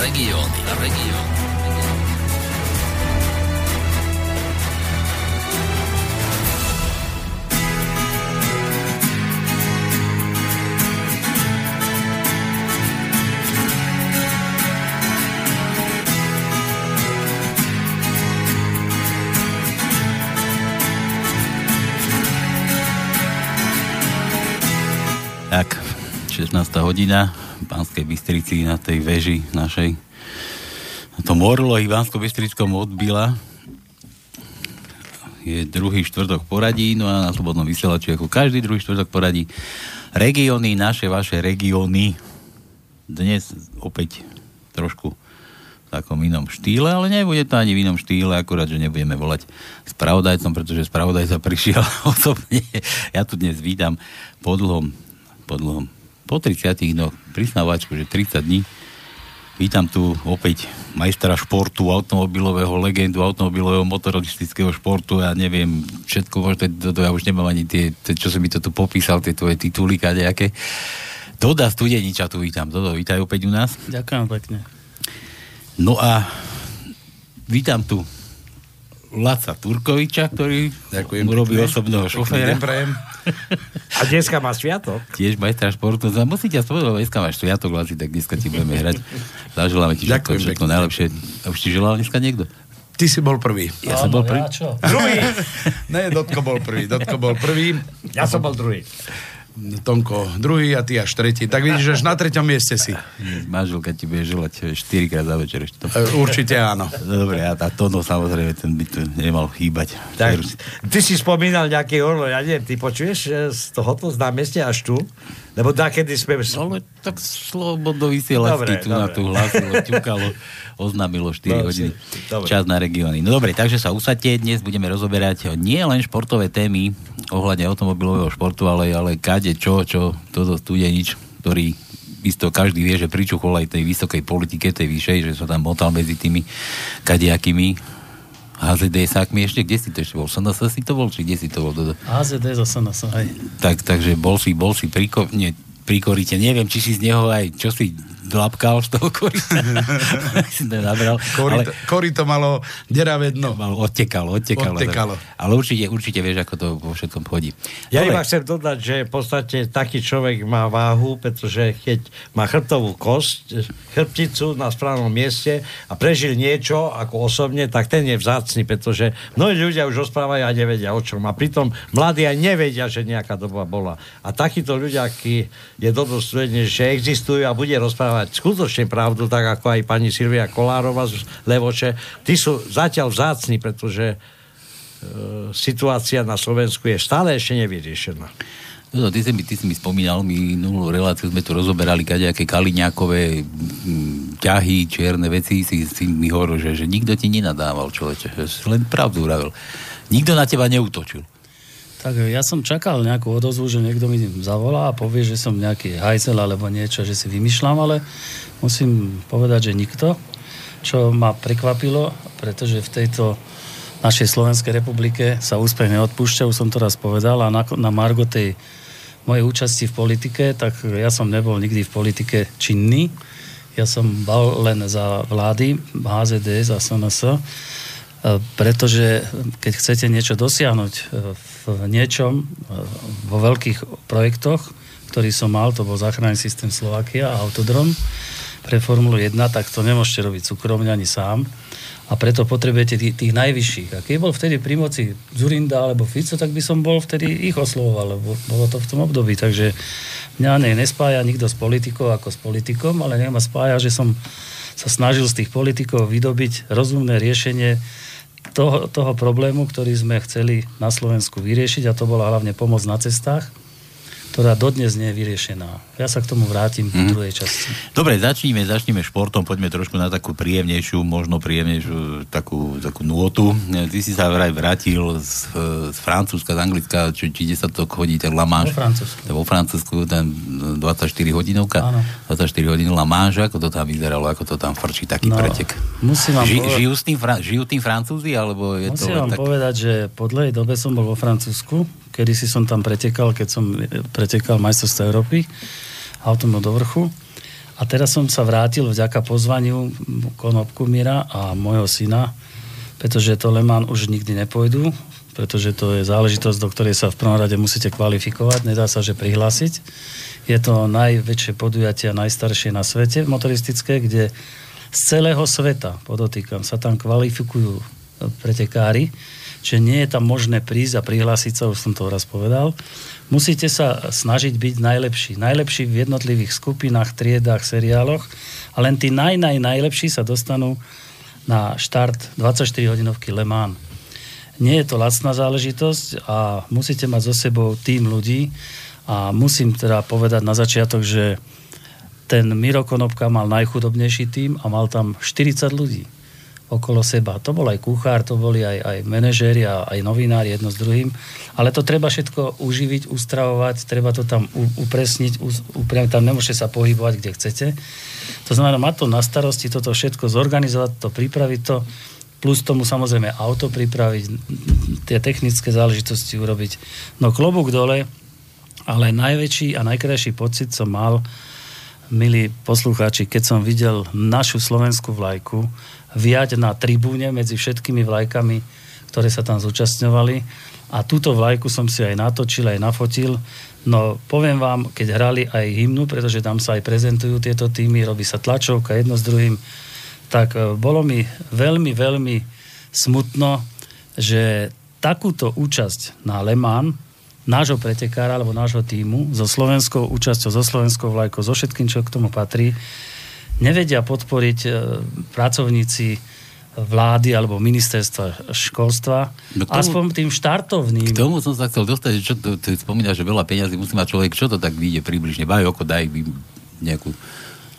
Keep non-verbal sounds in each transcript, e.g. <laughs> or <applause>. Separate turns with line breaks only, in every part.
regióny, regióny.
Tak, 16. hodina Banskej Bystrici na tej veži našej. Na tom orloji v Bansko Bystrickom odbila je druhý štvrtok poradí, no a na slobodnom vysielači ako každý druhý štvrtok poradí regióny, naše, vaše regióny. Dnes opäť trošku takom inom štýle, ale nebude to ani v inom štýle, akurát, že nebudeme volať spravodajcom, pretože spravodajca prišiel <laughs> osobne. Ja tu dnes vítam po dlhom po dlhom, po 30 no prisnávačku, že 30 dní. Vítam tu opäť majstra športu, automobilového, legendu automobilového motoristického športu, ja neviem, všetko možno, to, to, ja už nemám ani tie, to, čo som mi to tu popísal, tie tvoje tituly kadejaké. Doda Studeniča tu vítam. Dodo, vítaj opäť u nás.
Ďakujem pekne.
No a vítam tu Laca Turkoviča, ktorý
Ďakujem
robí
pekne.
osobného šoféra.
A dneska má sviatok.
Tiež majstra športu. Musím ťa spovedať, dneska máš sviatok, Laci, tak dneska ti budeme hrať. Zaželáme ti všetko,
Ďakujem
všetko najlepšie. A už ti želal dneska niekto?
Ty si bol prvý.
Ja som bol prvý.
Ja čo?
Druhý. Ne, Dotko bol prvý. Dotko bol prvý.
Ja som bol druhý.
Tonko druhý a ty až tretí. Tak vidíš, že až na treťom mieste si.
Manželka ti bude želať 4 krát za večer ešte.
E, Určite áno.
No Dobre, a tá Tono samozrejme, ten by tu nemal chýbať.
Tak, ty si spomínal nejaký orlo, ja neviem, ty počuješ e, z tohoto z námestia až tu? Lebo kedy sme...
Ale tak slobodo vysielačky
Dobre,
tu na
dobre.
tú hlásilo, <laughs> ťukalo, oznámilo 4
Dobre,
hodiny.
dobre.
Čas na regióny. No dobre, takže sa usadte. Dnes budeme rozoberať nie len športové témy ohľadne automobilového športu, ale, ale kade čo, čo toto studenič, ktorý isto každý vie, že pričuchol aj tej vysokej politike, tej vyššej, že sa tam motal medzi tými kadejakými HZD-sákmi ešte, kde si to ešte bol? SNS si to bol, či kde si to bol?
Zase na sa, hej.
tak, takže bol si, bol si pri, nie, pri korite. Neviem, či si z neho aj, čo si dlapkal z toho <laughs> korita. nabral.
Korito,
ale
korito malo deravé dno.
mal, odtekalo, odtekalo.
Odtekalo.
Ale určite, určite vieš, ako to vo všetkom chodí.
Ja
Dobre.
iba chcem dodať, že v podstate taký človek má váhu, pretože keď má chrbtovú kosť, chrbticu na správnom mieste a prežil niečo ako osobne, tak ten je vzácny, pretože mnohí ľudia už rozprávajú a nevedia o čom. A pritom mladí aj nevedia, že nejaká doba bola. A takíto ľudia, aký je dobro studenie, že existujú a bude rozprávať skutočne pravdu, tak ako aj pani Silvia Kolárova z Levoče, tí sú zatiaľ vzácni, pretože e, situácia na Slovensku je stále ešte nevyriešená.
No, ty, si mi, ty si mi spomínal, minulú reláciu sme tu rozoberali kadejaké kaliňákové ťahy, čierne veci, si, si mi hovoril, že, že nikto ti nenadával, človeče, len pravdu uravil. Nikto na teba neutočil.
Tak ja som čakal nejakú odozvu, že niekto mi zavolá a povie, že som nejaký hajzel alebo niečo, že si vymýšľam, ale musím povedať, že nikto, čo ma prekvapilo, pretože v tejto našej Slovenskej republike sa úspech neodpúšťa, už som to raz povedal a na, na Margo tej mojej účasti v politike, tak ja som nebol nikdy v politike činný. Ja som bal len za vlády, HZD, za SNS, pretože keď chcete niečo dosiahnuť e, v niečom, e, vo veľkých projektoch, ktorý som mal, to bol záchranný systém Slovakia a Autodrom pre Formulu 1, tak to nemôžete robiť súkromne ani sám. A preto potrebujete tých, tých najvyšších. A keď bol vtedy pri moci Zurinda alebo Fico, tak by som bol vtedy ich oslovoval, lebo bolo to v tom období. Takže mňa ne, nespája nikto s politikou ako s politikom, ale nech ma spája, že som sa snažil z tých politikov vydobiť rozumné riešenie toho, toho problému, ktorý sme chceli na Slovensku vyriešiť a to bola hlavne pomoc na cestách, ktorá dodnes nie je vyriešená. Ja sa k tomu vrátim v druhej časti.
Dobre, začníme, začníme športom, poďme trošku na takú príjemnejšiu, možno príjemnejšiu takú, takú nôtu. Ty si sa vraj vrátil z, z Francúzska, z Anglicka, či, či kde sa to chodí, ten La Manche?
Vo Francúzsku.
Vo Francúzsku, ten 24 hodinovka.
Áno.
24 hodín La Manche, ako to tam vyzeralo, ako to tam frčí taký
No,
pretek.
musím vám
Ži,
povedať-
žijú, s tým, žijú tým Francúzi, alebo je to
Musím vám
tak...
povedať, že po dlhej dobe som bol vo Francúzsku, kedy si som tam pretekal, keď som pretekal majstrovstvo Európy autom do vrchu. A teraz som sa vrátil vďaka pozvaniu Konopku Mira a môjho syna, pretože to Le Mans už nikdy nepôjdu, pretože to je záležitosť, do ktorej sa v prvom rade musíte kvalifikovať, nedá sa, že prihlásiť. Je to najväčšie podujatie a najstaršie na svete motoristické, kde z celého sveta, podotýkam, sa tam kvalifikujú pretekári, že nie je tam možné prísť a prihlásiť sa, už som to raz povedal. Musíte sa snažiť byť najlepší. Najlepší v jednotlivých skupinách, triedách, seriáloch a len tí naj, naj, najlepší sa dostanú na štart 24 hodinovky Le Mans. Nie je to lacná záležitosť a musíte mať so sebou tým ľudí a musím teda povedať na začiatok, že ten Miro Konopka mal najchudobnejší tým a mal tam 40 ľudí okolo seba. To bol aj kuchár, to boli aj, aj manažéri a aj novinári jedno s druhým. Ale to treba všetko uživiť, ustravovať, treba to tam upresniť, upriamiť, tam nemôžete sa pohybovať, kde chcete. To znamená, mať to na starosti, toto všetko zorganizovať, to pripraviť to, plus tomu samozrejme auto pripraviť, tie technické záležitosti urobiť. No klobúk dole, ale najväčší a najkrajší pocit som mal, milí poslucháči, keď som videl našu slovenskú vlajku, viať na tribúne medzi všetkými vlajkami, ktoré sa tam zúčastňovali. A túto vlajku som si aj natočil, aj nafotil. No poviem vám, keď hrali aj hymnu, pretože tam sa aj prezentujú tieto týmy, robí sa tlačovka jedno s druhým, tak e, bolo mi veľmi, veľmi smutno, že takúto účasť na Le Mans nášho pretekára alebo nášho týmu so slovenskou účasťou, so slovenskou vlajkou, so všetkým, čo k tomu patrí, nevedia podporiť e, pracovníci vlády alebo ministerstva školstva, no tomu, aspoň tým štartovným.
K tomu som sa chcel dostať, že čo to, ty spomínaš, že veľa peniazy musí mať človek, čo to tak vyjde približne? Baj oko, daj nejakú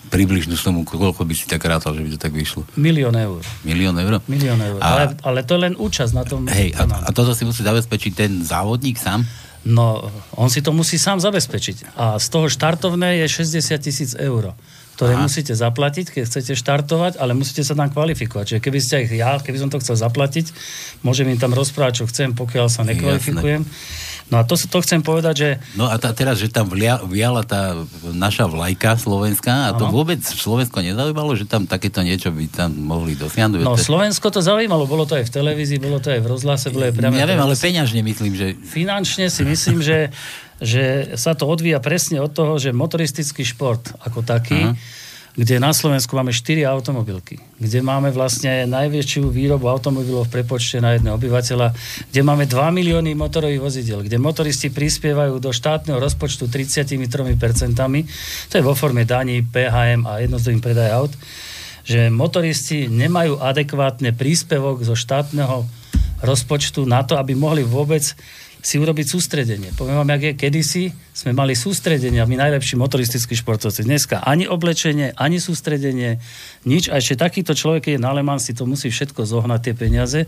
približnú sumu, koľko by si tak rátal, že by to tak vyšlo?
Milión eur.
Milión eur?
Milión eur. A, ale, ale to je len účasť na tom.
Hej, a, a toto si musí zabezpečiť ten závodník sám?
No, on si to musí sám zabezpečiť. A z toho štartovné je 60 tisíc eur ktoré Aha. musíte zaplatiť, keď chcete štartovať, ale musíte sa tam kvalifikovať. Čiže keby ste aj ja, keby som to chcel zaplatiť, môžem im tam rozprávať, čo chcem, pokiaľ sa nekvalifikujem. Jasne. No a to, to chcem povedať, že...
No a tá, teraz, že tam vlia, viala tá naša vlajka slovenská a to ano. vôbec Slovensko nezaujímalo, že tam takéto niečo by tam mohli dosiahnuť?
No Slovensko to zaujímalo, bolo to aj v televízii, bolo to aj v rozhlase, bolo aj
priame... Ja viem, ale peňažne myslím, že...
Finančne si myslím, že <laughs> že sa to odvíja presne od toho, že motoristický šport ako taký, Aha. kde na Slovensku máme 4 automobilky, kde máme vlastne najväčšiu výrobu automobilov v prepočte na jedného obyvateľa, kde máme 2 milióny motorových vozidel, kde motoristi prispievajú do štátneho rozpočtu 33%, to je vo forme daní, PHM a jednotlivým predaj aut, že motoristi nemajú adekvátne príspevok zo štátneho rozpočtu na to, aby mohli vôbec si urobiť sústredenie. Poviem vám, jak je, kedysi sme mali sústredenia, my najlepší motoristickí športovci. Dneska ani oblečenie, ani sústredenie, nič. A ešte takýto človek, keď je na Leman, si to musí všetko zohnať, tie peniaze.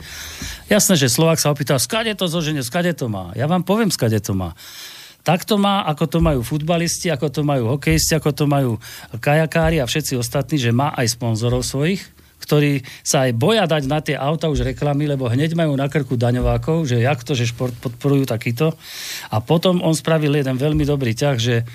Jasné, že Slovak sa opýta, skade to zoženie, skade to má. Ja vám poviem, skade to má. Tak to má, ako to majú futbalisti, ako to majú hokejisti, ako to majú kajakári a všetci ostatní, že má aj sponzorov svojich, ktorí sa aj boja dať na tie auta už reklamy, lebo hneď majú na krku daňovákov, že jak to, že šport podporujú takýto. A potom on spravil jeden veľmi dobrý ťah, že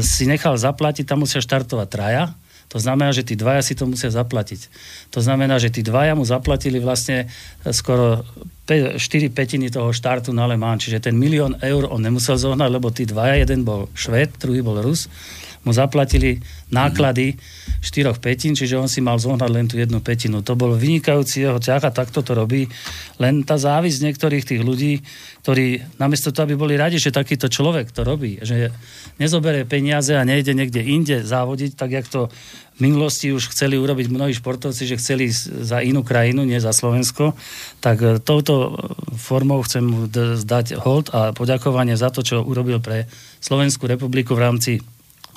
si nechal zaplatiť, tam musia štartovať traja, to znamená, že tí dvaja si to musia zaplatiť. To znamená, že tí dvaja mu zaplatili vlastne skoro 4 petiny toho štartu na Le Mans, čiže ten milión eur on nemusel zohnať, lebo tí dvaja, jeden bol Šved, druhý bol Rus, mu zaplatili náklady štyroch petín, čiže on si mal zohnať len tú jednu petinu. To bol vynikajúci jeho ťah a takto to robí. Len tá závisť niektorých tých ľudí, ktorí namiesto toho, aby boli radi, že takýto človek to robí, že nezobere peniaze a nejde niekde inde závodiť, tak jak to v minulosti už chceli urobiť mnohí športovci, že chceli za inú krajinu, nie za Slovensko, tak e, touto formou chcem mu zdať hold a poďakovanie za to, čo urobil pre Slovenskú republiku v rámci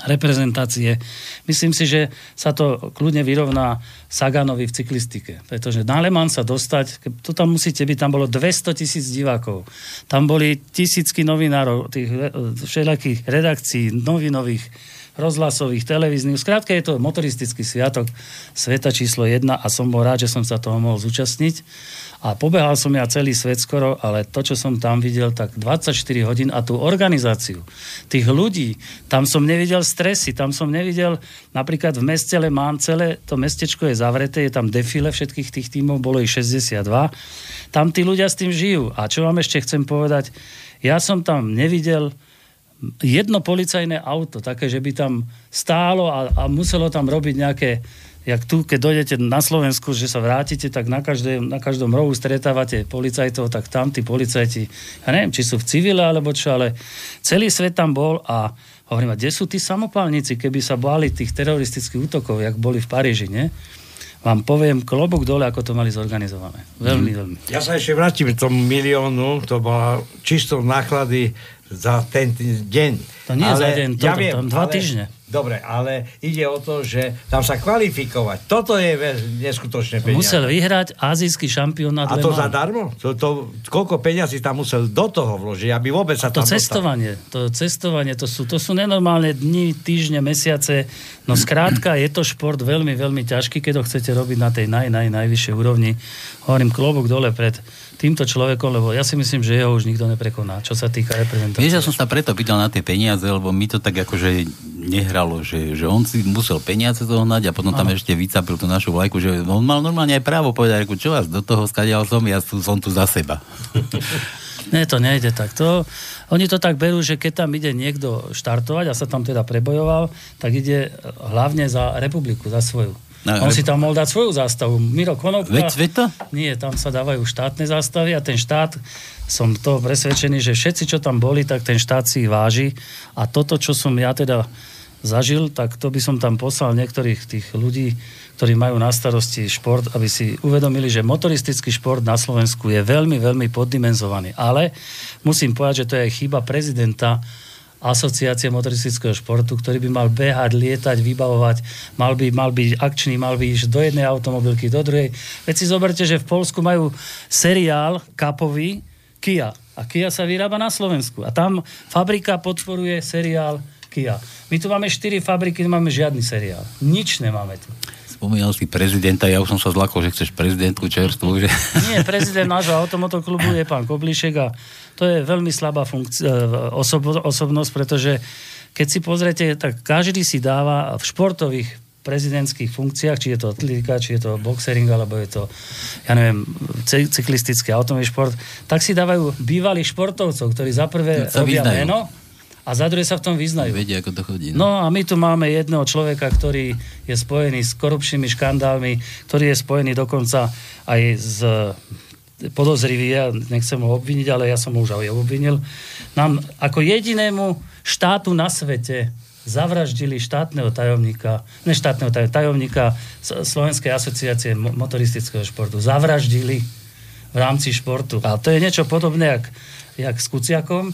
reprezentácie. Myslím si, že sa to kľudne vyrovná Saganovi v cyklistike. Pretože na Le Mans sa dostať, to tam musíte byť, tam bolo 200 tisíc divákov. Tam boli tisícky novinárov, tých e, všelijakých redakcií, novinových, rozhlasových, televíznych. Skrátka je to motoristický sviatok sveta číslo 1 a som bol rád, že som sa toho mohol zúčastniť. A pobehal som ja celý svet skoro, ale to, čo som tam videl, tak 24 hodín a tú organizáciu tých ľudí, tam som nevidel stresy. Tam som nevidel, napríklad v meste Le Mans, celé to mestečko je zavreté, je tam defile všetkých tých tímov, bolo ich 62. Tam tí ľudia s tým žijú. A čo vám ešte chcem povedať, ja som tam nevidel jedno policajné auto, také, že by tam stálo a, a muselo tam robiť nejaké jak tu, keď dojdete na Slovensku, že sa vrátite, tak na, každé, na každom rohu stretávate policajtov, tak tam tí policajti, ja neviem, či sú v civile alebo čo, ale celý svet tam bol a hovorím, a kde sú tí samopálnici, keby sa báli tých teroristických útokov, jak boli v Paríži, nie? Vám poviem klobok dole, ako to mali zorganizované. Veľmi, mm. veľmi.
Ja sa ešte vrátim k tomu miliónu, to bola čisto náklady za ten deň.
To nie ale, za deň, to, ja viem, tam dva ale, týždne.
Dobre, ale ide o to, že tam sa kvalifikovať. Toto je neskutočné peniaze.
Musel vyhrať azijský šampionát.
A to zadarmo? To, to, koľko peňazí tam musel do toho vložiť, aby vôbec sa
to
tam
cestovanie, dostal. to cestovanie, to sú, to sú nenormálne dni, týždne, mesiace. No skrátka, je to šport veľmi, veľmi ťažký, keď ho chcete robiť na tej naj, naj, najvyššej úrovni. Hovorím klobúk dole pred týmto človekom, lebo ja si myslím, že jeho už nikto neprekoná, čo sa týka reprezentácie.
Vieš, ja som sa preto pýtal na tie peniaze, lebo mi to tak akože nehralo, že, že on si musel peniaze zohnať a potom tam ešte vycapil tú našu vlajku, že on mal normálne aj právo povedať, čo vás do toho skadial som, ja som tu za seba. <laughs>
Nie, to nejde tak. To, oni to tak berú, že keď tam ide niekto štartovať a sa tam teda prebojoval, tak ide hlavne za republiku, za svoju. On si tam mohol dať svoju zástavu. Miro Konopka...
Veď to?
Nie, tam sa dávajú štátne zástavy a ten štát, som to presvedčený, že všetci, čo tam boli, tak ten štát si váži. A toto, čo som ja teda zažil, tak to by som tam poslal niektorých tých ľudí, ktorí majú na starosti šport, aby si uvedomili, že motoristický šport na Slovensku je veľmi, veľmi poddimenzovaný. Ale musím povedať, že to je chyba prezidenta asociácie motoristického športu, ktorý by mal behať, lietať, vybavovať, mal by, mal byť akčný, mal by ísť do jednej automobilky, do druhej. Veď si zoberte, že v Polsku majú seriál kapový Kia. A Kia sa vyrába na Slovensku. A tam fabrika podporuje seriál Kia. My tu máme štyri fabriky, nemáme žiadny seriál. Nič nemáme tu
spomínal si prezidenta, ja už som sa zlakol, že chceš prezidentku čerstvu. Že...
Nie, prezident nášho automotoklubu je pán Koblišek a to je veľmi slabá funkcia, e, osob, osobnosť, pretože keď si pozriete, tak každý si dáva v športových prezidentských funkciách, či je to atletika, či je to boxering, alebo je to, ja neviem, cyklistický automobilový šport, tak si dávajú bývalých športovcov, ktorí za prvé robia vyznajú. meno a za druhé sa v tom vyznajú.
Vedia, ako to chodí.
No. no a my tu máme jedného človeka, ktorý je spojený s korupčnými škandálmi, ktorý je spojený dokonca aj s podozrivý, ja nechcem ho obviniť, ale ja som ho už aj obvinil. Nám ako jedinému štátu na svete zavraždili štátneho tajomníka, ne štátneho tajomníka Slovenskej asociácie motoristického športu. Zavraždili v rámci športu. A to je niečo podobné, jak, jak s Kuciakom,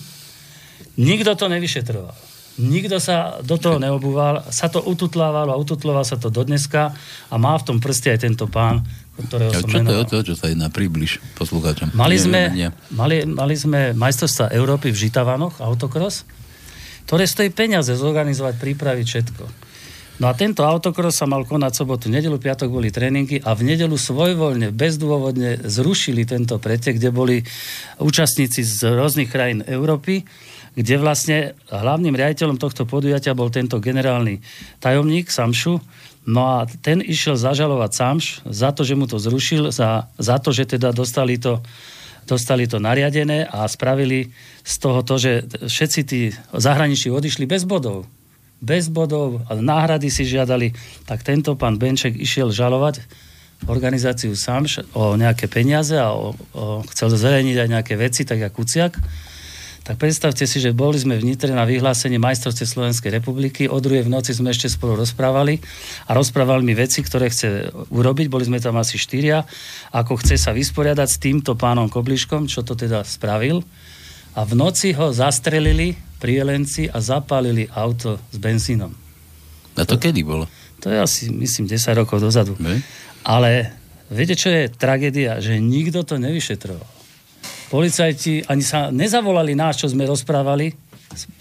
Nikto to nevyšetroval. Nikto sa do toho neobúval, sa to ututlávalo a ututloval sa to do dneska a má v tom prste aj tento pán, ktorého ja, som
čo menoval. to je to, čo sa jedná približ poslucháčom?
Mali sme, mali, mali sme majstrovstvá Európy v Žitavanoch, autokros, ktoré stojí peniaze zorganizovať, pripraviť všetko. No a tento autokros sa mal konať sobotu, nedelu, piatok boli tréningy a v nedelu svojvoľne, bezdôvodne zrušili tento pretek, kde boli účastníci z rôznych krajín Európy kde vlastne hlavným riaditeľom tohto podujatia bol tento generálny tajomník Samšu. No a ten išiel zažalovať Samš za to, že mu to zrušil, za, za to, že teda dostali to, dostali to nariadené a spravili z toho to, že všetci tí zahraniční odišli bez bodov. Bez bodov, a náhrady si žiadali. Tak tento pán Benček išiel žalovať organizáciu SAMŠ o nejaké peniaze a o, o, chcel zverejniť aj nejaké veci, tak ako Kuciak tak predstavte si, že boli sme v Nitre na vyhlásení majstrovstve Slovenskej republiky, o druhej v noci sme ešte spolu rozprávali a rozprávali mi veci, ktoré chce urobiť, boli sme tam asi štyria, ako chce sa vysporiadať s týmto pánom Kobliškom, čo to teda spravil. A v noci ho zastrelili prielenci a zapálili auto s benzínom.
A to, to kedy bolo?
To je asi, myslím, 10 rokov dozadu. Ne? Ale viete, čo je tragédia? Že nikto to nevyšetroval policajti ani sa nezavolali nás, čo sme rozprávali,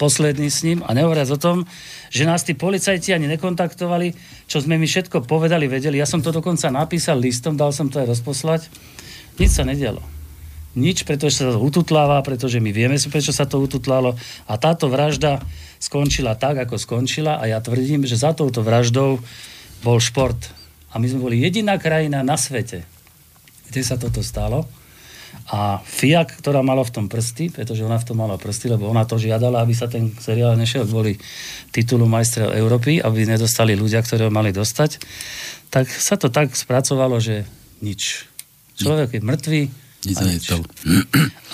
posledný s ním a nehovoriac o tom, že nás tí policajti ani nekontaktovali, čo sme mi všetko povedali, vedeli. Ja som to dokonca napísal listom, dal som to aj rozposlať. Nič sa nedialo. Nič, pretože sa to ututláva, pretože my vieme, prečo sa to ututlalo. A táto vražda skončila tak, ako skončila a ja tvrdím, že za touto vraždou bol šport. A my sme boli jediná krajina na svete, kde sa toto stalo. A Fiak, ktorá mala v tom prsty, pretože ona v tom mala prsty, lebo ona to žiadala, aby sa ten seriál nešiel kvôli titulu majstrel Európy, aby nedostali ľudia, ktorí ho mali dostať, tak sa to tak spracovalo, že nič. Človek je mŕtvý,
Nič sa nestalo.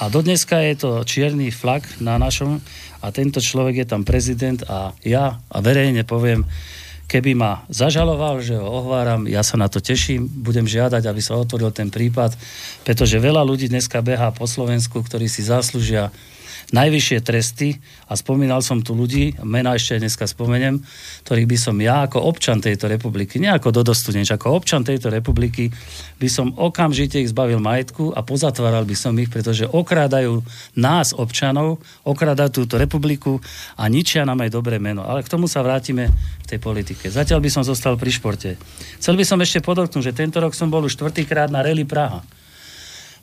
a dodneska je to čierny flak na našom a tento človek je tam prezident a ja a verejne poviem, keby ma zažaloval, že ho ohváram, ja sa na to teším, budem žiadať, aby sa otvoril ten prípad, pretože veľa ľudí dneska behá po Slovensku, ktorí si zaslúžia najvyššie tresty a spomínal som tu ľudí, mena ešte dneska spomeniem, ktorých by som ja ako občan tejto republiky, nie ako dodostudeč, ako občan tejto republiky, by som okamžite ich zbavil majetku a pozatváral by som ich, pretože okrádajú nás, občanov, okrádajú túto republiku a ničia nám aj dobré meno. Ale k tomu sa vrátime v tej politike. Zatiaľ by som zostal pri športe. Chcel by som ešte podotknúť, že tento rok som bol už štvrtýkrát na Rally Praha.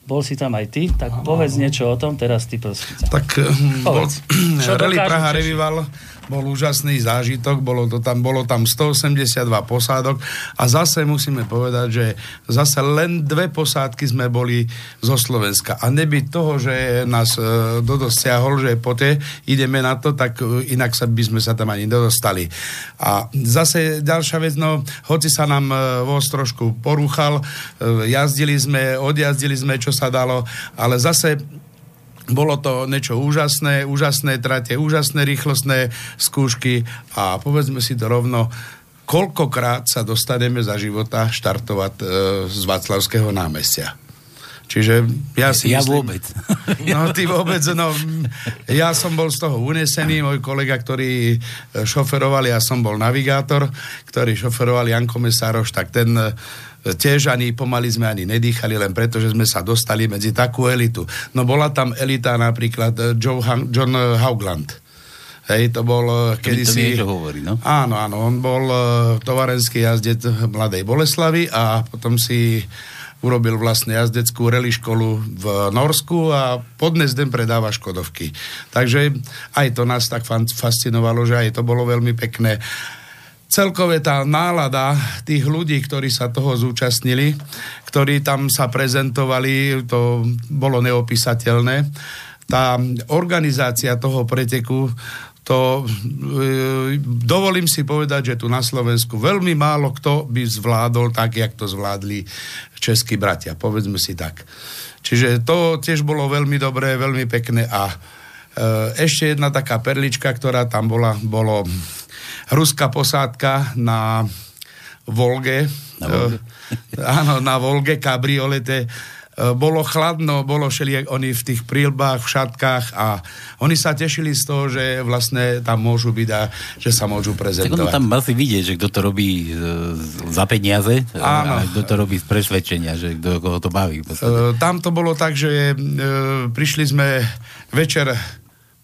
Bol si tam aj ty, tak povedz niečo o tom, teraz ty prosím.
Tak hm, bol, <clears throat> Rally Praha? Revival bol úžasný zážitok, bolo, to tam, bolo tam 182 posádok a zase musíme povedať, že zase len dve posádky sme boli zo Slovenska a nebyť toho, že nás e, Dodo že poté ideme na to, tak e, inak sa by sme sa tam ani nedostali. A zase ďalšia vec, no, hoci sa nám e, voz trošku porúchal, e, jazdili sme, odjazdili sme, čo sa dalo, ale zase bolo to niečo úžasné, úžasné trate, úžasné rýchlostné skúšky a povedzme si to rovno, koľkokrát sa dostaneme za života štartovať e, z Václavského námestia. Čiže ja si
Ja
myslím,
vôbec. <laughs>
No ty vôbec, no ja som bol z toho unesený, môj kolega, ktorý e, šoferoval, ja som bol navigátor, ktorý šoferoval Janko Mesároš, tak ten e, tiež ani pomaly sme ani nedýchali, len preto, že sme sa dostali medzi takú elitu. No bola tam elita napríklad e, Joe Han- John e, Haugland. Hej, to bol
To to
e,
mi
kedysi...
niečo hovorí, no.
Áno, áno, on bol tovarenský jazdec Mladej Boleslavy a potom si urobil vlastne jazdeckú rally školu v Norsku a pod Nezdem predáva Škodovky. Takže aj to nás tak fascinovalo, že aj to bolo veľmi pekné. Celkové tá nálada tých ľudí, ktorí sa toho zúčastnili, ktorí tam sa prezentovali, to bolo neopísateľné. Tá organizácia toho preteku, to e, dovolím si povedať, že tu na Slovensku veľmi málo kto by zvládol tak, jak to zvládli českí bratia, povedzme si tak. Čiže to tiež bolo veľmi dobré, veľmi pekné a e, ešte jedna taká perlička, ktorá tam bola, bolo ruská posádka na Volge.
Na Volge?
E, áno, na Volge, kabriolete. E, bolo chladno, bolo všelijak oni v tých prílbách, v šatkách a oni sa tešili z toho, že vlastne tam môžu byť a že sa môžu
Tak
prezentovať.
tam asi vidieť, že kto to robí e, za peniaze
Áno.
a kto to robí z presvedčenia, že kto koho to baví. podstate.
Tam to bolo tak, že prišli sme večer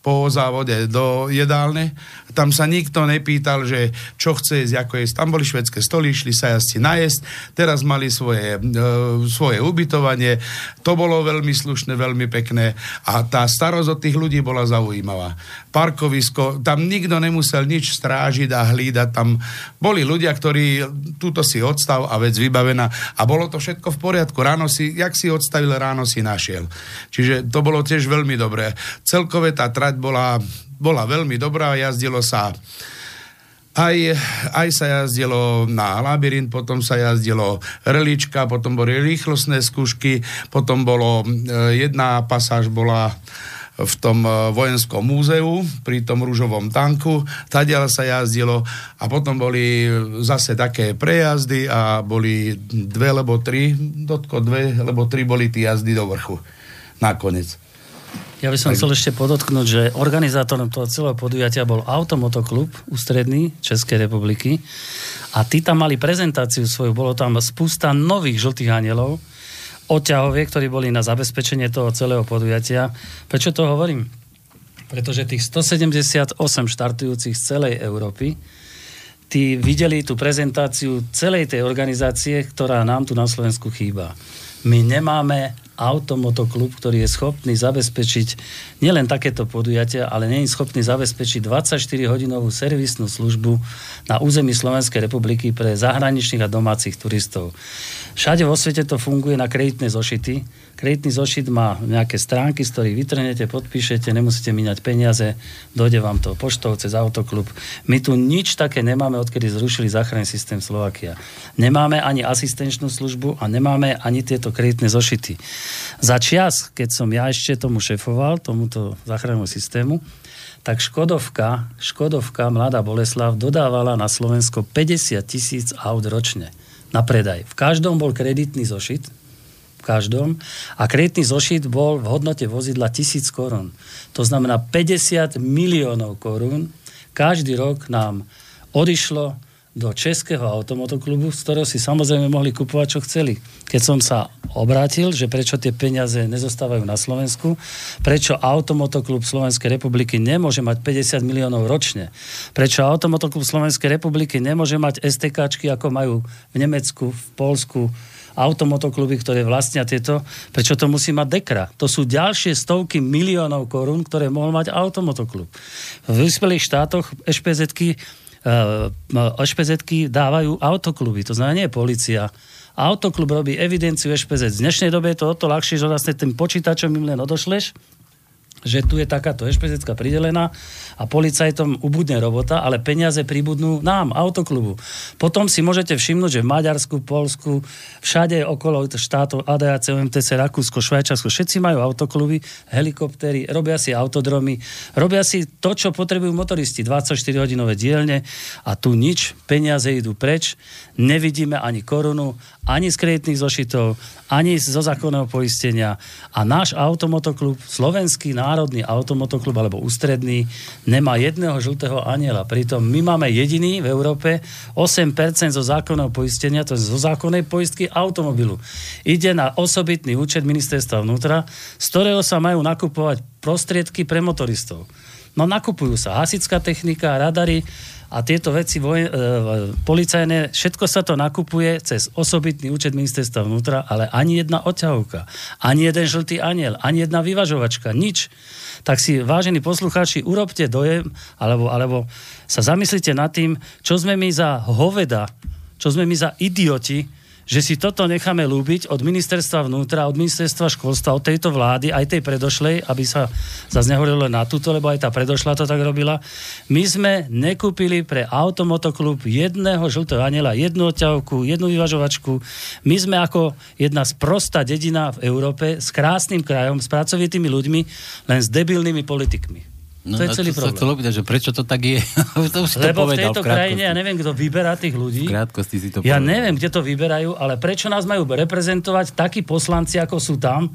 po závode do jedálne. Tam sa nikto nepýtal, že čo chce jesť, ako jesť. Tam boli švedské stoly, išli sa jazdci najesť. Teraz mali svoje, e, svoje ubytovanie. To bolo veľmi slušné, veľmi pekné. A tá starosť od tých ľudí bola zaujímavá. Parkovisko, tam nikto nemusel nič strážiť a hlídať. Tam boli ľudia, ktorí túto si odstav a vec vybavená. A bolo to všetko v poriadku. Ráno si, jak si odstavil, ráno si našiel. Čiže to bolo tiež veľmi dobré. Celkové tá trať bola, bola veľmi dobrá, jazdilo sa aj, aj sa jazdilo na labyrint, potom sa jazdilo relička, potom boli rýchlostné skúšky, potom bolo, e, jedna pasáž bola v tom e, vojenskom múzeu pri tom rúžovom tanku, tadiaľ sa jazdilo a potom boli zase také prejazdy a boli dve alebo tri, dotko dve, lebo tri boli tí jazdy do vrchu nakoniec.
Ja by som chcel ešte podotknúť, že organizátorom toho celého podujatia bol Automotoklub ústredný Českej republiky a tí tam mali prezentáciu svoju, bolo tam spústa nových žltých anielov, odťahovie, ktorí boli na zabezpečenie toho celého podujatia. Prečo to hovorím? Pretože tých 178 štartujúcich z celej Európy tí videli tú prezentáciu celej tej organizácie, ktorá nám tu na Slovensku chýba. My nemáme automotoklub, ktorý je schopný zabezpečiť nielen takéto podujatia, ale nie je schopný zabezpečiť 24-hodinovú servisnú službu na území Slovenskej republiky pre zahraničných a domácich turistov. Všade vo svete to funguje na kreditné zošity. Kreditný zošit má nejaké stránky, z ktorých vytrhnete, podpíšete, nemusíte míňať peniaze, dojde vám to poštou cez autoklub. My tu nič také nemáme, odkedy zrušili záchranný systém Slovakia. Nemáme ani asistenčnú službu a nemáme ani tieto kreditné zošity. Za čas, keď som ja ešte tomu šefoval, tomuto záchrannému systému, tak Škodovka, Škodovka Mladá Boleslav dodávala na Slovensko 50 tisíc aut ročne na predaj. V každom bol kreditný zošit, v každom. A kreditný zošit bol v hodnote vozidla 1000 korún. To znamená 50 miliónov korún. Každý rok nám odišlo do Českého automotoklubu, z ktorého si samozrejme mohli kupovať, čo chceli. Keď som sa obrátil, že prečo tie peniaze nezostávajú na Slovensku, prečo automotoklub Slovenskej republiky nemôže mať 50 miliónov ročne, prečo automotoklub Slovenskej republiky nemôže mať STKčky, ako majú v Nemecku, v Polsku, automotokluby, ktoré vlastnia tieto, prečo to musí mať dekra. To sú ďalšie stovky miliónov korún, ktoré mohol mať automotoklub. V vyspelých štátoch ešpezetky ešpezetky dávajú autokluby, to znamená nie policia. Autoklub robí evidenciu ešpezet. Z dnešnej doby je to o to ľahšie, že vlastne tým počítačom im len odošleš že tu je takáto ešpezecká pridelená a policajtom ubudne robota, ale peniaze pribudnú nám, autoklubu. Potom si môžete všimnúť, že v Maďarsku, Polsku, všade okolo štátov ADAC, MTC, Rakúsko, Švajčarsko, všetci majú autokluby, helikoptery, robia si autodromy, robia si to, čo potrebujú motoristi, 24-hodinové dielne a tu nič, peniaze idú preč, nevidíme ani korunu, ani z kreditných zošitov, ani zo zákonného poistenia a náš automotoklub, slovenský národný automotoklub alebo ústredný, nemá jedného žltého aniela. Pritom my máme jediný v Európe 8% zo zákonného poistenia, to je zo zákonnej poistky automobilu. Ide na osobitný účet ministerstva vnútra, z ktorého sa majú nakupovať prostriedky pre motoristov. No nakupujú sa hasická technika, radary, a tieto veci voj, e, policajné, všetko sa to nakupuje cez osobitný účet ministerstva vnútra, ale ani jedna odťahovka, ani jeden žltý aniel, ani jedna vyvažovačka, nič. Tak si, vážení poslucháči, urobte dojem, alebo, alebo sa zamyslite nad tým, čo sme my za hoveda, čo sme my za idioti, že si toto necháme lúbiť od ministerstva vnútra, od ministerstva školstva, od tejto vlády, aj tej predošlej, aby sa zase nehovorilo na túto, lebo aj tá predošla to tak robila. My sme nekúpili pre automotoklub jedného žltého aniela, jednu odťahovku, jednu vyvažovačku. My sme ako jedna z prostá dedina v Európe s krásnym krajom, s pracovitými ľuďmi, len s debilnými politikmi. No, to je celý to problém.
Opýtať, že prečo to tak je? <laughs>
to už Lebo v tejto v krajine, ja neviem, kto vyberá tých ľudí.
V krátkosti si to
Ja povedal. neviem, kde to vyberajú, ale prečo nás majú reprezentovať takí poslanci, ako sú tam,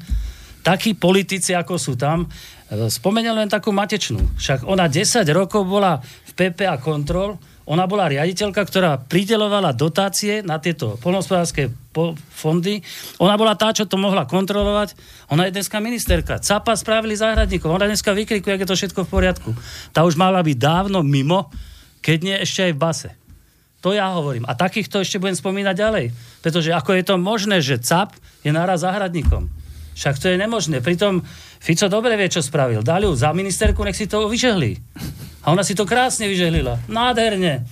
takí politici, ako sú tam. Spomenul len takú matečnú. Však ona 10 rokov bola v PPA kontrol, ona bola riaditeľka, ktorá pridelovala dotácie na tieto polnospodárske fondy. Ona bola tá, čo to mohla kontrolovať. Ona je dneska ministerka. Capa spravili záhradníkov. Ona dneska vykrikuje, ak je to všetko v poriadku. Tá už mala byť dávno mimo, keď nie ešte aj v base. To ja hovorím. A takýchto ešte budem spomínať ďalej. Pretože ako je to možné, že CAP je naraz záhradníkom. Však to je nemožné. Pritom Fico dobre vie, čo spravil. Dali ju za ministerku, nech si to vyžehli. A ona si to krásne vyžehlila. Nádherne.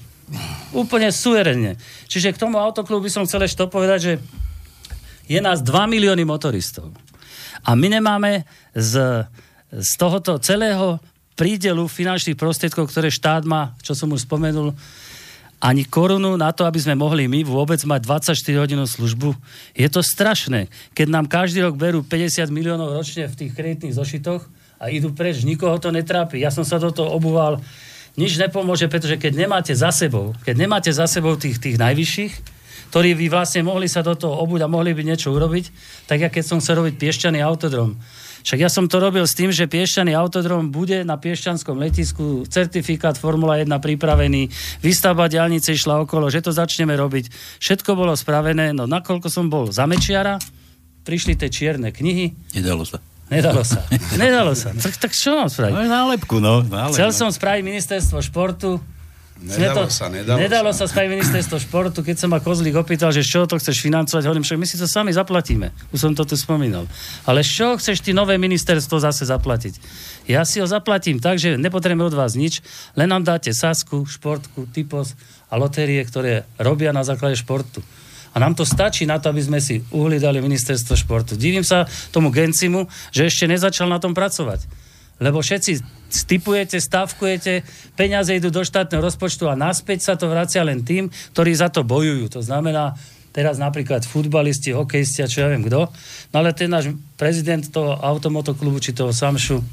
Úplne suverenne. Čiže k tomu autoklubu by som chcel ešte povedať, že je nás 2 milióny motoristov. A my nemáme z, z tohoto celého prídelu finančných prostriedkov, ktoré štát má, čo som už spomenul, ani korunu na to, aby sme mohli my vôbec mať 24 hodinovú službu. Je to strašné. Keď nám každý rok berú 50 miliónov ročne v tých kreditných zošitoch, a idú preč, nikoho to netrápi. Ja som sa do toho obúval, nič nepomôže, pretože keď nemáte za sebou, keď nemáte za sebou tých, tých najvyšších, ktorí by vlastne mohli sa do toho obuť a mohli by niečo urobiť, tak ja keď som chcel robiť piešťaný autodrom. Však ja som to robil s tým, že piešťaný autodrom bude na piešťanskom letisku, certifikát Formula 1 pripravený, výstavba diálnice išla okolo, že to začneme robiť. Všetko bolo spravené, no nakoľko som bol za Mečiara, prišli tie čierne knihy.
Nedalo sa.
Nedalo sa. Nedalo sa. Tak, tak čo mám spraviť?
No, nálepku, no. Nálepku,
Chcel no. som spraviť ministerstvo športu,
Nedalo sa, nedalo
nedalo
sa.
sa spraviť ministerstvo športu, keď sa ma Kozlík opýtal, že čoho to chceš financovať, hovorím, však my si to sami zaplatíme. Už som to tu spomínal. Ale z čoho chceš ty nové ministerstvo zase zaplatiť? Ja si ho zaplatím tak, že nepotrebujem od vás nič, len nám dáte Sasku, Športku, Typos a lotérie, ktoré robia na základe športu. A nám to stačí na to, aby sme si uhli dali ministerstvo športu. Divím sa tomu Gencimu, že ešte nezačal na tom pracovať. Lebo všetci stipujete, stavkujete, peniaze idú do štátneho rozpočtu a naspäť sa to vracia len tým, ktorí za to bojujú. To znamená, teraz napríklad futbalisti, hokejisti a čo ja viem kto. No ale ten náš prezident toho automotoklubu či toho Samšu,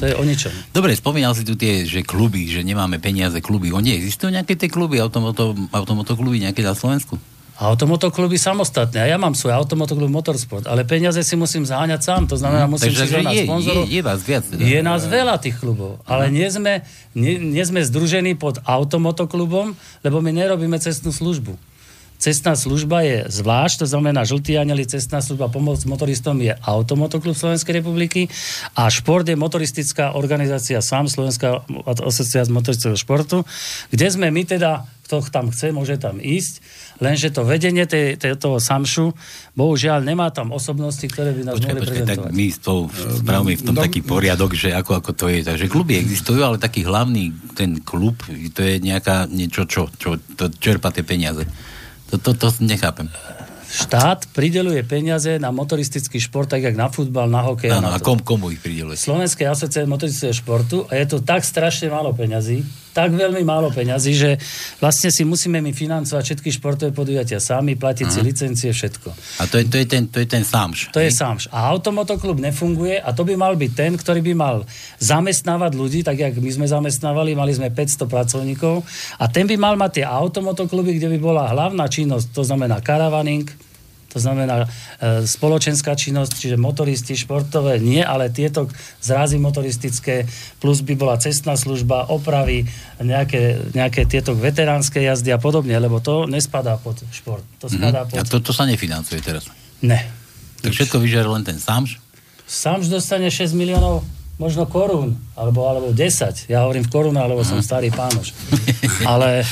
to je o ničom.
Dobre, spomínal si tu tie, že kluby, že nemáme peniaze kluby. Oni existujú nejaké tie kluby, automoto, automotokluby nejaké na Slovensku?
Automotokluby samostatné. A ja mám svoj automotoklub Motorsport, ale peniaze si musím záňať sám. To znamená, musím
Takže
si zohnať
je,
sponzorov.
je, je vás viac. Teda.
Je nás veľa tých klubov, ale nie sme, nie, nie sme združení pod automotoklubom, lebo my nerobíme cestnú službu. Cestná služba je zvlášť, to znamená žltý aneli, cestná služba pomoc motoristom je Automotoklub Slovenskej republiky a šport je motoristická organizácia SAM, Slovenská asociácia motoristického športu, kde sme my teda, kto tam chce, môže tam ísť, lenže to vedenie tej, tej, toho SAMŠu, bohužiaľ nemá tam osobnosti, ktoré by nás
Počkaj,
mohli
počkaj, tak my s tou spravíme v tom
no-
taký poriadok, že ako, ako to je. Takže kluby existujú, ale taký hlavný ten klub, to je nejaká niečo, čo, čo to čerpa tie peniaze. To, to, to nechápem.
Štát prideluje peniaze na motoristický šport, tak jak na futbal, na hokej.
Áno, a
to.
kom, komu ich prideluje?
Slovenskej asociácie motoristického športu a je to tak strašne málo peňazí, tak veľmi málo peňazí, že vlastne si musíme my financovať všetky športové podujatia sami, platiť si licencie, všetko.
A to je, to je ten, to je ten sámš.
To je sámš. A automotoklub nefunguje a to by mal byť ten, ktorý by mal zamestnávať ľudí, tak jak my sme zamestnávali, mali sme 500 pracovníkov a ten by mal mať tie automotokluby, kde by bola hlavná činnosť, to znamená karavaning, to znamená e, spoločenská činnosť, čiže motoristi, športové, nie, ale tieto zrazy motoristické, plus by bola cestná služba, opravy, nejaké, nejaké tieto veteránske jazdy a podobne, lebo to nespadá pod šport. To spadá
Mhm. A
pod...
to, to sa nefinancuje teraz.
Ne.
Tak všetko vyžare len ten sámš.
Sám už dostane 6 miliónov možno korún, alebo, alebo 10. Ja hovorím v korunách, lebo som starý pánoš. <laughs> Ale,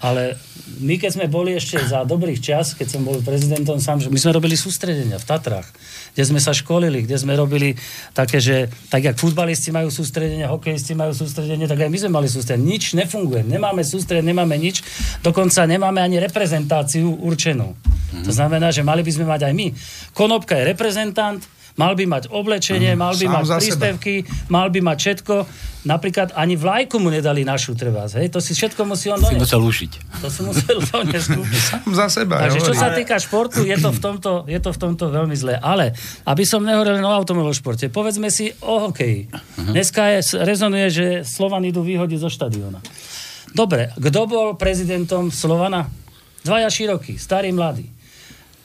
ale my, keď sme boli ešte za dobrých čas, keď som bol prezidentom sám, že my sme robili sústredenia v Tatrách, kde sme sa školili, kde sme robili také, že tak jak futbalisti majú sústredenia, hokejisti majú sústredenie, tak aj my sme mali sústredenie. Nič nefunguje. Nemáme sústredenie, nemáme nič. Dokonca nemáme ani reprezentáciu určenú. To znamená, že mali by sme mať aj my. Konopka je reprezentant, mal by mať oblečenie, mal by
Sám
mať
za seba.
príspevky, mal by mať všetko. Napríklad ani vlajku mu nedali našu treba. Hej? To si všetko musí on
Si
doniesť.
musel ušiť.
To si musel <laughs> doniesť.
Sám za seba.
Takže čo
hovorím.
sa týka športu, je to v tomto, je to v tomto veľmi zlé. Ale, aby som nehovoril len o automobilovom športe, povedzme si o hokeji. Dneska je, rezonuje, že Slovan idú vyhodiť zo štadióna. Dobre, kto bol prezidentom Slovana? Dvaja širokí, starý, mladý.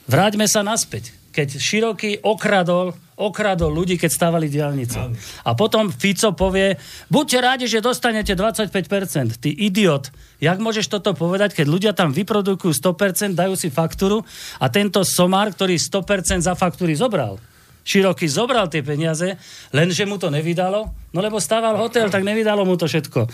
Vráťme sa naspäť. Keď Široký okradol, okradol ľudí, keď stávali diálnice. A potom Fico povie, buďte rádi, že dostanete 25%. Ty idiot. Jak môžeš toto povedať, keď ľudia tam vyprodukujú 100%, dajú si faktúru a tento somár, ktorý 100% za faktúry zobral, Široký zobral tie peniaze, lenže mu to nevydalo, no lebo stával hotel, tak nevydalo mu to všetko.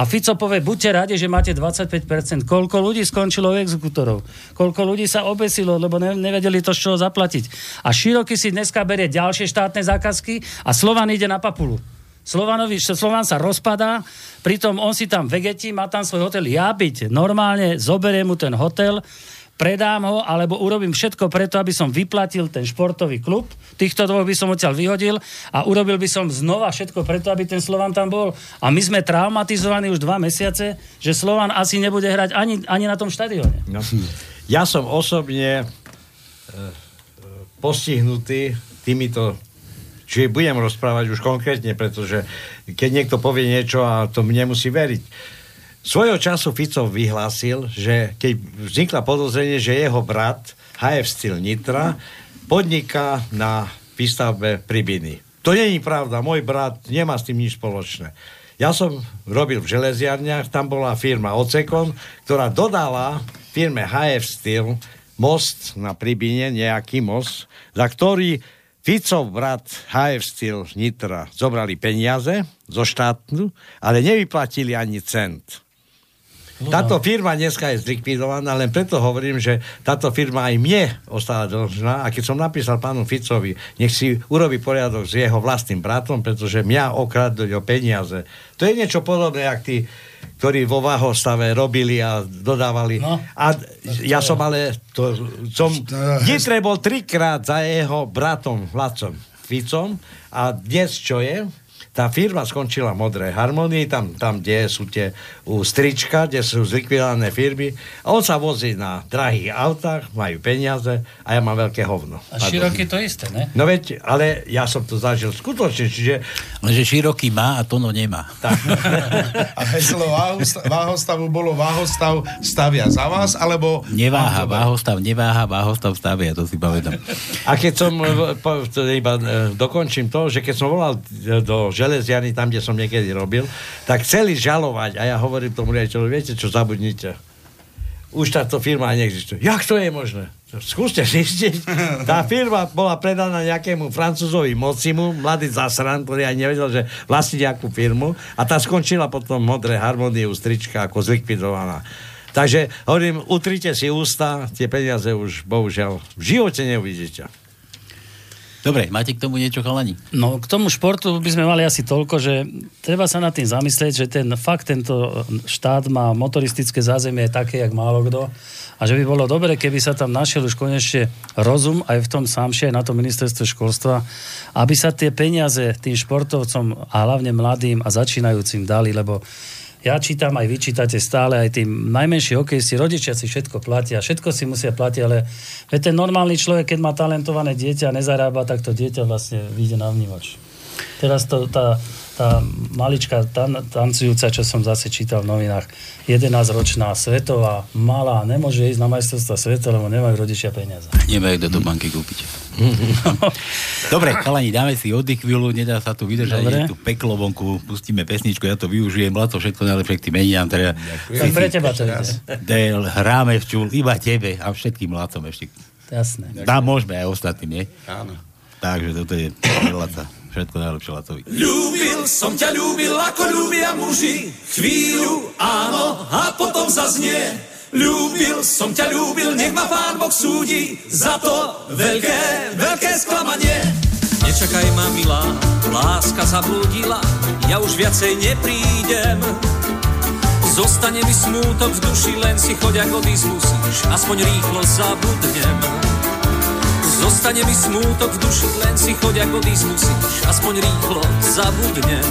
A Fico povie, buďte radi, že máte 25%. Koľko ľudí skončilo u exekutorov? Koľko ľudí sa obesilo, lebo ne, nevedeli to z čoho zaplatiť. A Široký si dneska berie ďalšie štátne zákazky a Slovan ide na papulu. Slovanovi, Slovan sa rozpadá, pritom on si tam vegetí, má tam svoj hotel. Ja byť normálne, zoberiem mu ten hotel, predám ho, alebo urobím všetko preto, aby som vyplatil ten športový klub. Týchto dvoch by som odtiaľ vyhodil a urobil by som znova všetko preto, aby ten Slovan tam bol. A my sme traumatizovaní už dva mesiace, že Slovan asi nebude hrať ani, ani na tom štadióne.
No. Ja som osobne e, e, postihnutý týmito Čiže budem rozprávať už konkrétne, pretože keď niekto povie niečo a to mne musí veriť. Svojho času Fico vyhlásil, že keď vznikla podozrenie, že jeho brat HF Steel Nitra podniká na výstavbe Pribiny. To není pravda, môj brat nemá s tým nič spoločné. Ja som robil v železiarniach, tam bola firma Ocekon, ktorá dodala firme HF Steel most na Pribine, nejaký most, za ktorý Ficov brat HF Steel Nitra zobrali peniaze zo štátu, ale nevyplatili ani cent. Táto firma dneska je zlikvidovaná, len preto hovorím, že táto firma aj mne ostala dlžná a keď som napísal pánu Ficovi, nech si urobí poriadok s jeho vlastným bratom, pretože mňa okradli o peniaze. To je niečo podobné, jak tí, ktorí vo Váhostave robili a dodávali.
No.
A ja som ale, to, som, Nitre bol trikrát za jeho bratom Vládcom Ficom a dnes čo je? Tá firma skončila v Modrej harmonii, tam, tam kde sú tie u strička, kde sú zlikvidované firmy. A on sa vozí na drahých autách, majú peniaze a ja mám veľké hovno.
A široký to isté, ne?
No veď, ale ja som to zažil skutočne, čiže...
Lenže široký má a Tono nemá.
Tak, <laughs>
A heslo váhosta- váhostavu bolo váhostav stavia za vás, alebo...
Neváha, váhostav, neváha, váhostav stavia, to si pamätám.
A keď som, e, po, to iba e, dokončím to, že keď som volal e, do železiany, tam, kde som niekedy robil, tak chceli žalovať a ja hovorím tomu riaditeľu, viete čo, zabudnite. Už táto firma neexistuje. Jak to je možné? Skúste zistiť. <laughs> Tá firma bola predaná nejakému francúzovi Mocimu, mladý zasran, ktorý aj nevedel, že vlastní nejakú firmu a tá skončila potom v modré harmonie u strička ako zlikvidovaná. Takže hovorím, utrite si ústa, tie peniaze už bohužiaľ v živote neuvidíte.
Dobre, máte k tomu niečo, chalani?
No k tomu športu by sme mali asi toľko, že treba sa nad tým zamyslieť, že ten fakt tento štát má motoristické zázemie také, jak málo kto. A že by bolo dobre, keby sa tam našiel už konečne rozum aj v tom sámšie, aj na tom ministerstve školstva, aby sa tie peniaze tým športovcom a hlavne mladým a začínajúcim dali, lebo ja čítam, aj vy čítate stále, aj tým najmenší hokejisti, rodičia si všetko platia, všetko si musia platiť, ale veď ten normálny človek, keď má talentované dieťa a nezarába, tak to dieťa vlastne vyjde na vnímač. Teraz to, tá, tá malička tan, tancujúca, čo som zase čítal v novinách, 11-ročná, svetová, malá, nemôže ísť na majstrovstva sveta, lebo nemajú rodičia peniaze.
Nemajú kto do banky kúpiť. <laughs> Dobre, chalani, dáme si oddych chvíľu, nedá sa tu vydržať,
Dobre.
je tu peklo vonku, pustíme pesničku, ja to využijem, Laco, všetko najlepšie k tým meninám, teda
Tak pre teba to ide.
Del, hráme v čul, iba tebe a všetkým Lacom ešte.
Jasné.
Dá, môžeme aj ostatným, nie?
Áno.
Takže toto je pre <coughs> Laca. Všetko najlepšie Lacovi.
Ľúbil som ťa, ľúbil ako ľúbia muži. Chvíľu áno a potom zaznie. Ľúbil som ťa, ľúbil, nech ma pán Boh súdi Za to veľké, veľké sklamanie. Nečakaj ma milá, láska zablúdila Ja už viacej neprídem. Zostane mi smútok v duši, len si choď ak odísť musíš Aspoň rýchlo zabudnem Zostane mi smútok v duši, len si choď ak odísť musíš Aspoň rýchlo zabudnem.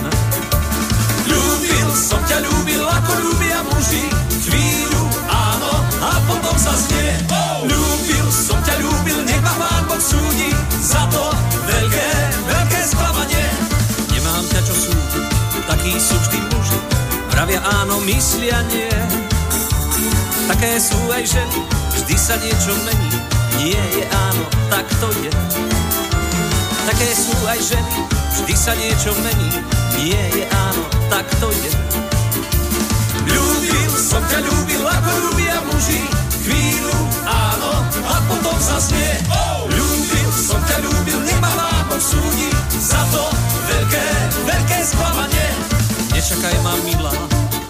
Ľúbil som ťa, ľúbil ako ľúbia muži. Chvíľu áno a potom sa znie. Ľúbil som ťa, ľúbil, nech ma pán Boh súdi Za to veľké, veľké sklamanie. Nemám ťa čo súdiť, takí sú vždy muži. Vravia áno, myslia nie. Také sú aj ženy, vždy sa niečo mení Nie je áno, tak to je. Také sú aj ženy, vždy sa niečo mení. Nie je áno, tak to je. Ľúbil som ťa, ľúbil ako ľúbia muži. Chvíľu áno a potom zaznie. Ľúbil som ťa, ľúbil, nech ma Pán Boh súdi. Za to veľké, veľké sklamanie. Nečakaj ma milá,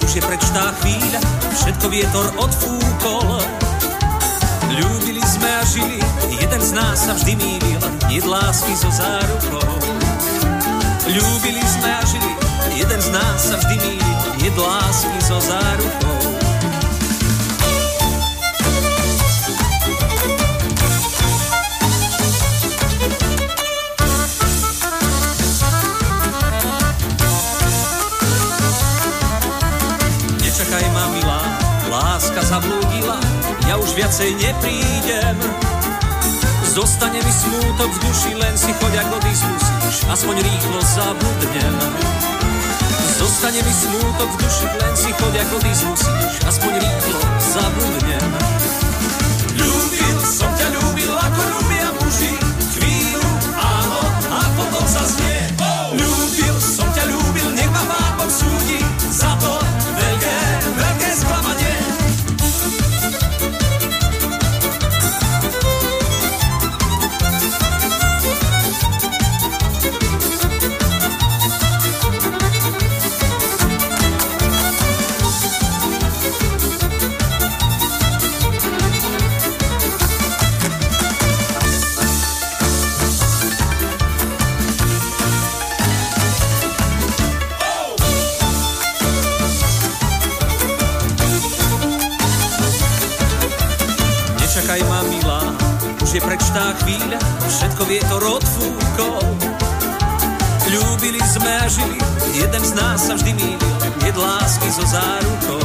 už je preč tá chvíľa. Všetko vietor odfúkol Ľúbili sme a žili, jeden z nás sa vždy mýlil, jed lásky so zárukou. Ľúbili sme a žili, jeden z nás sa vždy mýlil, jed lásky so zárukou. Nečakaj ma milá, láska zablúdila, ja už viacej neprídem. Zostane mi smútok v duši, len si choď ak odísť musíš, aspoň rýchlo zabudnem. Zostane mi smútok v duši, len si choď ak odísť musíš, aspoň rýchlo zabudnem.
Ešte prečtá chvíľa, všetko vietor odfúkol. Ľúbili sme a žili, jeden z nás sa vždy mýlil, jed lásky so zárukou.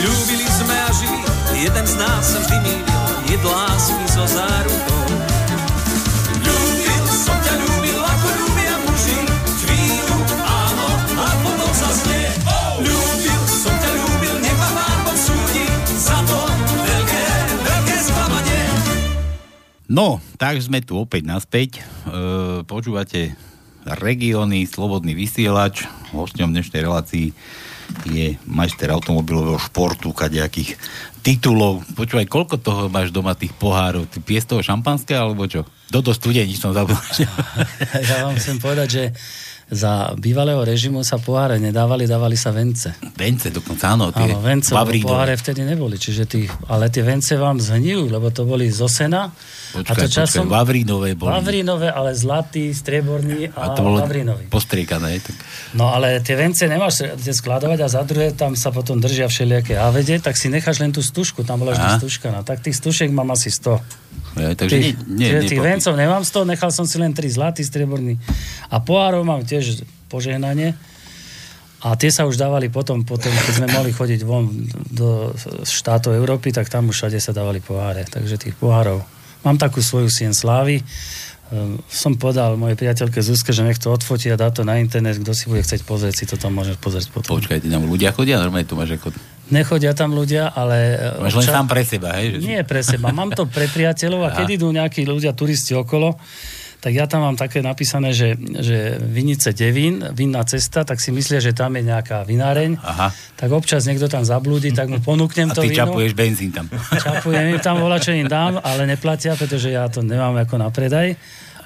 Ľúbili sme a žili, jeden z nás sa vždy mýlil, jed lásky so zárukou.
No, tak sme tu opäť naspäť. E, počúvate regióny, slobodný vysielač. Hosťom dnešnej relácii je majster automobilového športu, kadejakých titulov. Počúvaj, koľko toho máš doma tých pohárov? Ty pies toho šampanské, alebo čo? Dodo studení som zabudol. <laughs>
Ja vám chcem povedať, že za bývalého režimu sa poháre nedávali, dávali sa vence.
Vence dokonca, áno. Tie
Áno, vence, poháre vtedy neboli. Čiže tí, ale tie vence vám zhnijú, lebo to boli zo sena.
Počkaj,
a to časom...
počkaj, Vavrínové boli.
Vavrínové, ale zlatý, strieborný
A
a,
to bolo
Vavrínový.
postriekané. Tak...
No ale tie vence nemáš tie skladovať a za druhé tam sa potom držia všelijaké avede, tak si necháš len tú stužku, tam bola vždy stužka. No, tak tých stužek mám asi 100.
Ja, takže
Tých,
nie, nie,
tých vencov nemám 100, nechal som si len 3 zlatý, strieborný. A pohárov mám tiež požehnanie. A tie sa už dávali potom, potom, keď sme mohli chodiť von do štátov Európy, tak tam už všade sa dávali poháre. Takže tých pohárov. Mám takú svoju sien slávy. Ehm, Som podal mojej priateľke Zuzke, že nech to odfotí a dá to na internet. Kto si bude chcieť pozrieť, si to tam môže pozrieť potom.
Počkaj, ty tam ľudia chodia? Normálne tu máš ako...
Nechodia tam ľudia, ale... e,
Máš len
občas-
sám pre seba, hej? Že...
nie pre seba. Mám to pre priateľov a keď idú nejakí ľudia, turisti okolo, tak ja tam mám také napísané, že, že Vinice Devín, vinná cesta, tak si myslia, že tam je nejaká vináreň.
Aha.
Tak občas niekto tam zablúdi, tak mu ponúknem
A
to
ty
víno.
čapuješ benzín tam.
Čapujem im tam volá, čo im dám, ale neplatia, pretože ja to nemám ako na predaj.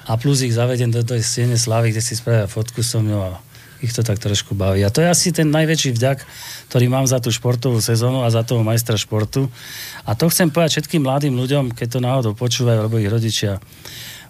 A plus ich zavedem do tej stiene slavy, kde si spravia fotku so mnou a ich to tak trošku baví. A to je asi ten najväčší vďak, ktorý mám za tú športovú sezónu a za toho majstra športu. A to chcem povedať všetkým mladým ľuďom, keď to náhodou počúvajú, alebo ich rodičia.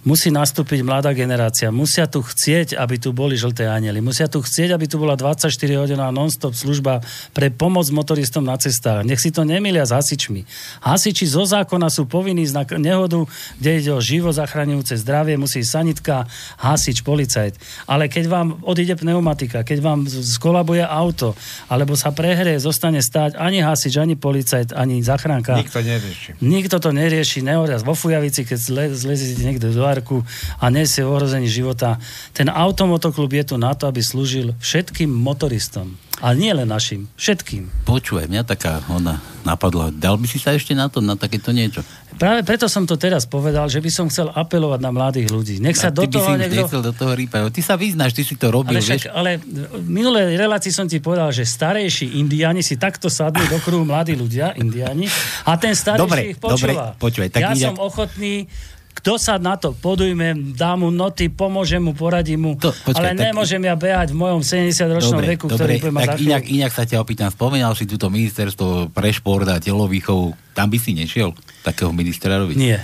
Musí nastúpiť mladá generácia. Musia tu chcieť, aby tu boli žlté anieli. Musia tu chcieť, aby tu bola 24 hodinová non-stop služba pre pomoc motoristom na cestách. Nech si to nemilia s hasičmi. Hasiči zo zákona sú povinní na nehodu, kde ide o život zachraňujúce zdravie, musí sanitka, hasič, policajt. Ale keď vám odíde pneumatika, keď vám skolabuje auto, alebo sa prehrie, zostane stáť ani hasič, ani policajt, ani zachránka.
Nikto nerieši.
Nikto to nerieši, nehoria vo fujavici, keď zle, zlezíte niekde do arku a nesie v ohrození života. Ten automotoklub je tu na to, aby slúžil všetkým motoristom. A nie len našim, všetkým.
Počúvaj, mňa taká ona napadla. Dal by si sa ešte na to, na takéto niečo?
Práve preto som to teraz povedal, že by som chcel apelovať na mladých ľudí. Nech sa
A
do
ty by
toho
si už
niekto...
nechcel do toho rýpať. Ty sa vyznáš, ty si to robil,
Ale,
vieš?
však, ale v minulej relácii som ti povedal, že starejší indiáni si takto sadnú do kruhu mladí ľudia, indiáni, a ten starejší
Dobre,
ich počúva.
dobre, počúvaj, tak
ja
inak-
som ochotný kto sa na to podujme, dá mu noty, pomôžem mu, poradím mu,
To- počkaj,
ale
tak-
nemôžem ja behať v mojom 70-ročnom veku, ktorý
dobre,
mať
tak inak, inak sa ťa opýtam, spomínal si túto ministerstvo pre šport a telovýchovu, tam by si nešiel takého ministra robiť?
Nie.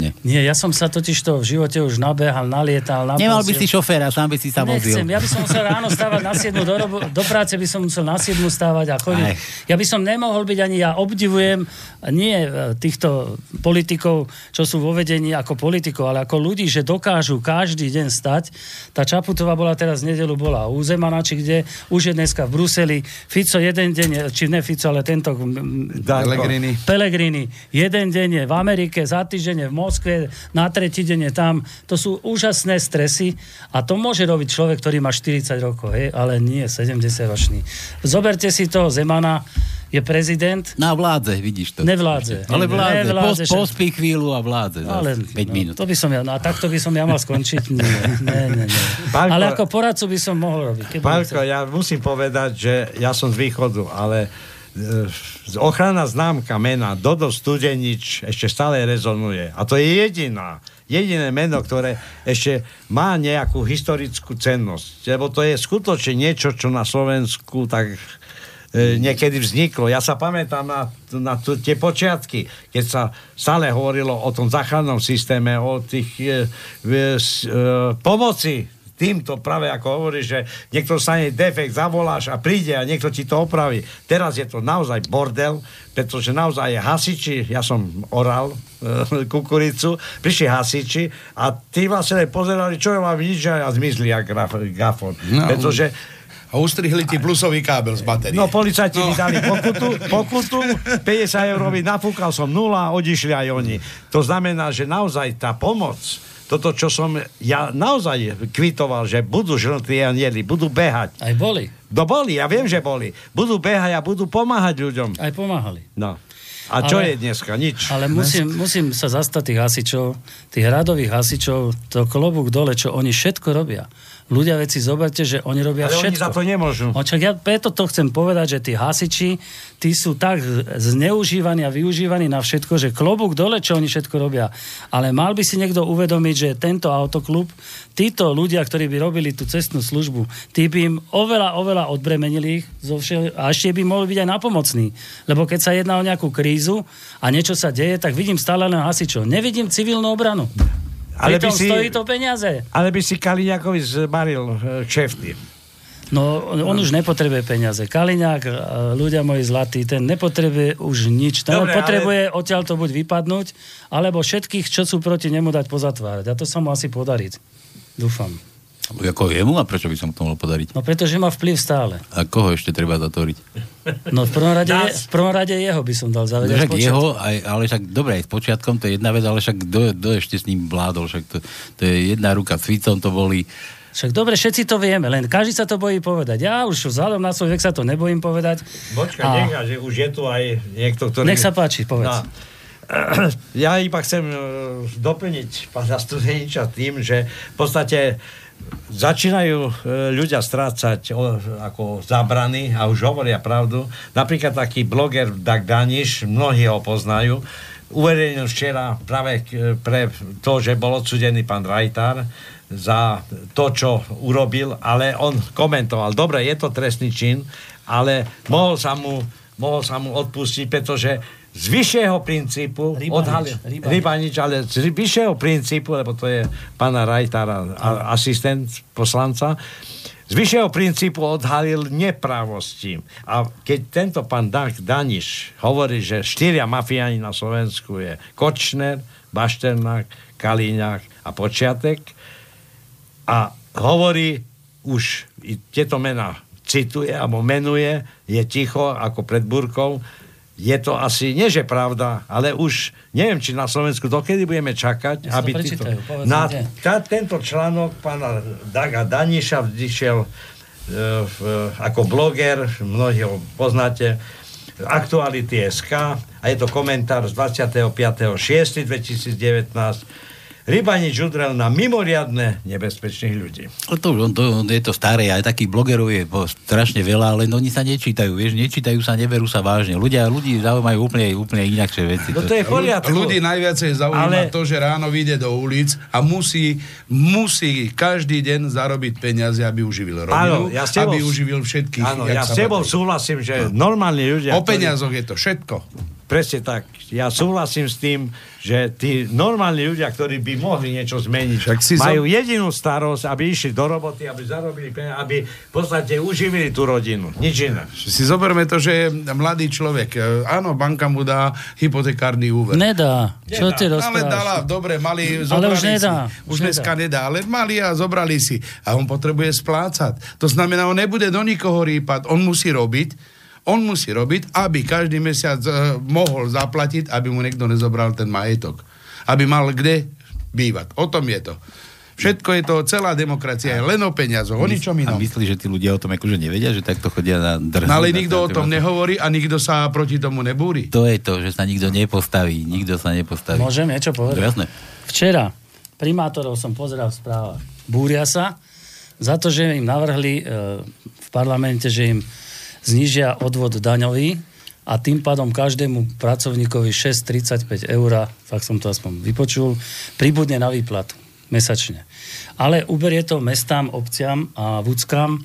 Nie.
Nie, ja som sa totiž to v živote už nabehal, nalietal, napozil.
Nemal by si šoféra, sám by si sa vozil.
Nechcem, ja by som musel ráno stávať na 7 do, robo- do práce by som musel na 7 stávať a chodiť.
Aj.
Ja by som nemohol byť ani, ja obdivujem nie e, týchto politikov, čo sú vo vedení ako politikov, ale ako ľudí, že dokážu každý deň stať. Tá Čaputová bola teraz v nedelu, bola u Zemana, či kde, už je dneska v Bruseli. Fico jeden deň, či ne Fico, ale tento.
Pellegrini.
Pelegrini. Jeden deň je v Amerike, za týždeň je v Moskve, na tretí deň je tam. To sú úžasné stresy a to môže robiť človek, ktorý má 40 rokov, hej, ale nie 70 ročný. Zoberte si toho Zemana, je prezident,
Na vládze, vidíš to.
Nevládze.
Ale vládze.
Nevládze, však-
pospí chvíľu a vládze.
ale
5
no,
minút.
to by som ja, no a takto by som ja mal skončiť. Nie, nie, nie, nie.
Pálko-
Ale ako poradcu by som mohol robiť.
Pálko, ja musím povedať, že ja som z východu, ale ochrana známka mena Dodo Studenič ešte stále rezonuje. A to je jediná, jediné meno, ktoré ešte má nejakú historickú cennosť. Lebo to je skutočne niečo, čo na Slovensku tak e, niekedy vzniklo. Ja sa pamätám na, na tu, tie počiatky, keď sa stále hovorilo o tom záchrannom systéme, o tých e, e, e, pomoci týmto práve ako hovoríš, že niekto stane defekt, zavoláš a príde a niekto ti to opraví. Teraz je to naozaj bordel, pretože naozaj je hasiči, ja som oral e, <laughs> kukuricu, prišli hasiči a tí vlastne pozerali, čo je mám nič a zmizli jak gafon.
No.
Pretože
A ustrihli ti plusový kábel z batérie.
No, policajti no. mi dali <laughs> pokutu, pokutu 50 eurový, nafúkal som nula, odišli aj oni. To znamená, že naozaj tá pomoc, toto, čo som ja naozaj kvitoval, že budú žltí anieli, budú behať.
Aj boli.
No boli, ja viem, že boli. Budú behať a budú pomáhať ľuďom.
Aj pomáhali.
No. A čo
Ale-
je dneska? Nič.
Ale musím, musím sa zastať tých hasičov, tých radových hasičov, to klobúk dole, čo oni všetko robia. Ľudia veci zoberte, že oni robia
Ale oni
všetko.
za to nemôžu.
No, čak ja preto to chcem povedať, že tí hasiči, tí sú tak zneužívaní a využívaní na všetko, že klobúk dole, čo oni všetko robia. Ale mal by si niekto uvedomiť, že tento autoklub, títo ľudia, ktorí by robili tú cestnú službu, tí by im oveľa, oveľa odbremenili ich zo všel- a ešte by mohli byť aj napomocní. Lebo keď sa jedná o nejakú krízu a niečo sa deje, tak vidím stále len hasičov. Nevidím civilnú obranu.
Ale by si-
stojí to peniaze.
Ale by si Kaliňakovi zmaril e, kšefty.
No, on už nepotrebuje peniaze. Kaliňák, e, ľudia moji zlatí, ten nepotrebuje už nič. Ten
Dobre,
potrebuje ale... odtiaľ to buď vypadnúť, alebo všetkých, čo sú proti nemu, dať pozatvárať. A to sa mu asi podarí. Dúfam.
Ako jemu a prečo by som to mohol podariť?
No pretože má vplyv stále.
A koho ešte treba zatvoriť?
No v prvom rade, je, v prvom rade jeho by som dal
No,
zavedať.
však jeho, aj, ale však dobre, aj s počiatkom to je jedna vec, ale však kto, kto ešte s ním vládol? Však to, to je jedna ruka s Ficom, to boli...
Však dobre, všetci to vieme, len každý sa to bojí povedať. Ja už vzhľadom na svoj vek sa to nebojím povedať.
Počkaj,
A-
nechá, že už je tu aj niekto, ktorý...
Nech sa páči, povedz.
No. <clears throat> Ja iba chcem e, doplniť pána Studeniča tým, že v podstate začínajú e, ľudia strácať ako zabrany a už hovoria pravdu. Napríklad taký bloger Dag Daniš, mnohí ho poznajú, uverejnil včera práve k- pre to, že bol odsudený pán Rajtar za to, čo urobil, ale on komentoval, dobre, je to trestný čin, ale mohol sa mu, mohol sa mu odpustiť, pretože z vyššieho princípu
Rybanič,
odhalil,
Rybanič.
Rybanič, ale z vyššieho princípu, lebo to je pána Rajtara, a- asistent poslanca, z vyššieho princípu odhalil nepravosti. A keď tento pán Dag Daniš hovorí, že štyria mafiáni na Slovensku je Kočner, Bašternák, Kalíňák a Počiatek a hovorí už tieto mená cituje alebo menuje, je ticho ako pred burkou, je to asi, nie že pravda, ale už neviem, či na Slovensku dokedy budeme čakať,
Ja
aby títo, na tá, tento článok pána Daga Daniša vyšiel e, v, ako bloger, mnohí ho poznáte, Aktuality SK a je to komentár z 25.6.2019 Rybanič udrel na mimoriadne nebezpečných ľudí.
No to, to, je to staré, aj takých blogerov je strašne veľa, ale oni sa nečítajú, vieš, nečítajú sa, neberú sa vážne. Ľudia, ľudí zaujímajú úplne, úplne inakšie veci.
No to je poriadku.
Ľudí najviacej zaujíma
Ale-
to, že ráno vyjde do ulic a musí, musí každý deň zarobiť peniaze, aby uživil rodinu,
Áno, ja tebou-
aby uživil všetkých.
Áno, ja s tebou súhlasím, že normálni ľudia...
O
ktorí-
peniazoch je to všetko.
Presne tak. Ja súhlasím s tým, že tí normálni ľudia, ktorí by mohli niečo zmeniť,
Však si
majú jedinú starosť, aby išli do roboty, aby zarobili peniaze, aby v podstate uživili tú rodinu. Nič iné.
Si zoberme to, že je mladý človek. e, Áno, banka mu dá hypotekárny úver.
Nedá. Čo
Nedá.
ty
Ale
rozprávaš?
dala, dobre, mali,
Ale
zobrali
už nedá,
si. Už
už
dneska nedá, ale mali a zobrali si. A on potrebuje splácať. To znamená, on nebude do nikoho rýpať, on musí robiť, on musí robiť, aby každý mesiac uh, mohol zaplatiť, aby mu niekto nezobral ten majetok. Aby mal kde bývať. O tom je to. Všetko je to, celá demokracia je len o peniazoch, o ničom
A
inom.
myslí, že tí ľudia o tom akože nevedia, že takto chodia na drh.
No ale nikto o tom nehovorí a nikto sa proti tomu nebúri.
To je to, že sa nikto nepostaví. Nikto sa nepostaví.
Môžem niečo
No,
povedať?
jasné.
Včera primátorov som pozeral v správach. Búria sa za to, že im navrhli e, v parlamente, že im znižia odvod daňový a tým pádom každému pracovníkovi 6,35 eur, tak som to aspoň vypočul, pribudne na výplatu mesačne. Ale uberie to mestám, obciam a vúckam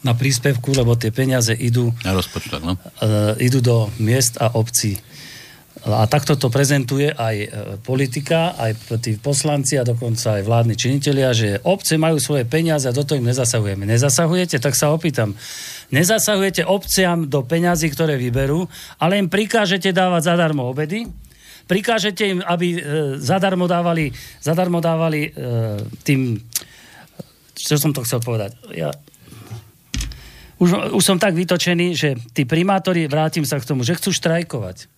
na príspevku, lebo tie peniaze idú
Na rozpočtoch, no.
e, idú do miest a obcí. A takto to prezentuje aj e, politika, aj tí poslanci a dokonca aj vládni činitelia, že obce majú svoje peniaze a do toho im nezasahujeme. Nezasahujete? Tak sa opýtam. Nezasahujete obciam do peňazí, ktoré vyberú, ale im prikážete dávať zadarmo obedy, prikážete im, aby e, zadarmo dávali, zadarmo dávali e, tým... Čo som to chcel povedať? Ja, už, už som tak vytočený, že tí primátori, vrátim sa k tomu, že chcú štrajkovať.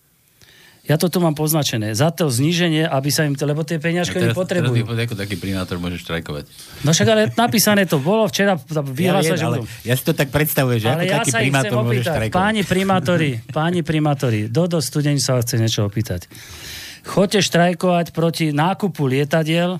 Ja to tu mám poznačené. Za to zníženie, aby sa im to, lebo tie peňažky oni potrebujú.
Teraz ako taký primátor môže štrajkovať.
No však ale napísané to bolo včera, vyhlása,
ja,
že
ale
budú.
ja si to tak predstavujem, že
Ale
ako
ja
taký primátor môže štrajkovať.
Páni primátori, <laughs> páni primátori, Dodo Studeň sa vás chce niečo opýtať. Choďte štrajkovať proti nákupu lietadiel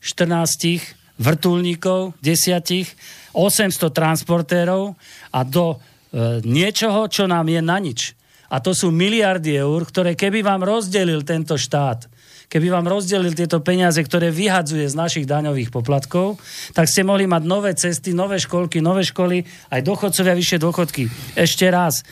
14 vrtulníkov, 10, 800 transportérov a do e, niečoho, čo nám je na nič. A to sú miliardy eur, ktoré keby vám rozdelil tento štát, keby vám rozdelil tieto peniaze, ktoré vyhadzuje z našich daňových poplatkov, tak ste mohli mať nové cesty, nové školky, nové školy, aj dochodcovia vyššie dôchodky. Ešte raz,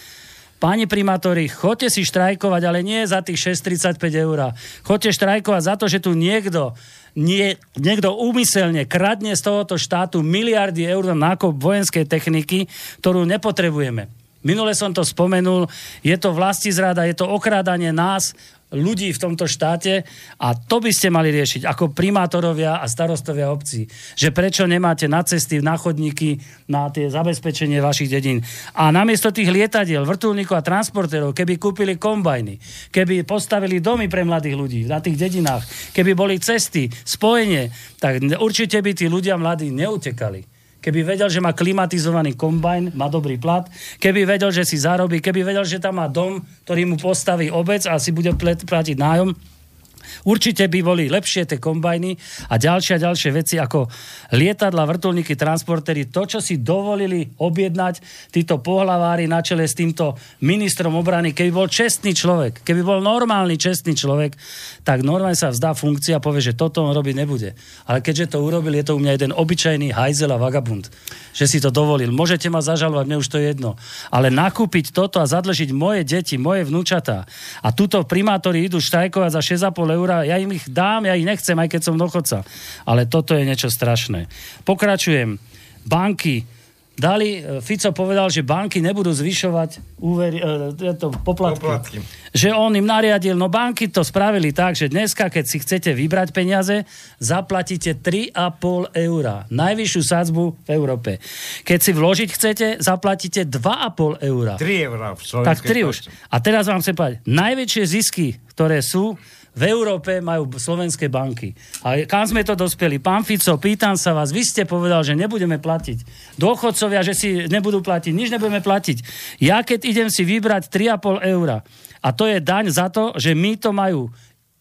Páni primátori, chodte si štrajkovať, ale nie za tých 6,35 eur. Chodte štrajkovať za to, že tu niekto, nie, niekto úmyselne kradne z tohoto štátu miliardy eur na nákup vojenskej techniky, ktorú nepotrebujeme. Minule som to spomenul, je to vlastizrada, je to okrádanie nás, ľudí v tomto štáte a to by ste mali riešiť ako primátorovia a starostovia obcí. Že prečo nemáte na cesty, na chodníky, na tie zabezpečenie vašich dedín. A namiesto tých lietadiel, vrtulníkov a transportérov, keby kúpili kombajny, keby postavili domy pre mladých ľudí na tých dedinách, keby boli cesty, spojenie, tak určite by tí ľudia mladí neutekali keby vedel, že má klimatizovaný kombajn, má dobrý plat, keby vedel, že si zarobí, keby vedel, že tam má dom, ktorý mu postaví obec a si bude platiť nájom, Určite by boli lepšie tie kombajny a ďalšie a ďalšie veci ako lietadla, vrtulníky, transportéry. To, čo si dovolili objednať títo pohlavári na čele s týmto ministrom obrany, keby bol čestný človek, keby bol normálny čestný človek, tak normálne sa vzdá funkcia a povie, že toto on robiť nebude. Ale keďže to urobil, je to u mňa jeden obyčajný hajzel a vagabund, že si to dovolil. Môžete ma zažalovať, mne už to je jedno. Ale nakúpiť toto a zadlžiť moje deti, moje vnúčatá a tuto primátori idú štrajkovať za 6,5 eur, ja im ich dám, ja ich nechcem, aj keď som dochodca. Ale toto je niečo strašné. Pokračujem. Banky, Dali, e, Fico povedal, že banky nebudú zvyšovať úver, e, to, poplatky.
Poplatky.
Že on im nariadil, no banky to spravili tak, že dneska, keď si chcete vybrať peniaze, zaplatíte 3,5 eura. Najvyššiu sadzbu v Európe. Keď si vložiť chcete, zaplatíte 2,5 eura.
3 eurá v
Tak
Slovenskej
tri už.
pošte.
A teraz vám chcem povedať, najväčšie zisky, ktoré sú, v Európe majú slovenské banky. A kam sme to dospeli? Pán Fico, pýtam sa vás, vy ste povedal, že nebudeme platiť. Dôchodcovia, že si nebudú platiť, nič nebudeme platiť. Ja keď idem si vybrať 3,5 eura, a to je daň za to, že my to majú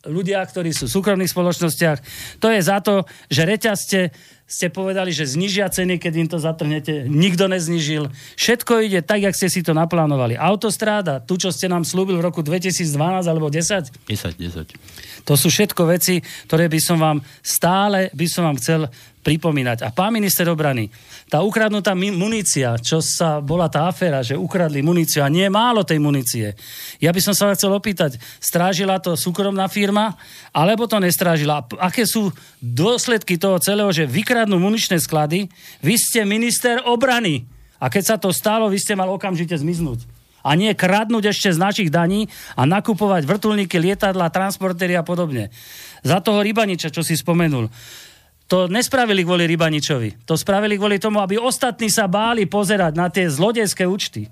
ľudia, ktorí sú v súkromných spoločnostiach, to je za to, že reťazte ste povedali, že znižia ceny, keď im to zatrhnete. Nikto neznižil. Všetko ide tak, jak ste si to naplánovali. Autostráda, tu, čo ste nám slúbil v roku 2012 alebo 10,
10, 10.
to sú všetko veci, ktoré by som vám stále by som vám chcel pripomínať. A pán minister obrany, tá ukradnutá munícia, čo sa bola tá aféra, že ukradli muníciu a nie je málo tej munície. Ja by som sa chcel opýtať, strážila to súkromná firma, alebo to nestrážila? Aké sú dôsledky toho celého, že vykradnú muničné sklady? Vy ste minister obrany. A keď sa to stalo, vy ste mal okamžite zmiznúť a nie kradnúť ešte z našich daní a nakupovať vrtulníky, lietadla, transportéry a podobne. Za toho Rybaniča, čo si spomenul. To nespravili kvôli Rybaničovi. To spravili kvôli tomu, aby ostatní sa báli pozerať na tie zlodejské účty.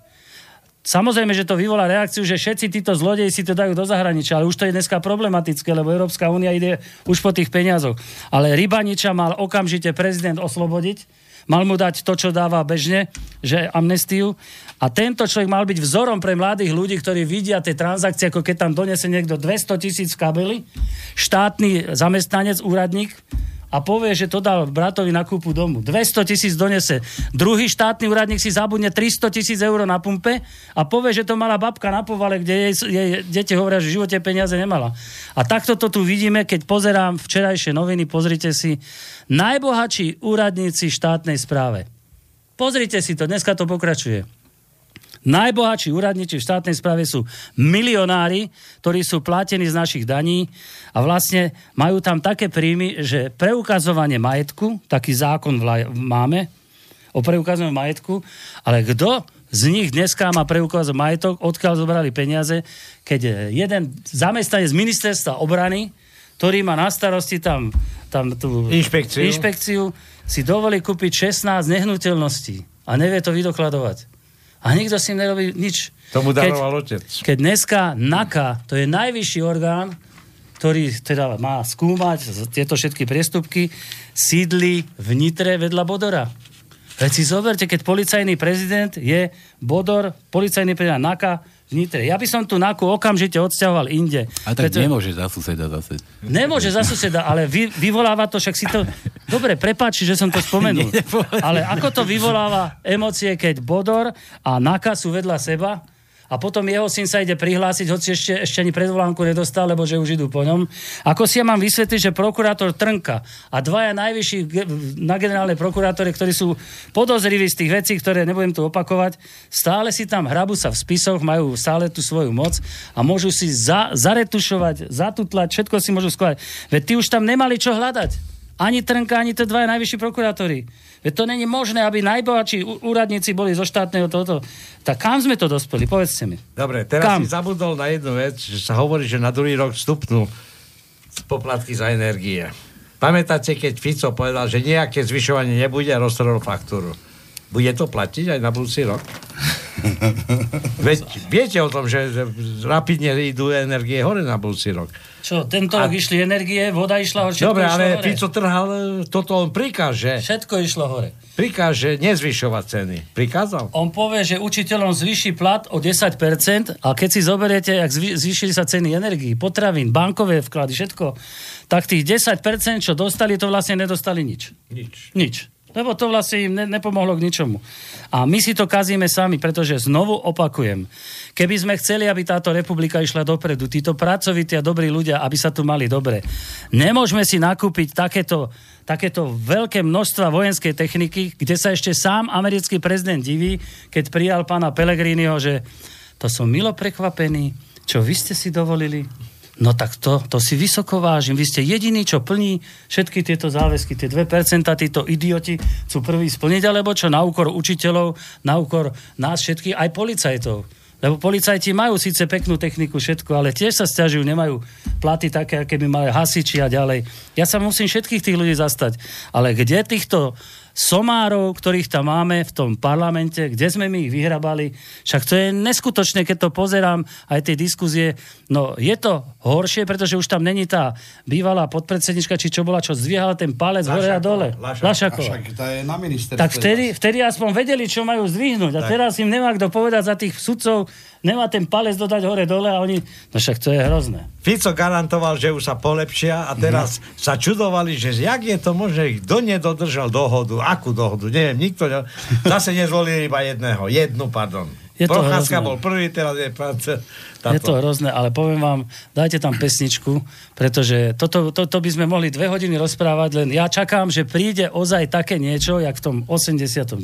Samozrejme, že to vyvolá reakciu, že všetci títo zlodeji si to dajú do zahraničia, ale už to je dneska problematické, lebo Európska únia ide už po tých peniazoch. Ale Rybaniča mal okamžite prezident oslobodiť, mal mu dať to, čo dáva bežne, že amnestiu. A tento človek mal byť vzorom pre mladých ľudí, ktorí vidia tie transakcie, ako keď tam donese niekto 200 tisíc kabely, štátny zamestnanec, úradník, a povie, že to dal bratovi na kúpu domu. 200 tisíc donese. Druhý štátny úradník si zabudne 300 tisíc eur na pumpe a povie, že to mala babka na povale, kde jej, jej deti hovoria, že v živote peniaze nemala. A takto to tu vidíme, keď pozerám včerajšie noviny, pozrite si, najbohatší úradníci štátnej správe. Pozrite si to, dneska to pokračuje. Najbohatší úradníci v štátnej správe sú milionári, ktorí sú platení z našich daní a vlastne majú tam také príjmy, že preukazovanie majetku, taký zákon vla- máme o preukazovaní majetku, ale kto z nich dneska má preukázať majetok, odkiaľ zobrali peniaze, keď jeden zamestnanec z ministerstva obrany, ktorý má na starosti tam, tam tú
Inšpekciu.
inšpekciu, si dovolí kúpiť 16 nehnuteľností a nevie to vydokladovať. A nikto s ním nerobí nič.
Tomu daroval otec.
Keď dneska NAKA, to je najvyšší orgán, ktorý teda má skúmať tieto všetky priestupky, sídli v Nitre vedľa Bodora. Veď si zoberte, keď policajný prezident je Bodor, policajný prezident NAKA v Nitre. Ja by som tú NAKU okamžite odsťahoval inde.
A tak
Preto-
nemôže za suseda zase.
Nemôže za suseda, ale vy, vyvoláva to, však si to... Dobre, prepáči, že som to <laughs> spomenul. Ale ako to vyvoláva emócie, keď Bodor a Naka sú vedľa seba a potom jeho syn sa ide prihlásiť, hoci ešte, ešte ani predvolánku nedostal, lebo že už idú po ňom. Ako si ja mám vysvetliť, že prokurátor Trnka a dvaja najvyšší na generálnej prokurátore, ktorí sú podozriví z tých vecí, ktoré nebudem tu opakovať, stále si tam hrabu sa v spisoch, majú stále tú svoju moc a môžu si za, zaretušovať, zatutlať, všetko si môžu skladať. Veď ty už tam nemali čo hľadať. Ani Trnka, ani tie dvaja najvyšší prokurátori. Veď to není možné, aby najbohatší úradníci boli zo štátneho toto. Tak kam sme to dospeli? Povedzte mi.
Dobre, teraz
Kam?
si zabudol na jednu vec, že sa hovorí, že na druhý rok vstupnú poplatky za energie. Pamätáte, keď Fico povedal, že nejaké zvyšovanie nebude a roztrhol faktúru. Bude to platiť aj na budúci rok? <laughs> Veď viete o tom, že, rapidne idú energie hore na budúci rok.
Čo, tento rok išli energie, voda išla hore,
Dobre,
išlo
ale. Fico trhal, e, toto on prikáže.
Všetko išlo hore.
Prikáže nezvyšovať ceny. Prikázal?
On povie, že učiteľom zvýši plat o 10%, a keď si zoberiete, ak zvý, zvýšili sa ceny energií, potravín, bankové vklady, všetko, tak tých 10%, čo dostali, to vlastne nedostali nič.
Nič.
Nič. Lebo to vlastne im ne, nepomohlo k ničomu. A my si to kazíme sami, pretože znovu opakujem, keby sme chceli, aby táto republika išla dopredu, títo pracovití a dobrí ľudia, aby sa tu mali dobre, nemôžeme si nakúpiť takéto, takéto veľké množstva vojenskej techniky, kde sa ešte sám americký prezident diví, keď prijal pána Pellegriniho, že to som milo prekvapený, čo vy ste si dovolili, No tak to, to si vysoko vážim. Vy ste jediní, čo plní všetky tieto záväzky. Tie 2% títo idioti chcú prvý splniť, alebo čo na úkor učiteľov, na úkor nás všetkých, aj policajtov. Lebo policajti majú síce peknú techniku, všetko, ale tiež sa stiažujú, nemajú platy také, aké by mali hasiči a ďalej. Ja sa musím všetkých tých ľudí zastať. Ale kde týchto somárov, ktorých tam máme v tom parlamente, kde sme my ich vyhrabali. Však to je neskutočné, keď to pozerám, aj tie diskuzie. No je to horšie, pretože už tam není tá bývalá podpredsednička, či čo bola, čo zdvíhala ten palec hore a dole.
Lašaková.
Lašaková. Tak vtedy, vtedy aspoň vedeli, čo majú zdvihnúť. A teraz im nemá kto povedať za tých sudcov, nemá ten palec dodať hore-dole a oni... No však to je hrozné.
Fico garantoval, že už sa polepšia a teraz
Mhm.
sa čudovali, že jak je to možné, kto nedodržal dohodu, akú dohodu, neviem, nikto ne... <laughs> Zase nezvolili iba jedného, jednu, pardon.
Je to
Procházka bol prvý, teraz je pán-
Je to
táto.
hrozné, ale poviem vám, dajte tam pesničku, pretože toto, toto by sme mohli dve hodiny rozprávať, len ja čakám, že príde ozaj také niečo, jak v tom 89.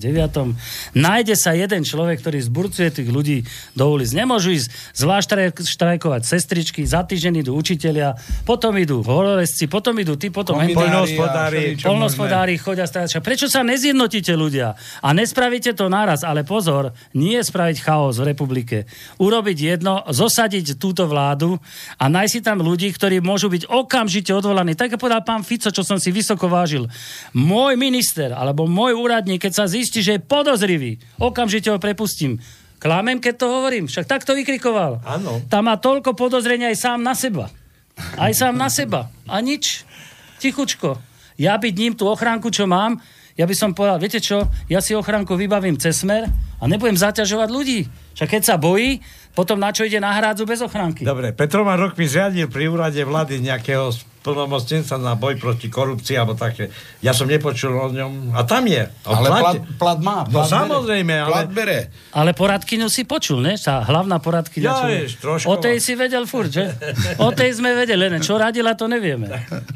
Nájde sa jeden človek, ktorý zburcuje tých ľudí do ulic. Nemôžu ísť zvlášť štraj- štrajkovať sestričky, za týždeň idú učitelia, potom idú horolezci, potom idú tí, potom
Poľnohospodári.
Polnospodári chodia stráča. Prečo sa nezjednotíte ľudia? A nespravíte to naraz, ale pozor, nie spraviť chaos v republike. Urobiť jedno, zosadiť túto vládu a nájsť si tam ľudí, ktorí môžu byť okamžite odvolaní. Tak povedal pán Fico, čo som si vysoko vážil. Môj minister alebo môj úradník, keď sa zistí, že je podozrivý, okamžite ho prepustím. Klamem, keď to hovorím. Však tak to vykrikoval.
Áno.
Tam má toľko podozrenia aj sám na seba. Aj sám na seba. A nič. Tichučko. Ja byť ním tú ochránku, čo mám, ja by som povedal, viete čo, ja si ochránku vybavím cez smer a nebudem zaťažovať ľudí. Však keď sa bojí, potom na čo ide na hrádzu bez ochránky.
Dobre, Petrova rok mi zriadil pri úrade vlády nejakého plnomocnenca na boj proti korupcii alebo také. Ja som nepočul o ňom. A tam je. O
Ale plat, plat má.
No
Plat bere.
samozrejme, ale-
Plat bere.
Ale poradkyňu si počul, ne? Tá hlavná poradkyňa.
Ja, vieš, trošku.
O tej si vedel furt, že? O tej sme vedeli, len čo radila, to nevieme.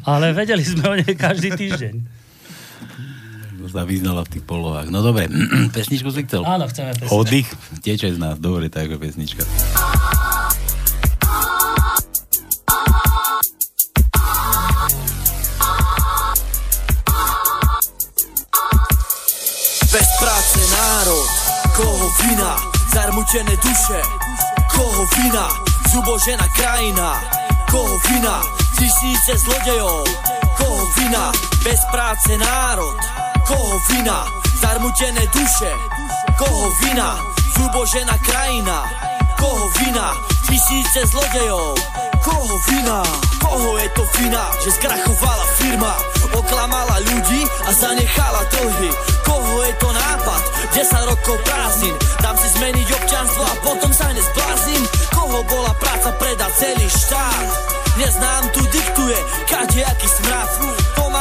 Ale vedeli sme o nej každý týždeň.
Sa vyznala v tých polohách. No dobre, <clears throat> pesničku si chcel?
Áno, chceme pesničku.
Oddych teče z nás, dobre, takže pesnička.
Bez práce národ, koho vina, zarmučené duše, koho vina, zubožená krajina, koho vina, tisíce zlodejov, koho vina, bez práce národ, koho vina, zarmutené duše, koho vina, zubožená krajina, koho vina, tisíce zlodejov, koho vina, koho je to vina, že skrachovala firma, oklamala ľudí a zanechala dlhy, koho je to nápad, 10 rokov prázdnin, dám si zmeniť občanstvo a potom sa nezblázim, koho bola práca predať celý štát, neznám tu diktuje, kadejaký smrad,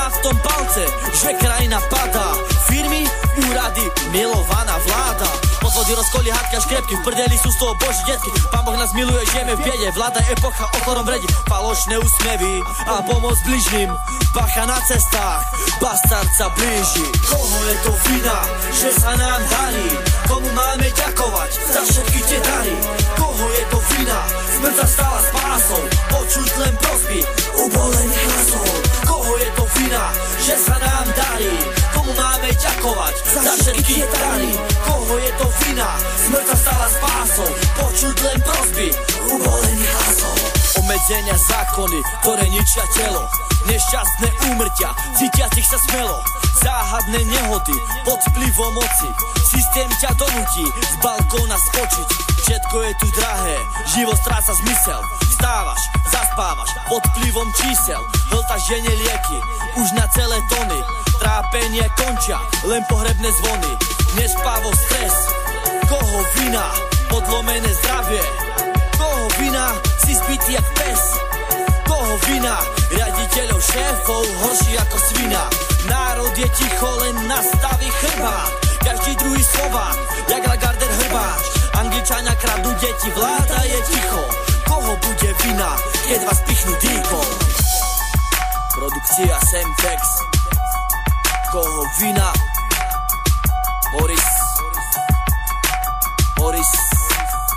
v tom palce, že krajina padá, firmy, úrady, milovaná vláda, podvody, rozkoly, hádka, škrepky, v prdeli sú z toho boží detky, pán Boh nás miluje, žijeme v biede, vláda epocha o chorom vredi, falošné úsmevy a pomoc bližným, bacha na cestách, bastard sa blíži, koho je to vina, že sa nám darí, komu máme ďakovať za všetky tie dary, koho je to vina, smrť sa stala spásou, počuť len prosby, ubolených hlasov, koho je to vina, že sa nám darí, komu máme ďakovať za všetky tie dary, koho je to vina, smrť sa stala spásou, počuť len prosby, ubolených hlasov. Obmedzenia zákony, ktoré ničia telo, nešťastné úmrtia, cítiacich sa smelo, záhadné nehody pod vplyvom moci, systém ťa donúti z balkóna skočiť, všetko je tu drahé, život stráca zmysel, vstávaš, zaspávaš pod vplyvom čísel, hlta žene lieky, už na celé tony, trápenie končia, len pohrebné zvony, nespávo stres, koho vina, podlomené zdravie, koho vina, si zbytý jak pes, koho vina, riaditeľov šéfov, horší ako svina, národ je ticho, len nastaví chrbát, každý druhý slovák, jak Lagarder hrbáč, Angličania kradú deti, vláda je ticho, koho bude vina, keď vás pichnú dýchom. Produkcia Semtex, koho vina, Boris, Boris,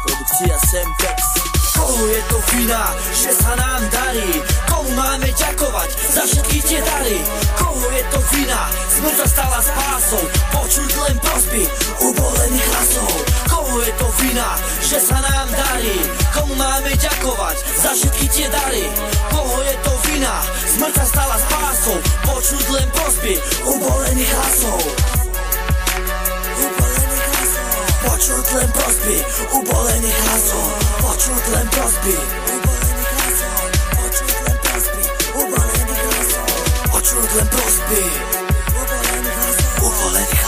produkcia Semtex. Koho je to vina, že sa nám darí? Komu máme ďakovať za všetky tie dary? Koho je to vina, smrť sa stala spásou? Počuť len prosby ubolených hlasov. Koho je to vina, že sa nám darí? Komu máme ďakovať za všetky tie dary? Koho je to vina, smrť sa stala spásou? Počuť len prosby ubolených hlasov. Ubolených hlasov. Počuť len prosby ubolených hlasov. Počuť len prosby ubolených hlasov. Počuť len prosby ubolených hlasov. Počuť len prosby ubolených hlasov.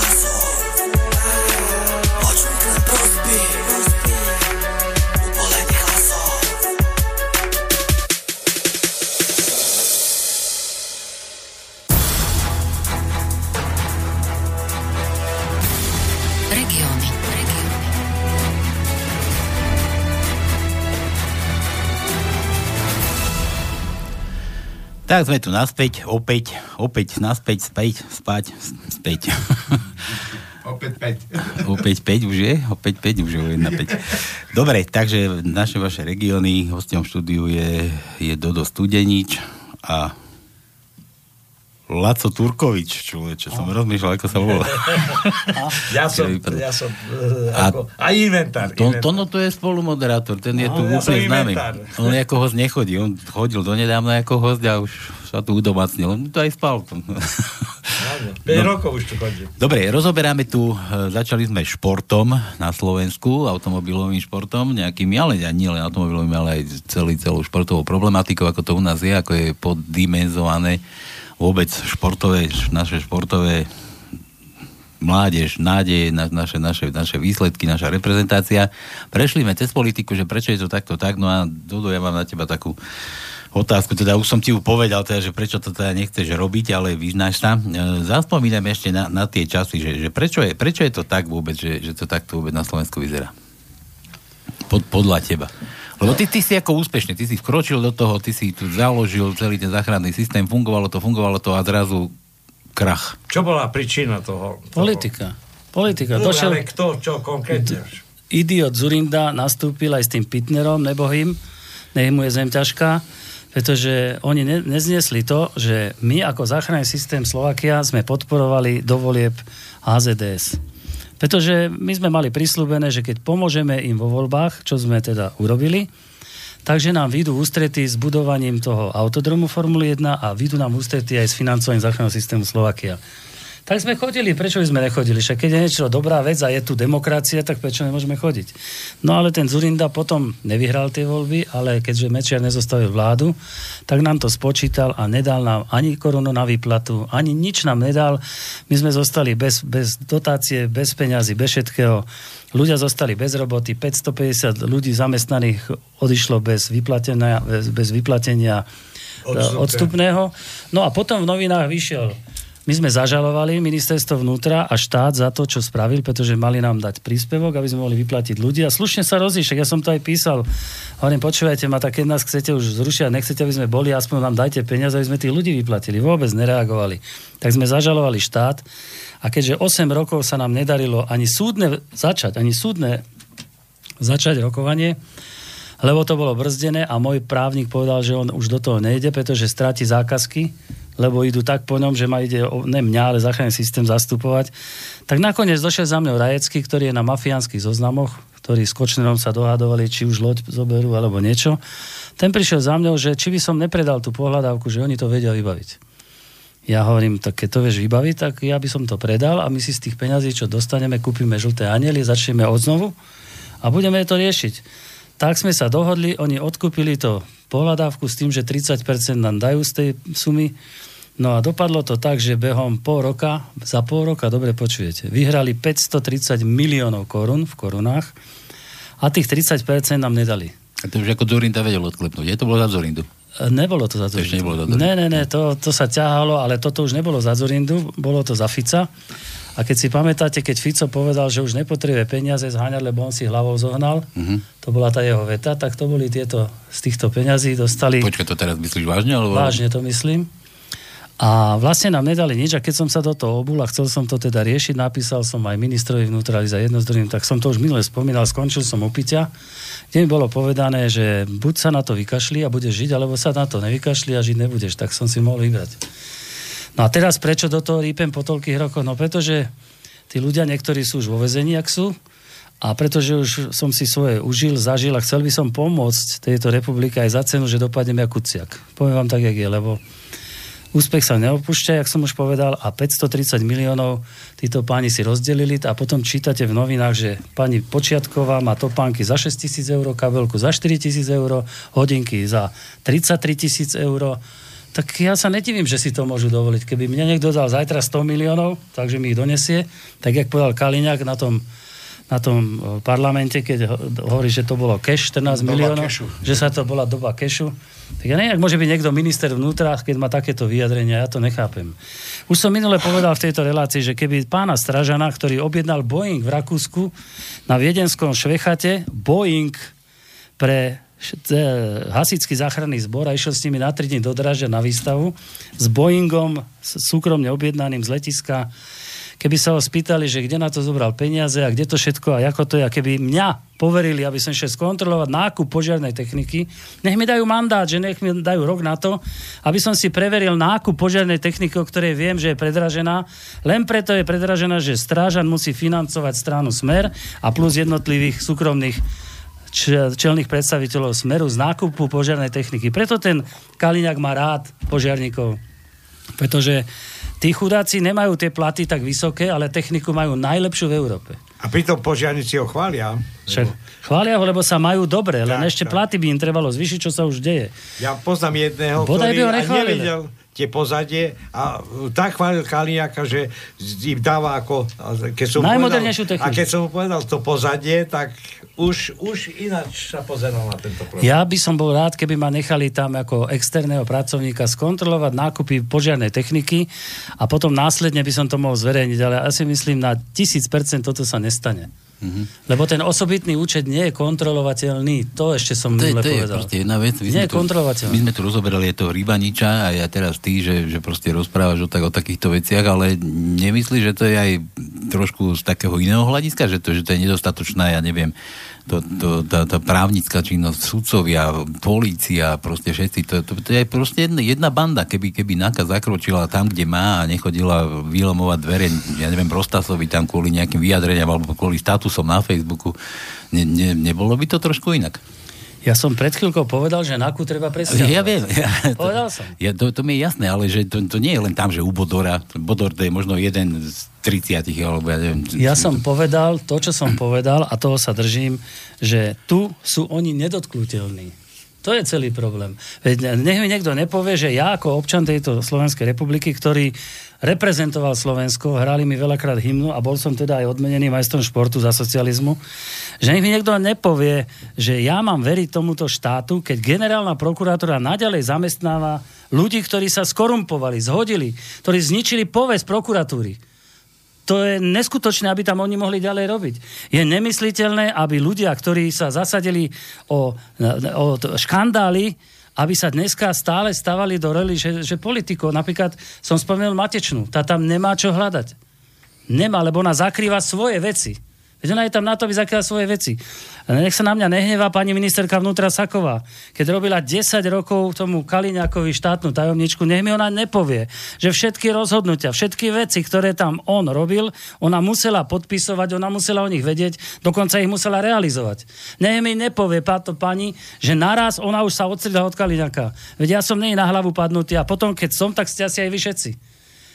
Tak sme tu naspäť, opäť, opäť naspäť, späť, spať, späť.
Opäť 5.
opäť 5 už je? Opäť 5 už je 1 5. Dobre, takže naše vaše regióny, hostom štúdiu je, je Dodo Studenič a Laco Turkovič, človeče, som rozmýšľal, ako sa volá. <laughs>
Ja som, ja som uh,
A-
ako, a inventár.
To,
inventár.
to, no, to je spolumoderátor, ten je
No,
tu
ja
úplne známy.
inventár.
On ako host nechodí, on chodil donedávno ako host a už sa tu udomacnil. On tu aj spal.
Áno, <laughs> 5
No.
rokov už tu chodím.
Dobre, rozoberáme tu, e, začali sme športom na Slovensku, automobilovým športom, nejakými, ale nie len automobilovým, ale aj celý, celou športovou problematikou, ako to u nás je, ako je poddimenzované vôbec športové, naše športové mládež, nádej, na, naše, naše, naše výsledky, naša reprezentácia. Prešli sme cez politiku, že prečo je to takto tak, no a Dodo, ja mám na teba takú otázku, teda už som ti ju povedal, teda, že prečo to teda nechceš robiť, ale vyznáš sa. E, Zaspomínam ešte na, na tie časy, že, že prečo, je, prečo je to tak vôbec, že, že to takto vôbec na Slovensku vyzerá? Pod, podľa teba. Lebo ty, ty si ako úspešný, ty si vkročil do toho, ty si tu založil celý ten záchranný systém, fungovalo to, fungovalo to a zrazu krach.
Čo bola príčina toho? toho?
Politika. Politika.
No,
Došiel
ale kto, čo konkrétne?
idiot Zurinda, nastúpil aj s tým Pitnerom, nebohým, nech mu je zem ťažká, pretože oni ne, nezniesli to, že my ako záchranný systém Slovakia sme podporovali dovolieb HZDS. Pretože my sme mali prislúbené, že keď pomôžeme im vo voľbách, čo sme teda urobili, takže nám vyjdú ústrety s budovaním toho autodromu Formuly 1 a vyjdú nám ústrety aj s financovaním záchranného systému Slovakia. Tak sme chodili, prečo by sme nechodili? Však keď je niečo dobrá vec a je tu demokracia, tak prečo nemôžeme chodiť? No ale ten Zurinda potom nevyhral tie voľby, ale keďže Mečiar nezostavil vládu, tak nám to spočítal a nedal nám ani korunu na výplatu, ani nič nám nedal. My sme zostali bez, bez dotácie, bez peňazí, bez všetkého. Ľudia zostali bez roboty, 550 ľudí zamestnaných odišlo bez vyplatenia, bez, bez vyplatenia
Odstupné.
odstupného. No a potom v novinách vyšiel my sme zažalovali ministerstvo vnútra a štát za to, čo spravil, pretože mali nám dať príspevok, aby sme mohli vyplatiť ľudí. A slušne sa rozíšek, ja som to aj písal. Hovorím, počúvajte ma, tak keď nás chcete už zrušiť, nechcete, aby sme boli, aspoň nám dajte peniaze, aby sme tých ľudí vyplatili. Vôbec nereagovali. Tak sme zažalovali štát a keďže 8 rokov sa nám nedarilo ani súdne začať, ani súdne začať rokovanie, lebo to bolo brzdené a môj právnik povedal, že on už do toho nejde, pretože stráti zákazky, lebo idú tak po ňom, že ma ide, ne mňa, ale záchranný systém zastupovať. Tak nakoniec došiel za mňou Rajecký, ktorý je na mafiánskych zoznamoch, ktorí s Kočnerom sa dohadovali, či už loď zoberú alebo niečo. Ten prišiel za mňou, že či by som nepredal tú pohľadávku, že oni to vedia vybaviť. Ja hovorím, tak keď to vieš vybaviť, tak ja by som to predal a my si z tých peňazí, čo dostaneme, kúpime žlté aniely, začneme odznovu a budeme to riešiť. Tak sme sa dohodli, oni odkúpili to pohľadávku s tým, že 30% nám dajú z tej sumy. No a dopadlo to tak, že behom pol roka, za pol roka, dobre počujete, vyhrali 530 miliónov korún v korunách a tých 30% nám nedali.
A to už ako Zurinda vedel odklepnúť. Je to bolo za Zurindu.
E, Nebolo to za Zurindu.
nebolo za Zurindu.
Ne, ne, ne, to, to sa ťahalo, ale toto už nebolo za Zurindu, bolo to za Fica. A keď si pamätáte, keď Fico povedal, že už nepotrebuje peniaze zháňať, lebo on si hlavou zohnal,
Mhm.
to bola tá jeho veta, tak to boli tieto, z týchto peňazí dostali...
Počkaj, to teraz myslíš vážne? Alebo...
Vážne to myslím. A vlastne nám nedali nič a keď som sa do toho obul a chcel som to teda riešiť, napísal som aj ministrovi vnútra za jedno z druhým, tak som to už minule spomínal, skončil som u Piťa, kde mi bolo povedané, že buď sa na to vykašli a budeš žiť, alebo sa na to nevykašli a žiť nebudeš. Tak som si mohol vybrať. No a teraz prečo do toho rýpem po toľkých rokoch? No pretože tí ľudia, niektorí sú už vo vezení, ak sú, a pretože už som si svoje užil, zažil a chcel by som pomôcť tejto republike aj za cenu, že dopadnem ako kuciak. Poviem vám tak, jak je, lebo úspech sa neopúšťa, jak som už povedal, a 530 miliónov títo páni si rozdelili a potom čítate v novinách, že pani Počiatková má topánky za 6 tisíc eur, kabelku za 4 tisíc eur, hodinky za 33 tisíc eur. Tak ja sa netivím, že si to môžu dovoliť. Keby mne niekto dal zajtra 100 miliónov, takže mi ich donesie, tak jak povedal Kaliňák na tom na tom e, parlamente, keď ho- hovorí, že to bolo cash 14
Doba
miliónov,
kešu.
že sa to bola doba kešu. Tak ja neviem, ak môže byť niekto minister vnútra, keď má takéto vyjadrenia, ja to nechápem. Už som minule povedal v tejto relácii, že keby pána Stražana, ktorý objednal Boeing v Rakúsku na viedenskom Švechate, Boeing pre t- hasický záchranný zbor a išiel s nimi na 3 dní do Dražďa na výstavu s Boeingom s- súkromne objednaným z letiska. Keby sa ho spýtali, že kde na to zobral peniaze a kde to všetko a ako to je, a keby mňa poverili, aby som šiel skontrolovať nákup požiarnej techniky, nech mi dajú mandát, že nech mi dajú rok na to, aby som si preveril nákup požiarnej techniky, o ktorej viem, že je predražená. Len preto je predražená, že strážan musí financovať stranu Smer a plus jednotlivých súkromných čelných predstaviteľov Smeru z nákupu požiarnej techniky. Preto ten Kaliňák má rád požiarníkov. Pretože tí chudáci nemajú tie platy tak vysoké, ale techniku majú najlepšiu v Európe.
A pritom požiarníci ho chvália.
Však chvália ho, lebo sa majú dobre, len
Tak,
ešte
tak.
platy by im trebalo zvyšiť, čo sa už deje.
Ja poznám jedného,
Bodaj by
ktorý
ho
ani
nechválili.
nevidel tie pozadie a uh, tak chválil Kaliňaka, že im dáva ako... Keď som
Najmodernejšiu
povedal,
techniku.
A keď som povedal to pozadie, tak už, už ináč sa pozeral na tento problém.
Ja by som bol rád, keby ma nechali tam ako externého pracovníka skontrolovať nákupy požiarnej techniky a potom následne by som to mohol zverejniť, ale ja si myslím, na tisíc percent toto sa nestane. Lebo ten osobitný účet nie je kontrolovateľný. To ešte som
To je,
minule
to je
povedal.
proste jedna vec. My
Nie
sme
je kontrolovateľné.
My sme tu rozoberali je toho Rybaniča a ja teraz ty, že, že proste rozprávaš o, tak, o takýchto veciach, ale nemyslíš, že to je aj trošku z takého iného hľadiska, že to, že to je nedostatočná, ja neviem, to, to, tá, tá právnická činnosť, sudcovia, polícia, proste všetci, to, to, to je proste jedna, jedna banda, keby, keby NAKA zakročila tam, kde má a nechodila vylomovať dvere, ja neviem, Prostasovi tam kvôli nejakým vyjadreniam alebo kvôli statusom na Facebooku, ne, ne, nebolo by to trošku inak?
Ja som pred chvíľkou povedal, že NAKU treba presťahovať.
Ja viem. Ja, to,
Povedal som.
Ja, to, to mi je jasné, ale že to, to nie je len tam, že u Bodora. Bodor to je možno jeden z 30, alebo ja neviem.
Ja som povedal to, čo som povedal a toho sa držím, že tu sú oni nedotknutelní. To je celý problém. Veď nech mi niekto nepovie, že ja ako občan tejto Slovenskej republiky, ktorý reprezentoval Slovensko, hrali mi veľakrát hymnu a bol som teda aj odmenený majstrom športu za socializmu, že nech mi niekto nepovie, že ja mám veriť tomuto štátu, keď generálna prokurátora naďalej zamestnáva ľudí, ktorí sa skorumpovali, zhodili, ktorí zničili povesť prokuratúry. To je neskutočné, aby tam oni mohli ďalej robiť. Je nemysliteľné, aby ľudia, ktorí sa zasadili o, o škandály, aby sa dneska stále stavali do roli, že, že politikov, napríklad som spomenul Matečnú, tá tam nemá čo hľadať. Nemá, lebo ona zakrýva svoje veci. Veď ona je tam na to, aby zakrývala svoje veci. Nech sa na mňa nehnevá pani ministerka vnútra Saková. Keď robila 10 rokov tomu Kaliňakovi štátnu tajomničku, nech mi ona nepovie, že všetky rozhodnutia, všetky veci, ktoré tam on robil, ona musela podpisovať, ona musela o nich vedieť, dokonca ich musela realizovať. Nech mi nepovie táto pani, že naraz ona už sa odstrihla od Kaliňaka. Veď ja som nej na hlavu padnutý a potom, keď som, tak ste asi aj vy všetci.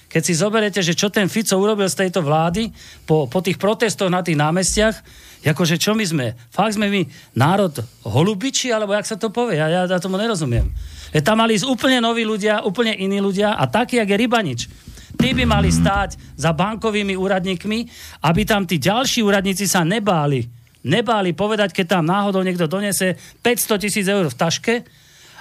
Keď si zoberete, že čo ten Fico urobil z tejto vlády po, po tých protestoch na tých námestiach, akože čo my sme? Fakt sme my národ holubiči, alebo jak sa to povie? Ja, ja, ja tomu nerozumiem. Je tam mali ísť úplne noví ľudia, úplne iní ľudia a taký, jak je Rybanič. Tí by mali stáť za bankovými úradníkmi, aby tam tí ďalší úradníci sa nebáli. Nebáli povedať, keď tam náhodou niekto donese 500 tisíc eur v taške,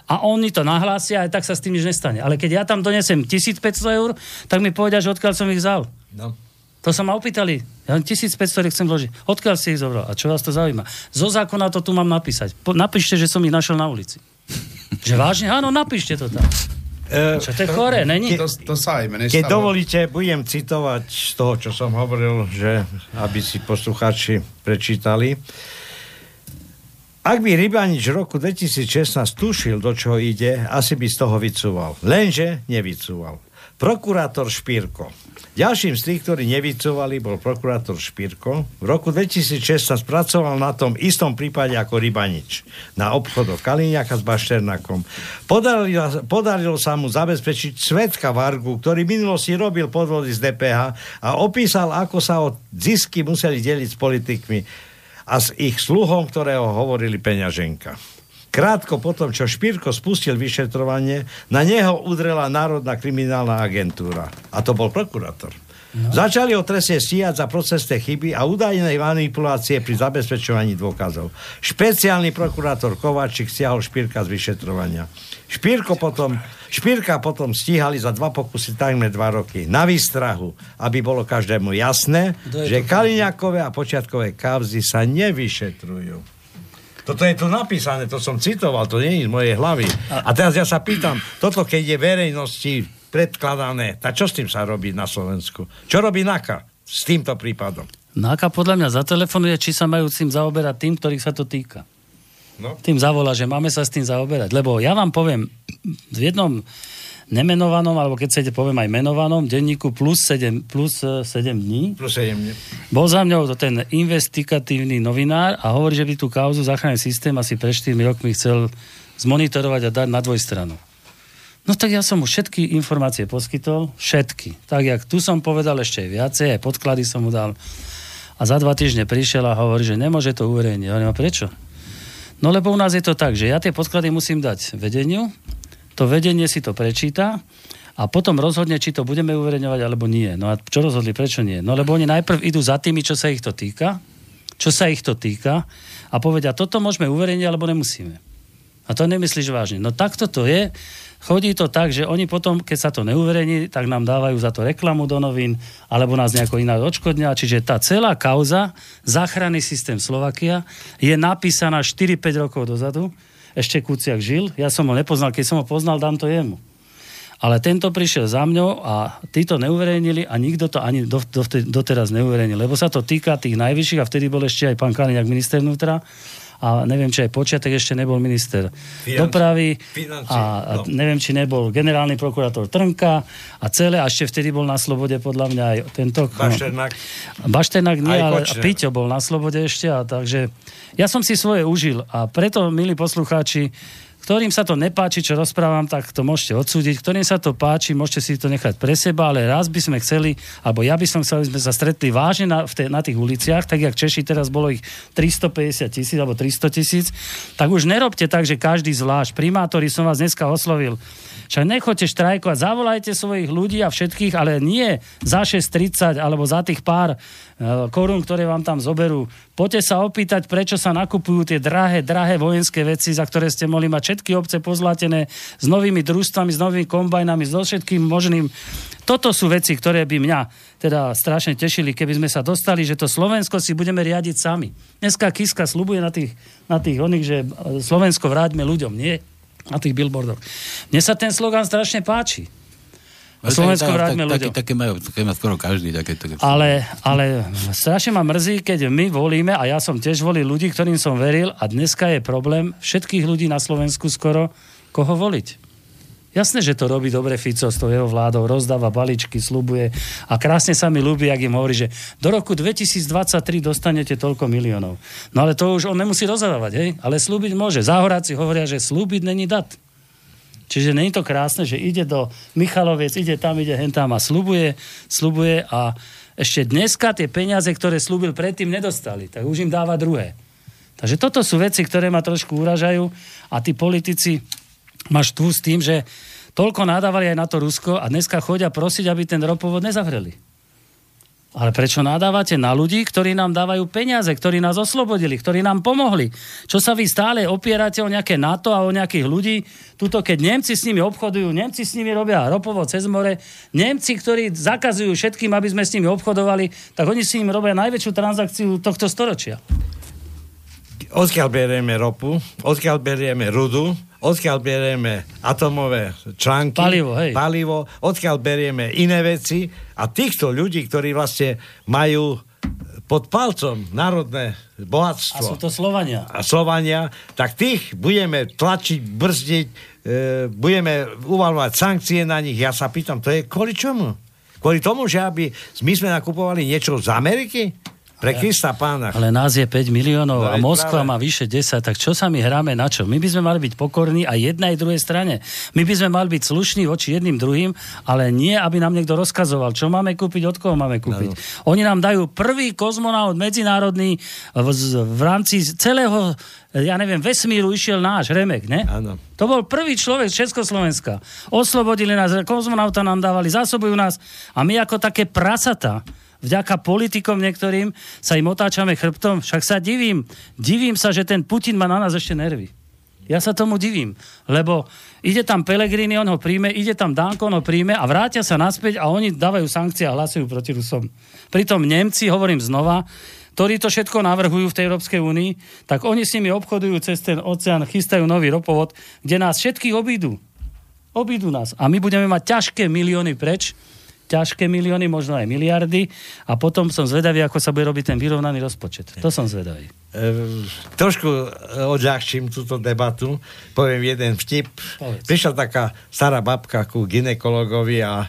a oni to nahlásia, aj tak sa s tým nič nestane. Ale keď ja tam donesem 1500 eur, tak mi povedia, že odkiaľ som ich vzal.
No.
To sa ma opýtali. Ja len 1500 eur chcem vložiť. Odkiaľ si ich zobral? A čo vás to zaujíma? Zo zákona to tu mám napísať. Po, napíšte, že som ich našiel na ulici. <laughs> že vážne? Áno, napíšte to tam.
E,
Čo to je chore, není?
To, to sa aj mne
Keď dovolíte, budem citovať z toho, čo som hovoril, že aby si poslucháči prečítali. Ak by Rybanič v roku 2016 tušil, do čoho ide, asi by z toho vycúval. Lenže nevycúval. Prokurátor Špírko. Ďalším z tých, ktorí nevycúvali, bol prokurátor Špírko. V roku 2016 pracoval na tom istom prípade ako Rybanič. Na obchodoch Kaliňaka s Bašternakom. Podarilo, podarilo sa mu zabezpečiť svetka Vargu, ktorý minulosti robil podvody z DPH a opísal, ako sa o zisky museli deliť s politikmi a s ich sluhom, ktorého hovorili peňaženka. Krátko potom, čo Špírko spustil vyšetrovanie, na neho udrela Národná kriminálna agentúra. A to bol prokurátor. No. Začali ho trestne stíhať za procesné chyby a údajné manipulácie pri zabezpečovaní dôkazov. Špeciálny prokurátor Kováčik stiahol Špírka z vyšetrovania. Špírko potom, Špírka potom stíhali za dva pokusy takmer dva roky. Na výstrahu, aby bolo každému jasné, že? Kaliňakové a počiatkové kauzy sa nevyšetrujú. Toto je tu napísané, to som citoval, to nie je z mojej hlavy. A teraz ja sa pýtam, toto keď je verejnosti predkladané, tak čo s tým sa robí na Slovensku? Čo robí NAKA s týmto prípadom?
Náka podľa mňa zatelefonuje, či sa majú tým zaoberať tým, ktorých sa to týka.
No.
Tým zavolá, že máme sa s tým zaoberať. Lebo ja vám poviem, v jednom nemenovanom, alebo keď chcete poviem aj menovanom, denníku plus 7, plus eh, 7 dní,
Plus 7 dní.
bol za mňou to ten investigatívny novinár a hovorí, že by tú kauzu záchranný systém asi pred 4 rokmi chcel zmonitorovať a dať na dvojstranu. No tak ja som mu všetky informácie poskytol, všetky. Tak jak tu som povedal ešte aj viacej, aj podklady som mu dal. A za dva týždne prišiel a hovorí, že nemôže to uverejniť. Hovorím, a prečo? No lebo u nás je to tak, že ja tie podklady musím dať vedeniu, to vedenie si to prečíta a potom rozhodne, či to budeme uverejňovať alebo nie. No a čo rozhodli, prečo nie? No lebo oni najprv idú za tými, čo sa ich to týka, čo sa ich to týka a povedia, toto môžeme uverejniť alebo nemusíme. A to nemyslíš vážne. No takto to je. Chodí to tak, že oni potom, keď sa to neuverejní, tak nám dávajú za to reklamu do novín, alebo nás nejako iná odškodňa. Čiže tá celá kauza, záchranný systém Slovakia, je napísaná 4-5 rokov dozadu. Ešte Kuciak žil. Ja som ho nepoznal. Keď som ho poznal, dám to jemu. Ale tento prišiel za mňou a tí to neuverejnili a nikto to ani do, do, doteraz neuverejnil. Lebo sa to týka tých najvyšších a vtedy bol ešte aj pán Kaliňák minister vnútra a neviem, či aj počiatek ešte nebol minister
Financi-
dopravy a, a
no.
neviem, či nebol generálny prokurátor Trnka a celé, a ešte vtedy bol na slobode podľa mňa aj tento...
Bašternák.
Baštenák nie,
Aj
ale
Kočner.
Piťo bol na slobode ešte a takže ja som si svoje užil a preto, milí poslucháči, ktorým sa to nepáči, čo rozprávam, tak to môžete odsúdiť. Ktorým sa to páči, môžete si to nechať pre seba, ale raz by sme chceli, alebo ja by som chcel, aby sme sa stretli vážne na, v te, na tých uliciach, tak jak Češi teraz bolo ich 350 tisíc alebo 300 tisíc, tak už nerobte tak, že každý zvlášť. Primátori som vás dneska oslovil. Však nechoďte štrajkovať, zavolajte svojich ľudí a všetkých, ale nie za 6,30 alebo za tých pár e, korún, ktoré vám tam zoberú. Poďte sa opýtať, prečo sa nakupujú tie drahé, drahé vojenské veci, za ktoré ste mohli mať všetky obce pozlatené s novými družstvami, s novými kombajnami, so všetkým možným. Toto sú veci, ktoré by mňa teda strašne tešili, keby sme sa dostali, že to Slovensko si budeme riadiť sami. Dneska Kiska slubuje na tých, na tých oných, že e, Slovensko vráťme ľuďom. Nie, na tých billboardoch. Mne sa ten slogan strašne páči. A Slovensko vráťme ľuďom.
Také, také, majú, také má skoro každý. Také, také.
Ale, ale strašne ma mrzí, keď my volíme, a ja som tiež volil ľudí, ktorým som veril, a dneska je problém všetkých ľudí na Slovensku skoro, koho voliť. Jasné, že to robí dobre Fico s tou jeho vládou, rozdáva balíčky, slubuje a krásne sa mi ľúbi, ak im hovorí, že do roku 2023 dostanete toľko miliónov. No ale to už on nemusí rozdávať, hej? Ale slúbiť môže. Záhoráci hovoria, že slúbiť není dat. Čiže není to krásne, že ide do Michaloviec, ide tam, ide hen tam a slubuje, slubuje a ešte dneska tie peniaze, ktoré slúbil predtým, nedostali. Tak už im dáva druhé. Takže toto sú veci, ktoré ma trošku uražajú a tí politici máš tu s tým, že toľko nadávali aj na to Rusko a dneska chodia prosiť, aby ten ropovod nezavreli. Ale prečo nadávate na ľudí, ktorí nám dávajú peniaze, ktorí nás oslobodili, ktorí nám pomohli? Čo sa vy stále opierate o nejaké NATO a o nejakých ľudí? Tuto, keď Nemci s nimi obchodujú, Nemci s nimi robia ropovod cez more, Nemci, ktorí zakazujú všetkým, aby sme s nimi obchodovali, tak oni si im robia najväčšiu transakciu tohto storočia.
Odkiaľ berieme ropu, odkiaľ berieme rudu, odkiaľ berieme atomové články,
Palivo, hej.
palivo, odkiaľ berieme iné veci a týchto ľudí, ktorí vlastne majú pod palcom národné
A
bohatstvo
sú to Slovania.
a Slovania, tak tých budeme tlačiť, brzdiť, e, budeme uvalovať sankcie na nich. Ja sa pýtam, to je kvôli čomu? Kvôli tomu, že aby my sme nakupovali niečo z Ameriky? Pre Krista pána.
Ale nás je 5 miliónov
No
a Moskva
práve.
má vyše 10, tak čo sa my hráme na čo? My by sme mali byť pokorní aj jednej aj druhej strane. My by sme mali byť slušní voči jedným druhým, ale nie, aby nám niekto rozkazoval, čo máme kúpiť, od koho máme kúpiť.
No.
Oni nám dajú prvý kozmonaut medzinárodný v, z- v rámci celého ja neviem, vesmíru išiel náš Remek, ne?
Áno.
To bol prvý človek z Československa. Oslobodili nás, kozmonauta nám dávali, zásobujú nás a my ako také prasata, vďaka politikom niektorým sa im otáčame chrbtom. Však sa divím. Divím sa, že ten Putin má na nás ešte nervy. Ja sa tomu divím, lebo ide tam Pelegrini, on ho príjme, ide tam Danko, on ho príjme a vrátia sa naspäť a oni dávajú sankcie a hlasujú proti Rusom. Pritom Nemci, hovorím znova, ktorí to všetko navrhujú v tej Európskej únii, tak oni s nimi obchodujú cez ten oceán, chystajú nový ropovod, kde nás všetkých obídu. Obídu nás. A my budeme mať ťažké milióny preč, ťažké milióny, možno aj miliardy a potom som zvedavý, ako sa bude robiť ten vyrovnaný rozpočet. To som zvedavý.
E, trošku e, odľahčím túto debatu. Poviem jeden vtip.
Povedz.
Prišla taká stará babka ku ginekologovi a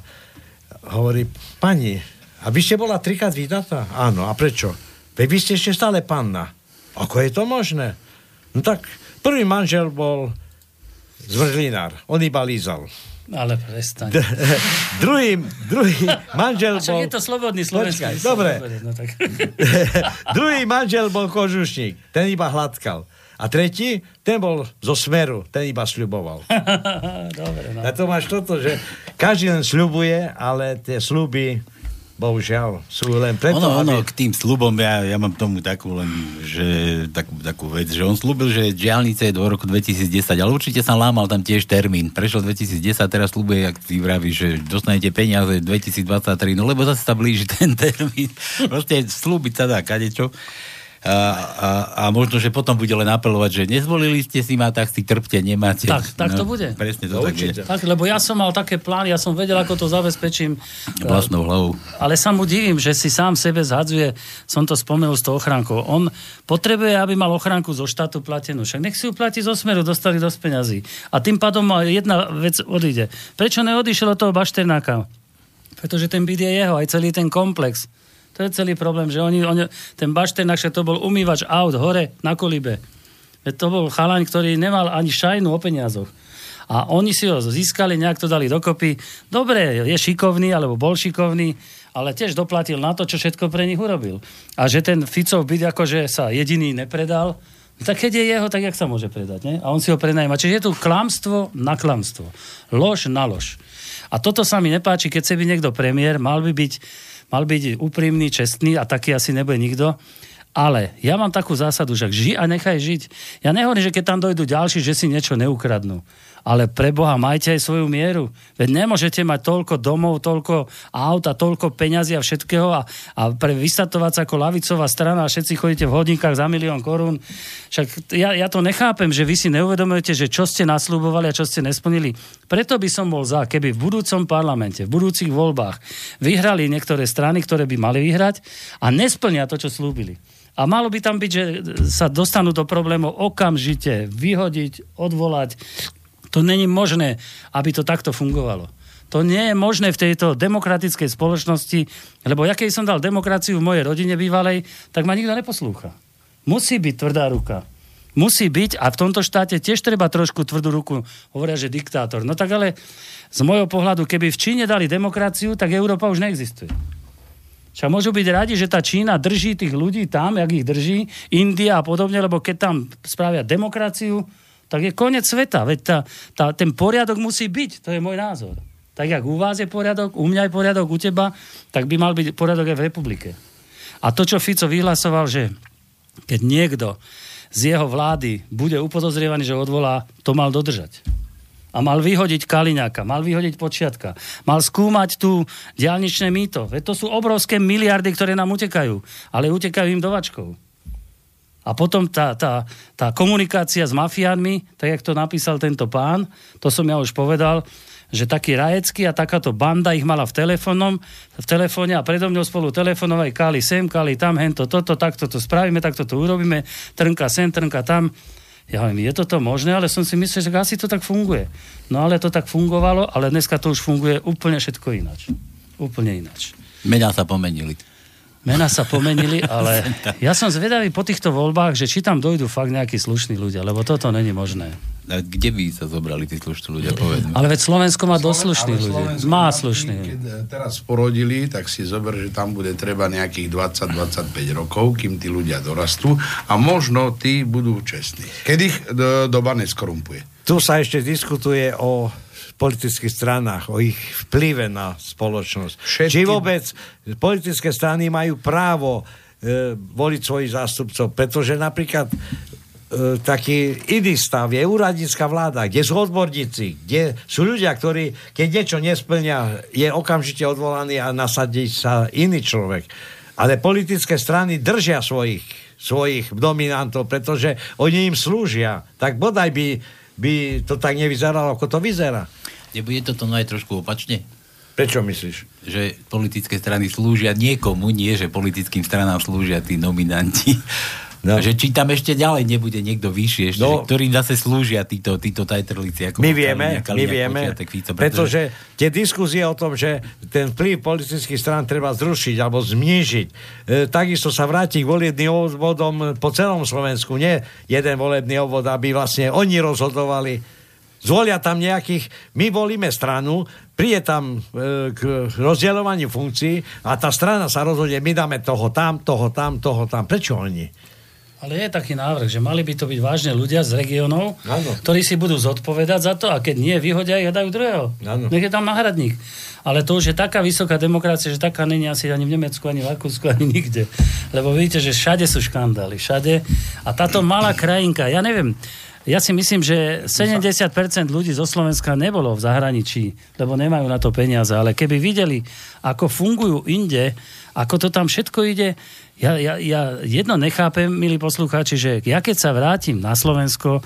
hovorí, pani, a vy ste bola trikrát vydatá? Áno, a prečo? Veď vy ste ešte stále panna. Ako je to možné? No tak, prvý manžel bol zmrzlinár. On iba lízal.
Ale prestaň. <laughs>
druhý, druhý manžel <laughs>
A
bol...
je to slobodný slovenský.
Počkaj, dobre.
No, tak. <laughs>
Druhý manžel bol kožušník, ten iba hladkal. A tretí, ten bol zo smeru, ten iba sľuboval.
dobre, no.
A to máš toto, že každý len sľubuje, ale tie sľuby Bohužiaľ. Sú len preto,
ono, ono,
aby...
k tým slubom, ja, ja mám tomu takú len, že, takú, takú vec, že on slúbil, že diálnice je do roku 2010, ale určite sa lámal tam tiež termín. Prešiel 2010, teraz slúbuje, jak ty vravíš, že dostanete peniaze 2023, no lebo zase sa blíži ten <laughs> termín. Proste slúbiť sa dá kadečo. A, a, a možno, že potom bude len apelovať, že nezvolili ste si ma, tak si trpte, nemáte.
Tak, tak to bude.
Presne to
No,
tak
určite.
bude.
Tak, lebo ja som mal také plány, ja som vedel, ako to zabezpečím.
Vlastnou hlavou.
Ale sa mu divím, že si sám sebe zhadzuje, som to spomenul s tou ochránkou. On potrebuje, aby mal ochránku zo štátu platenú. Však nech si ju platí zo smeru, dostali dosť peňazí. A tým pádom jedna vec odíde. Prečo neodišiel od toho Bašternáka? Pretože ten byt je jeho, aj celý ten komplex. To je celý problém, že oni, oni ten Bašternák, že to bol umývač aut hore na kolibe. To bol chalaň, ktorý nemal ani šajnu o peniazoch. A oni si ho získali, nejak to dali dokopy. Dobre, je šikovný, alebo bol šikovný, ale tiež doplatil na to, čo všetko pre nich urobil. A že ten Ficov byt akože sa jediný nepredal, no tak keď je jeho, tak jak sa môže predať, ne? A on si ho prenajíma. Čiže je tu klamstvo na klamstvo. Lož na lož. A toto sa mi nepáči, keď chce byť niekto premiér, mal by byť, mal byť úprimný, čestný a taký asi nebude nikto. Ale ja mám takú zásadu, že ži a nechaj žiť. Ja nehovorím, že keď tam dojdú ďalší, že si niečo neukradnú. Ale pre Boha majte aj svoju mieru. Veď nemôžete mať toľko domov, toľko aut a toľko peňazí a všetkého a, a pre vystatovať sa ako lavicová strana a všetci chodíte v hodníkach za milión korún. Však ja, ja to nechápem, že vy si neuvedomujete, že čo ste nasľubovali a čo ste nesplnili. Preto by som bol za, keby v budúcom parlamente, v budúcich voľbách vyhrali niektoré strany, ktoré by mali vyhrať a nesplnia to, čo slúbili. A malo by tam byť, že sa dostanú do problémov okamžite, vyhodiť, odvolať. To není možné, aby to takto fungovalo. To nie je možné v tejto demokratickej spoločnosti, lebo ja keď som dal demokraciu v mojej rodine bývalej, tak ma nikto neposlúcha. Musí byť tvrdá ruka. Musí byť a v tomto štáte tiež treba trošku tvrdú ruku. Hovoria, že diktátor. No tak ale z môjho pohľadu, keby v Číne dali demokraciu, tak Európa už neexistuje. Však môžu byť radi, že tá Čína drží tých ľudí tam, jak ich drží, India a podobne, lebo keď tam spravia demokraciu, tak je koniec sveta. Veď tá, tá, ten poriadok musí byť, to je môj názor. Tak jak u vás je poriadok, u mňa je poriadok, u teba, tak by mal byť poriadok aj v republike. A to, čo Fico vyhlasoval, že keď niekto z jeho vlády bude upodozrievaný, že odvolá, to mal dodržať. A mal vyhodiť Kaliňáka, mal vyhodiť Počiatka, mal skúmať tu diálničné mýto. Veď to sú obrovské miliardy, ktoré nám utekajú, ale utekajú im do vačkov. A potom tá, tá, tá komunikácia s mafiánmi, tak jak to napísal tento pán, to som ja už povedal, že taký Rajecký a takáto banda ich mala v telefónom, v telefóne a predo mňou spolu telefonovali Kali sem, Kali tam, hento, toto, takto to spravíme, takto to urobíme, trnka sem, trnka tam. Ja hovorím, je toto možné, ale som si myslel, že asi to tak funguje. No ale to tak fungovalo, ale dneska to už funguje úplne všetko ináč. Úplne ináč.
Mená sa pomenili.
Mená sa pomenili, <laughs> ale ja som zvedavý po týchto voľbách, že či tam dojdú fakt nejakí slušní ľudia, lebo toto není možné.
A kde by sa zobrali tí slušní ľudia, povedzme?
Ale veď Slovensko má dosť slušných ľudí. Má slušných.
Keď eh, teraz porodili, tak si zober, že tam bude treba nejakých 20-25 rokov, kým tí ľudia dorastú a možno tí budú čestní. Keď ich do, doba neskorumpuje.
Tu sa ešte diskutuje o politických stranách, o ich vplyve na spoločnosť.
Všetky-
Či vôbec politické strany majú právo e, voliť svojich zástupcov, pretože napríklad e, taký iný stav je úradnícka vláda, kde sú odborníci, kde sú ľudia, ktorí, keď niečo nesplňa, je okamžite odvolaný a nasadí sa iný človek. Ale politické strany držia svojich, svojich dominantov, pretože oni im slúžia. Tak bodaj by, by to tak nevyzeralo, ako to vyzerá.
Nebude toto no aj trošku opačne?
Prečo myslíš?
Že politické strany slúžia niekomu, nie že politickým stranám slúžia tí nominanti.
No.
Že či tam ešte ďalej nebude niekto vyššie, ešte,
No.
že, ktorým zase slúžia títo, títo tajtrlici. Ako
My vieme, my vieme,
Počiatek, Fico,
pretože tie diskusie o tom, že ten vplyv politických strán treba zrušiť alebo znížiť, e, takisto sa vráti k volebným obvodom po celom Slovensku, nie jeden volebný obvod, aby vlastne oni rozhodovali. Zvolia tam nejakých, my volíme stranu, príde tam e, k rozdeľovaniu funkcií a tá strana sa rozhodne, my dáme toho tam, toho tam, toho tam. Prečo oni?
Ale je taký návrh, že mali by to byť vážne ľudia z regiónov, ktorí si budú zodpovedať za to a keď nie, vyhodia ich a dajú druhého.
Áno.
Nech je tam náhradník. Ale to už je taká vysoká demokracia, že taká není asi ani v Nemecku, ani v Rakúsku, ani nikde. Lebo vidíte, že všade sú škandály, všade. A táto malá krajinka, ja neviem, ja si myslím, že 70% ľudí zo Slovenska nebolo v zahraničí, lebo nemajú na to peniaze, ale keby videli, ako fungujú inde, ako to tam všetko ide, ja, ja, ja jedno nechápem, milí poslucháči, že ja keď sa vrátim na Slovensko,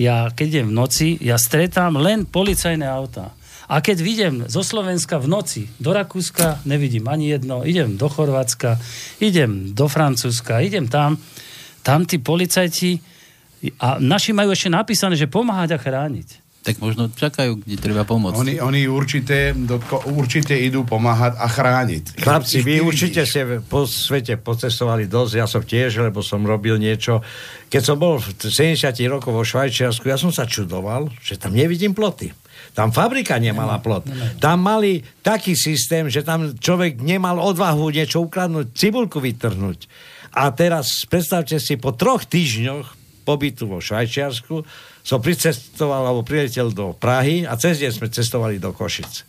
ja keď idem v noci, ja stretám len policajné autá. A keď vidím zo Slovenska v noci do Rakúska, nevidím ani jedno, idem do Chorvátska, idem do Francúzska, idem tam, tam tí policajti, a naši majú ešte napísané, že pomáhať a chrániť.
Tak možno čakajú, kde treba pomôcť.
Oni, oni určite, dotko, určite idú pomáhať a chrániť.
Chlapci, vy určite ste po svete pocestovali dosť, ja som tiež, lebo som robil niečo. Keď som bol v 70 rokoch vo Švajčiarsku, ja som sa čudoval, že tam nevidím ploty. Tam fabrika nemala plot. Tam mali taký systém, že tam človek nemal odvahu niečo ukradnúť, cibulku vytrhnúť. A teraz predstavte si, po troch týždňoch pobytu vo Švajčiarsku som pricestoval alebo priletel do Prahy a cez deň sme cestovali do Košic.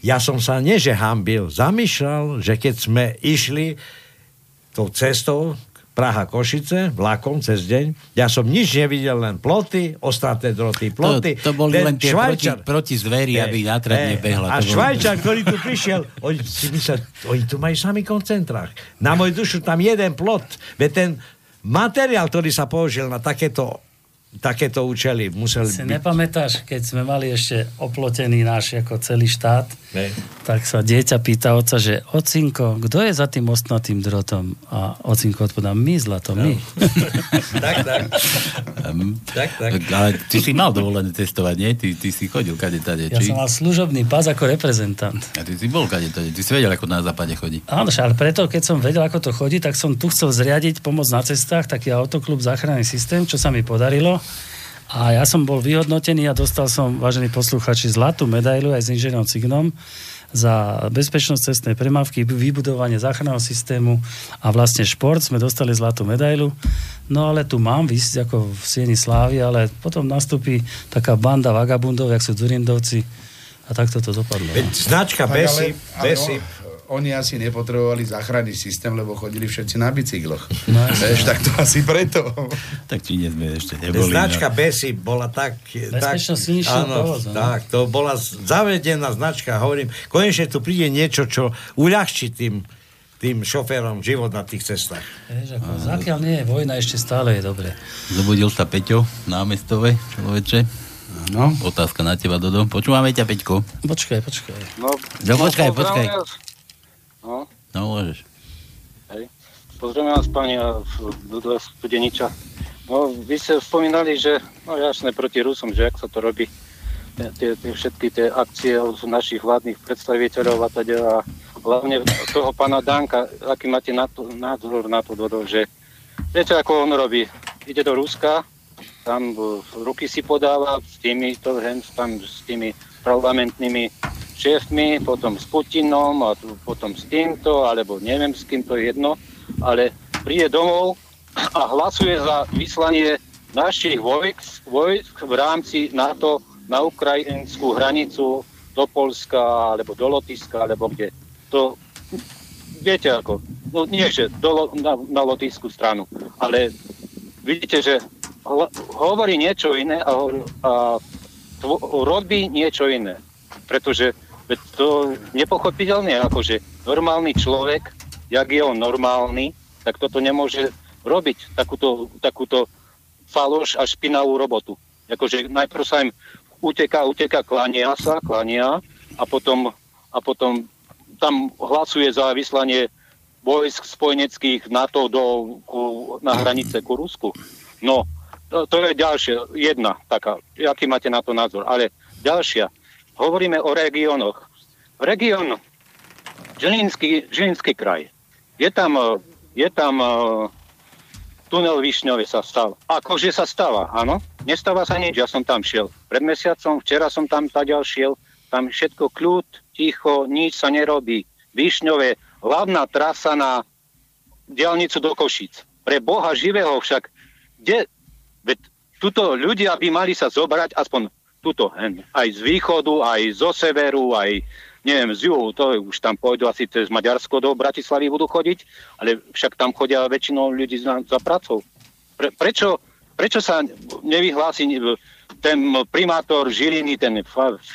Ja som sa neže hambil, zamýšľal, že keď sme išli tou cestou Praha Košice, vlakom cez deň, ja som nič nevidel, len ploty, ostatné droty, ploty.
To, to boli len tie proti,
Švajčar-
proti zveri,
Ne,
aby na trať
ne.
nebehla.
A Švajčar, ktorý tu prišiel, oni si mysleli, oni tu majú samý koncentrách. Na môj dušu tam jeden plot. Veď ten materiál, ktorý sa použil na takéto, takéto účely, musel
Si
byť...
nepamätáš, keď sme mali ešte oplotený náš ako celý štát,
Ne.
tak sa dieťa pýta oca, že ocinko, kto je za tým ostnatým drotom? A ocinko odpovedá, my zlato, my. <laughs>
tak, tak.
Ehm,
tak, tak.
Ale ty si mal dovolené testovať, nie? Ty, ty si chodil kade tade,
Ja
či?
som mal služobný pás ako reprezentant.
A ty si bol kade tade, ty si vedel, ako na západe chodí.
Áno, ale preto, keď som vedel, ako to chodí, tak som tu chcel zriadiť pomoc na cestách, taký autoklub záchranný systém, čo sa mi podarilo. A ja som bol vyhodnotený a dostal som, vážení posluchači, zlatú medailu aj s inžinierom Cignom za bezpečnosť cestnej premávky, vybudovanie záchranného systému a vlastne šport sme dostali zlatú medailu. No ale tu mám vysť ako v Sieni Slávy, ale potom nastúpi taká banda vagabundov, jak sú Durindovci a takto to dopadlo. No.
značka Besip, Besip,
oni asi nepotrebovali záchranný systém, lebo chodili všetci na bicykloch.
No, <laughs>
Vieš, tak to asi preto.
Tak či nie sme ešte neboli.
značka
no.
Besip bola tak...
Bezpečnosť
tak, áno,
provozu, no.
Tak, to bola zavedená značka, hovorím, konečne tu príde niečo, čo uľahčí tým, tým šoférom život na tých cestách.
Vieš, ako, zakiaľ nie je vojna, ešte stále je dobre.
Zobudil sa Peťo, námestové, človeče.
No.
Otázka na teba, Dodo. Počúvame ťa, Peťko.
Počkaj, počkaj.
No,
No, počkaj, počkaj.
No,
No, môžeš.
hej. Pozdravujem vás, pani a f- Dudo Studeniča. No, vy ste spomínali, že, no jasné, proti Rusom, že ak sa to robí, tie, tie, všetky tie akcie od našich vládnych predstaviteľov a teda a hlavne toho pána Danka, aký máte na to, názor na to, Dodo, že viete, ako on robí? Ide do Ruska, tam ruky si podáva s tými, to, hen, tam s tými parlamentnými šéfmi, potom s Putinom a potom s týmto, alebo neviem s kým to je jedno, ale príde domov a hlasuje za vyslanie našich vojsk, vojsk v rámci NATO na ukrajinskú hranicu do Polska, alebo do Lotyšska, alebo kde. To viete ako, no nie, že do, na, na lotyšskú stranu, ale vidíte, že hla- hovorí niečo iné a, a tvo- robí niečo iné. Pretože to nepochopiteľné, akože normálny človek, jak je on normálny, tak toto nemôže robiť takúto, takúto faloš a špinavú robotu. Akože najprv sa im uteká, uteká, klania sa, klania a potom, a potom tam hlasuje za vyslanie vojsk spojeneckých NATO do, ku, na hranice ku Rusku. No, to, to je ďalšia, jedna taká, aký máte na to názor. Ale ďalšia, hovoríme o regiónoch. Región Žilinský, Žilinský kraj. Je tam, eh, je tam eh, tunel Višňove sa stal. Akože sa stáva, áno. Nestáva sa nič, ja som tam šiel. Pred mesiacom, včera som tam taďal šiel, tam všetko kľud, ticho, nič sa nerobí. Višňové, hlavná trasa na diálnicu do Košíc. pre Boha živého však, kde, veď tuto ľudia by mali sa zobrať aspoň tuto, hen, aj z východu, aj zo severu, aj neviem, z juhu, to už tam pôjdu asi cez Maďarsko do Bratislavy budú chodiť, ale však tam chodia väčšinou ľudí za, za pracou. Pre, prečo, prečo sa nevyhlási ten primátor Žiliny, ten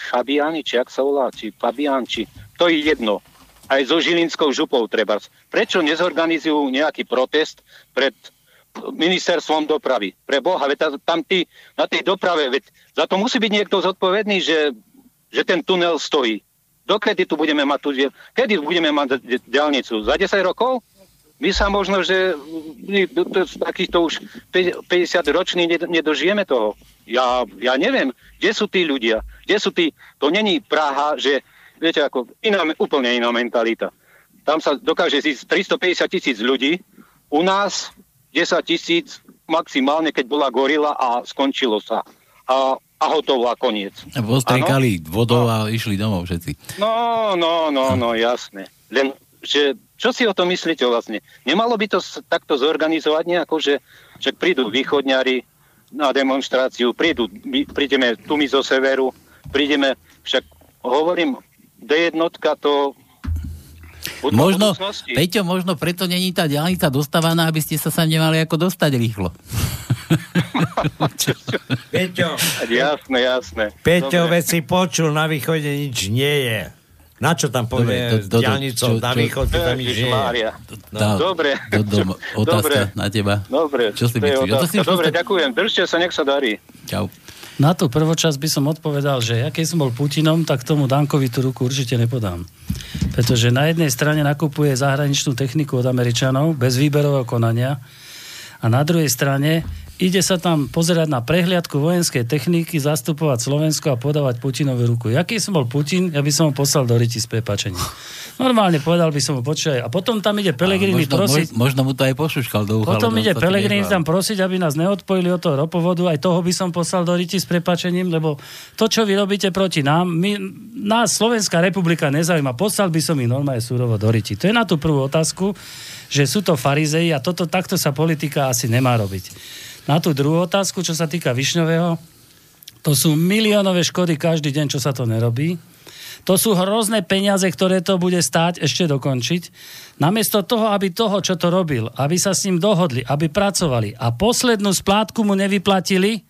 Fabiani, či ak sa volá, či Fabian, či to je jedno. Aj so Žilinskou župou treba. Prečo nezorganizujú nejaký protest pred ministerstvom dopravy? Pre Boha, veď tam tí, na tej doprave, veď za to musí byť niekto zodpovedný, že, že ten tunel stojí. Dokedy tu budeme mať tu, kedy budeme mať diálnicu? Za 10 rokov? My sa možno, že takýchto už 50 ročný nedožijeme toho. Ja, ja neviem, kde sú tí ľudia, kde sú tí, to není Praha, že viete, ako iná, úplne iná mentalita. Tam sa dokáže zísť 350 tisíc ľudí, u nás 10 tisíc maximálne, keď bola gorila a skončilo sa. A a hotovo a koniec.
Postriekali vodou a išli domov všetci.
No, no, no, no, jasné. Len, že čo si o tom myslíte vlastne? Nemalo by to takto zorganizovať nejako, že, že prídu východňari na demonstráciu, prídu, my, prídeme tu my zo severu, prídeme, však hovorím, D1 to
Možno, Peťo, možno preto není tá diálnica dostávaná, aby ste sa sa nemali ako dostať rýchlo. <laughs>
Peťo.
Jasné, jasné.
Peťo, veď si počul, na východe nič nie je. Na čo tam povie s diálnicou na východ, čo, tam nič nie je.
No. Dobre.
Do, do, otázka
Dobre.
na teba.
Dobre.
Čo si
myslíš? Dobre, ďakujem. Držte sa, nech sa darí.
Čau.
Na tú prvočasť by som odpovedal, že ja keď som bol Putinom, tak tomu Dankovi tú ruku určite nepodám. Pretože na jednej strane nakupuje zahraničnú techniku od Američanov bez výberového konania a na druhej strane ide sa tam pozerať na prehliadku vojenskej techniky, zastupovať Slovensko a podávať Putinovi ruku. Jaký som bol Putin, ja by som ho poslal do riti s prepačením. Normálne povedal by som mu, počkaj, a potom tam ide Pelegrini
možno,
prosiť...
Možno mu to aj pošuškal do ucha.
Potom ide Pelegrini tam prosiť, aby nás neodpojili od toho ropovodu, aj toho by som poslal do riti s prepačením, lebo to, čo vy robíte proti nám, my, nás Slovenská republika nezaujíma, poslal by som ich normálne súrovo do riti. To je na tú prvú otázku, že sú to farizei a toto takto sa politika asi nemá robiť. Na tú druhú otázku, čo sa týka Višňového, to sú miliónové škody každý deň, čo sa to nerobí. To sú hrozné peniaze, ktoré to bude stáť ešte dokončiť. Namiesto toho, aby toho, čo to robil, aby sa s ním dohodli, aby pracovali a poslednú splátku mu nevyplatili,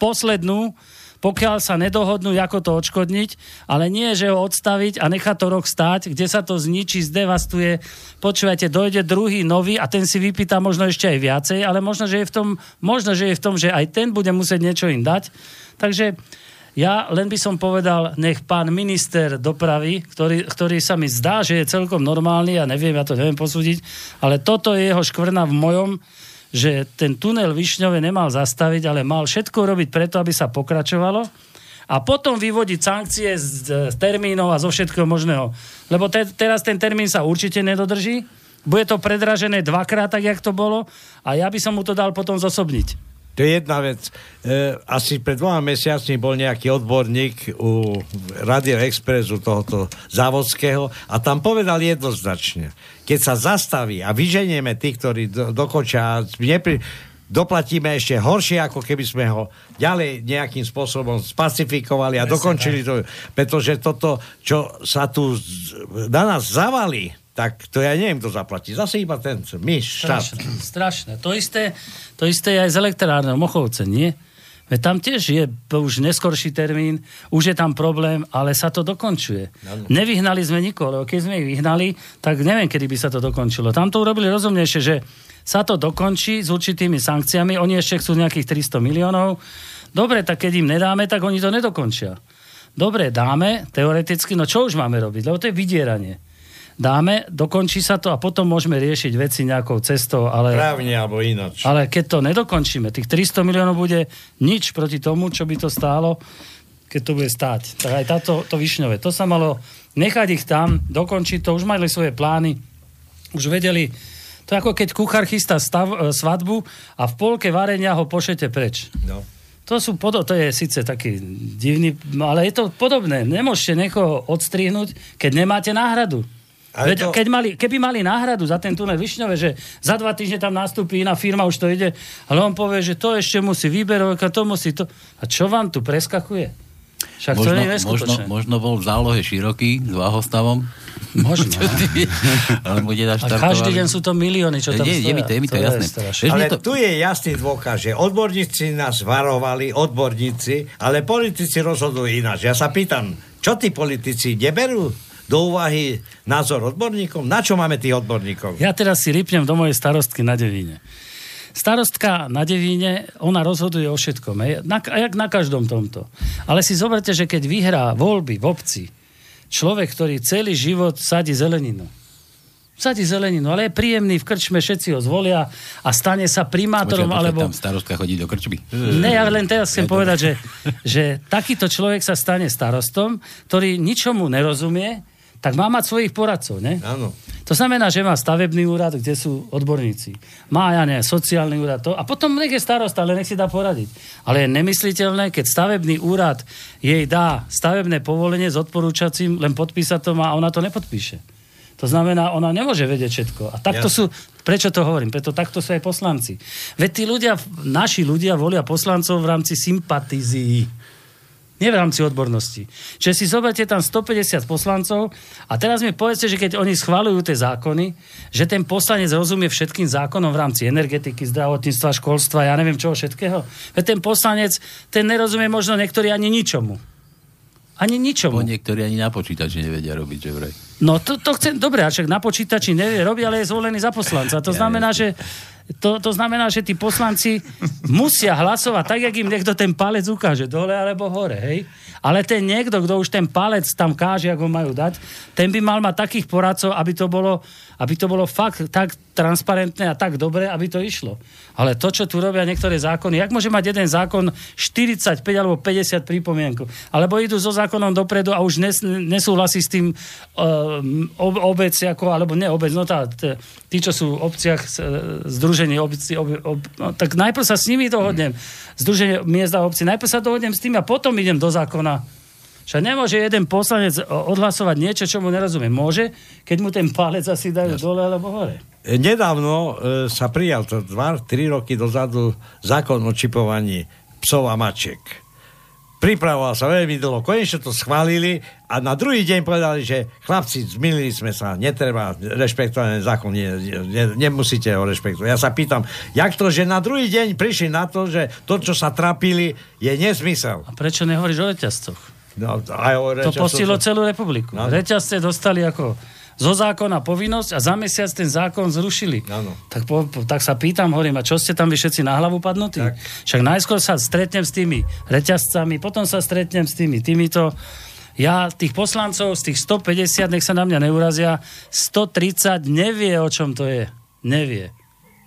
poslednú, pokiaľ sa nedohodnú, ako to odškodniť, ale nie, že ho odstaviť a nechať to rok stáť, kde sa to zničí, zdevastuje. Počúvajte, dojde druhý nový a ten si vypýta možno ešte aj viacej, ale možno, že je v tom, možno, že je v tom, že aj ten bude musieť niečo im dať. Takže ja len by som povedal, nech pán minister dopravy, ktorý, ktorý sa mi zdá, že je celkom normálny, ja neviem, ja to neviem posúdiť, ale toto je jeho škvrna v mojom, že ten tunel Višňove nemal zastaviť, ale mal všetko robiť preto, aby sa pokračovalo a potom vyvodiť sankcie z, z termínov a zo všetkého možného. Lebo te, teraz ten termín sa určite nedodrží, bude to predražené dvakrát, tak jak to bolo a ja by som mu to dal potom zosobniť.
To je jedna vec. E, asi pred dvoma mesiacmi bol nejaký odborník u Radio Expressu tohoto závodského a tam povedal jednoznačne, keď sa zastaví a vyženieme tých, ktorí do, dokončia, nepri, doplatíme ešte horšie, ako keby sme ho ďalej nejakým spôsobom spacifikovali a dokončili to. Pretože toto, čo sa tu na nás zavalí, tak to ja neviem, kto zaplatí. Zase iba ten my, štát.
Strašné, strašné. To isté, to isté je aj z elektrárneho Mochovce, nie? Veď tam tiež je už neskorší termín, už je tam problém, ale sa to dokončuje. Ano. Nevyhnali sme nikoho, keď sme ich vyhnali, tak neviem, kedy by sa to dokončilo. Tam to urobili rozumnejšie, že sa to dokončí s určitými sankciami, oni ešte chcú nejakých 300 miliónov. Dobre, tak keď im nedáme, tak oni to nedokončia. Dobre, dáme, teoreticky, no čo už máme robiť? Lebo to je vydieranie dáme, dokončí sa to a potom môžeme riešiť veci nejakou cestou. Ale,
Právne alebo ináč.
Ale keď to nedokončíme, tých 300 miliónov bude nič proti tomu, čo by to stálo, keď to bude stáť. Tak aj táto, to Višňové. To sa malo nechať ich tam, dokončiť to, už mali svoje plány, už vedeli, to je ako keď kuchár chystá stav, e, svadbu a v polke varenia ho pošete preč.
No.
To sú podo- to je síce taký divný, ale je to podobné. Nemôžete niekoho odstrihnúť, keď nemáte náhradu. Veď,
to-
keď mali, keby mali náhradu za ten tunel Višňové, že za dva týždne tam nastúpi iná firma, už to ide, ale on povie, že to ešte musí výberovka, to musí to. A čo vám tu preskakuje? Však to
Možno,
nie je
možno, možno bol v zálohe široký s váhostavom.
Možno. <laughs>
Ale <laughs> bude
A každý deň sú to milióny, čo tam
Nie, je mi to- je mi to jasné.
strašné.
Vieš,
Ale
to-
tu je jasný dôkaz, že odborníci nás varovali, odborníci, ale politici rozhodujú ináč. Ja sa pýtam, čo tí politici neberú do úvahy názor odborníkov? Na čo máme tých odborníkov?
Ja teraz si rypnem do mojej starostky na Devíne. Starostka na Devíne, ona rozhoduje o všetkom, hej? Na, jak na každom tomto. Ale si zoberte, že keď vyhrá voľby v obci, človek, ktorý celý život sadí zeleninu, sadí zeleninu, ale je príjemný, v krčme všetci ho zvolia a stane sa primátorom,
Počkaj,
alebo...
Tam starostka chodí do krčby.
Ne, ja len teraz chcem povedať, že, že takýto človek sa stane starostom, ktorý ničomu nerozumie, tak má mať svojich poradcov, ne?
Áno.
To znamená, že má stavebný úrad, kde sú odborníci. Má, ja ne, sociálny úrad, to, a potom nech je starosta, ale nech si dá poradiť. Ale je nemysliteľné, keď stavebný úrad jej dá stavebné povolenie s odporúčacím, len podpísať to má a ona to nepodpíše. To znamená, ona nemôže vedieť všetko. A takto
Jasne.
sú, prečo to hovorím? Preto takto sú aj poslanci. Veď tí ľudia, naši ľudia volia poslancov v rámci sympatizií. Nie v rámci odbornosti. Čiže si zoberte tam 150 poslancov a teraz mi povedzte, že keď oni schvalujú tie zákony, že ten poslanec rozumie všetkým zákonom v rámci energetiky, zdravotníctva, školstva, ja neviem čoho všetkého. Veď ten poslanec, ten nerozumie možno niektorý ani ničomu. Ani ničomu.
Bo niektorí ani na počítači nevedia robiť, že vraj.
No to, to chcem, dobre, a však na počítači nevie robiť, ale je zvolený za poslanca. To znamená, že to, to znamená, že tí poslanci musia hlasovať tak, jak im niekto ten palec ukáže, dole alebo hore, hej? Ale ten niekto, kto už ten palec tam káže, ako ho majú dať, ten by mal mať takých poradcov, aby to bolo, aby to bolo fakt tak transparentné a tak dobre, aby to išlo. Ale to, čo tu robia niektoré zákony, jak môže mať jeden zákon 45 alebo 50 pripomienkov, alebo idú so zákonom dopredu a už nes, nesúhlasí s tým ob, obec, ako, alebo ne obec, no tá, tí, čo sú v obciach, združenie obci, ob, ob, no, tak najprv sa s nimi dohodnem, združenie miest obci, najprv sa dohodnem s tým a potom idem do zákona. Však nemôže jeden poslanec odhlasovať niečo, čo mu nerozumie. Môže, keď mu ten palec asi dajú dole alebo hore.
E, Nedávno e, sa prijal to 2-3 roky dozadu zákon o čipovaní psov a mačiek. Pripravoval sa veľmi dlho, konečne to schválili a na druhý deň povedali, že chlapci, zmýlili sme sa, netreba rešpektovať zákon, nie, ne, nemusíte ho rešpektovať. Ja sa pýtam, jak to, že na druhý deň prišli na to, že to, čo sa trapili, je nezmysel.
A prečo nehovoríš o reťazcoch?
No,
To postihlo celú republiku.
Áno.
Reťazce dostali ako zo zákona povinnosť a za mesiac ten zákon zrušili.
Áno.
Tak, po, po, tak sa pýtam, hovorím, a čo ste tam vy všetci na hlavu padnutí?
Tak.
Však najskôr sa stretnem s tými reťazcami, potom sa stretnem s tými týmito. Ja tých poslancov z tých 150, nech sa na mňa neurazia, 130 nevie, o čom to je. Nevie.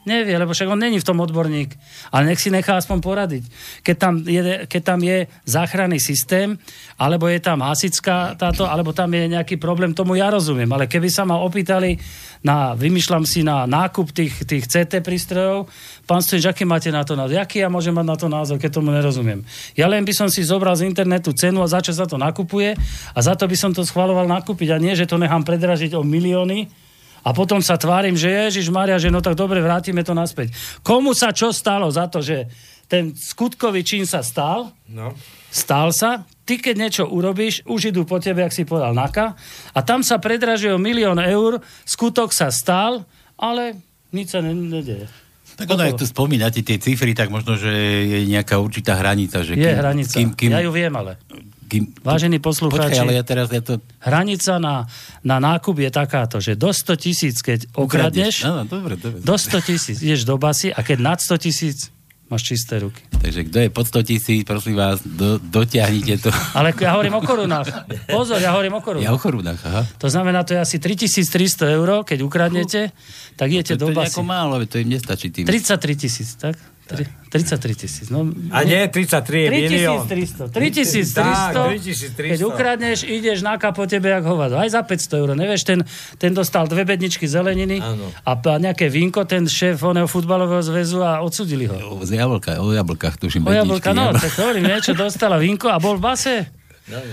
Nevie, lebo však on není v tom odborník. Ale nech si nechá aspoň poradiť. Keď tam je, keď tam je záchranný systém, alebo je tam hasická táto, alebo tam je nejaký problém, tomu ja rozumiem. Ale keby sa ma opýtali na, vymýšľam si na nákup tých, tých CT prístrojov, pán Stojič, aký máte na to názor? Jaký ja môžem mať na to názor, keď tomu nerozumiem? Ja len by som si zobral z internetu cenu a za čo sa to nakupuje a za to by som to schvaloval nakúpiť a nie, že to nechám predražiť o milióny, a potom sa tvárim, že Ježiš Maria, že no tak dobre, vrátime to naspäť. Komu sa čo stalo za to, že ten skutkový čin sa stal,
No.
stal sa, ty keď niečo urobíš, už idú po tebe, ak si povedal Naka, a tam sa predražuje o milión eur, skutok sa stal, ale nič sa ne- nedeje.
Tak ono, ak tu spomínate tie cifry, tak možno, že je nejaká určitá hranica. Že
Je hranica.
Kým, kým,
Ja ju viem, ale.
Kým,
Vážení
Počkaj,
poslucháči,
ale ja teraz ja to...
hranica na, na nákup je takáto, že do 100 tisíc, keď okradneš,
Áno, dobre, dobre.
do 100 tisíc ideš do basy a keď nad 100 tisíc máš čisté ruky.
Takže kto je pod 100 tisíc, prosím vás, do, dotiahnite to.
Ale ja hovorím o korunách. Pozor, ja hovorím o korunách.
Ja o chorúbach, aha.
To znamená, to je asi 3300 eur, keď ukradnete, tak idete
to,
do
to je
basy.
málo, to im nestačí tým.
33 tisíc, tak? Tri- 33 tisíc. No,
A nie, 33 je milión.
3300. 3300.
3300.
Keď ukradneš, ideš na po tebe jak hovado. Aj za 500 eur. Nevieš, ten, ten dostal dve bedničky zeleniny
Áno.
a nejaké vínko, ten šéf oného futbalového zväzu a odsudili ho.
O, z jablka, o jablkách tuším.
O jablka,
bedničky,
no, tak hovorím, niečo dostala vínko a bol v base.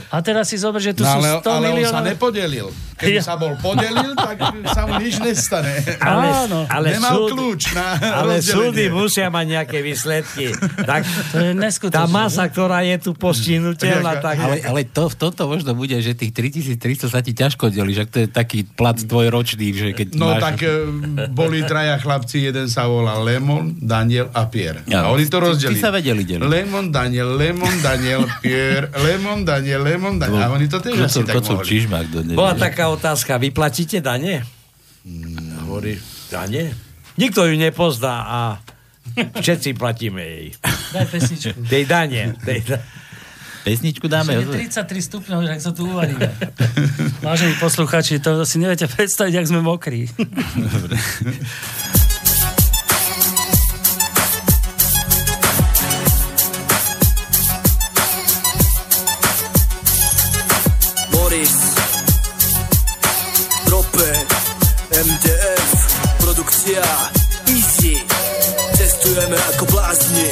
A teraz si zober, že tu
No,
sú
ale,
100
ale on sa
miliónov.
nepodelil. Keby
Ja.
sa bol podelil, tak sa mu nič nestane.
Ale,
Áno.
ale,
Nemal
súd,
kľúč na
ale
rozdelenie.
súdy musia mať nejaké výsledky. Tak,
To je neskutočné.
tá masa, ktorá je tu postihnutelná, tak...
Ale, ale to, v tomto možno bude, že tých 3300 sa ti ťažko delí, že to je taký plat tvojročný, že keď
No
máš...
tak e, boli traja chlapci, jeden sa volal Lemon, Daniel a Pierre.
Ja,
a oni to rozdelili.
tí sa vedeli deliť.
Lemon, Daniel, Lemon, Daniel, Pierre, Lemon, Daniel, Lemon, Daniel. A oni to tiež asi tak
kocov
mohli.
do nevie.
Bola taká otázka, vy platíte dane? Hovorí, dane? Nikto ju nepozná a všetci platíme jej.
Daj pesničku.
Tej dane. Tej da-
Pesničku dáme.
Je 33 stupňov, že ak sa tu uvaríme. Vážení posluchači, to si neviete predstaviť, ak sme mokrí.
Dobre.
MDF Produkcia Easy. Cestujeme ako blázni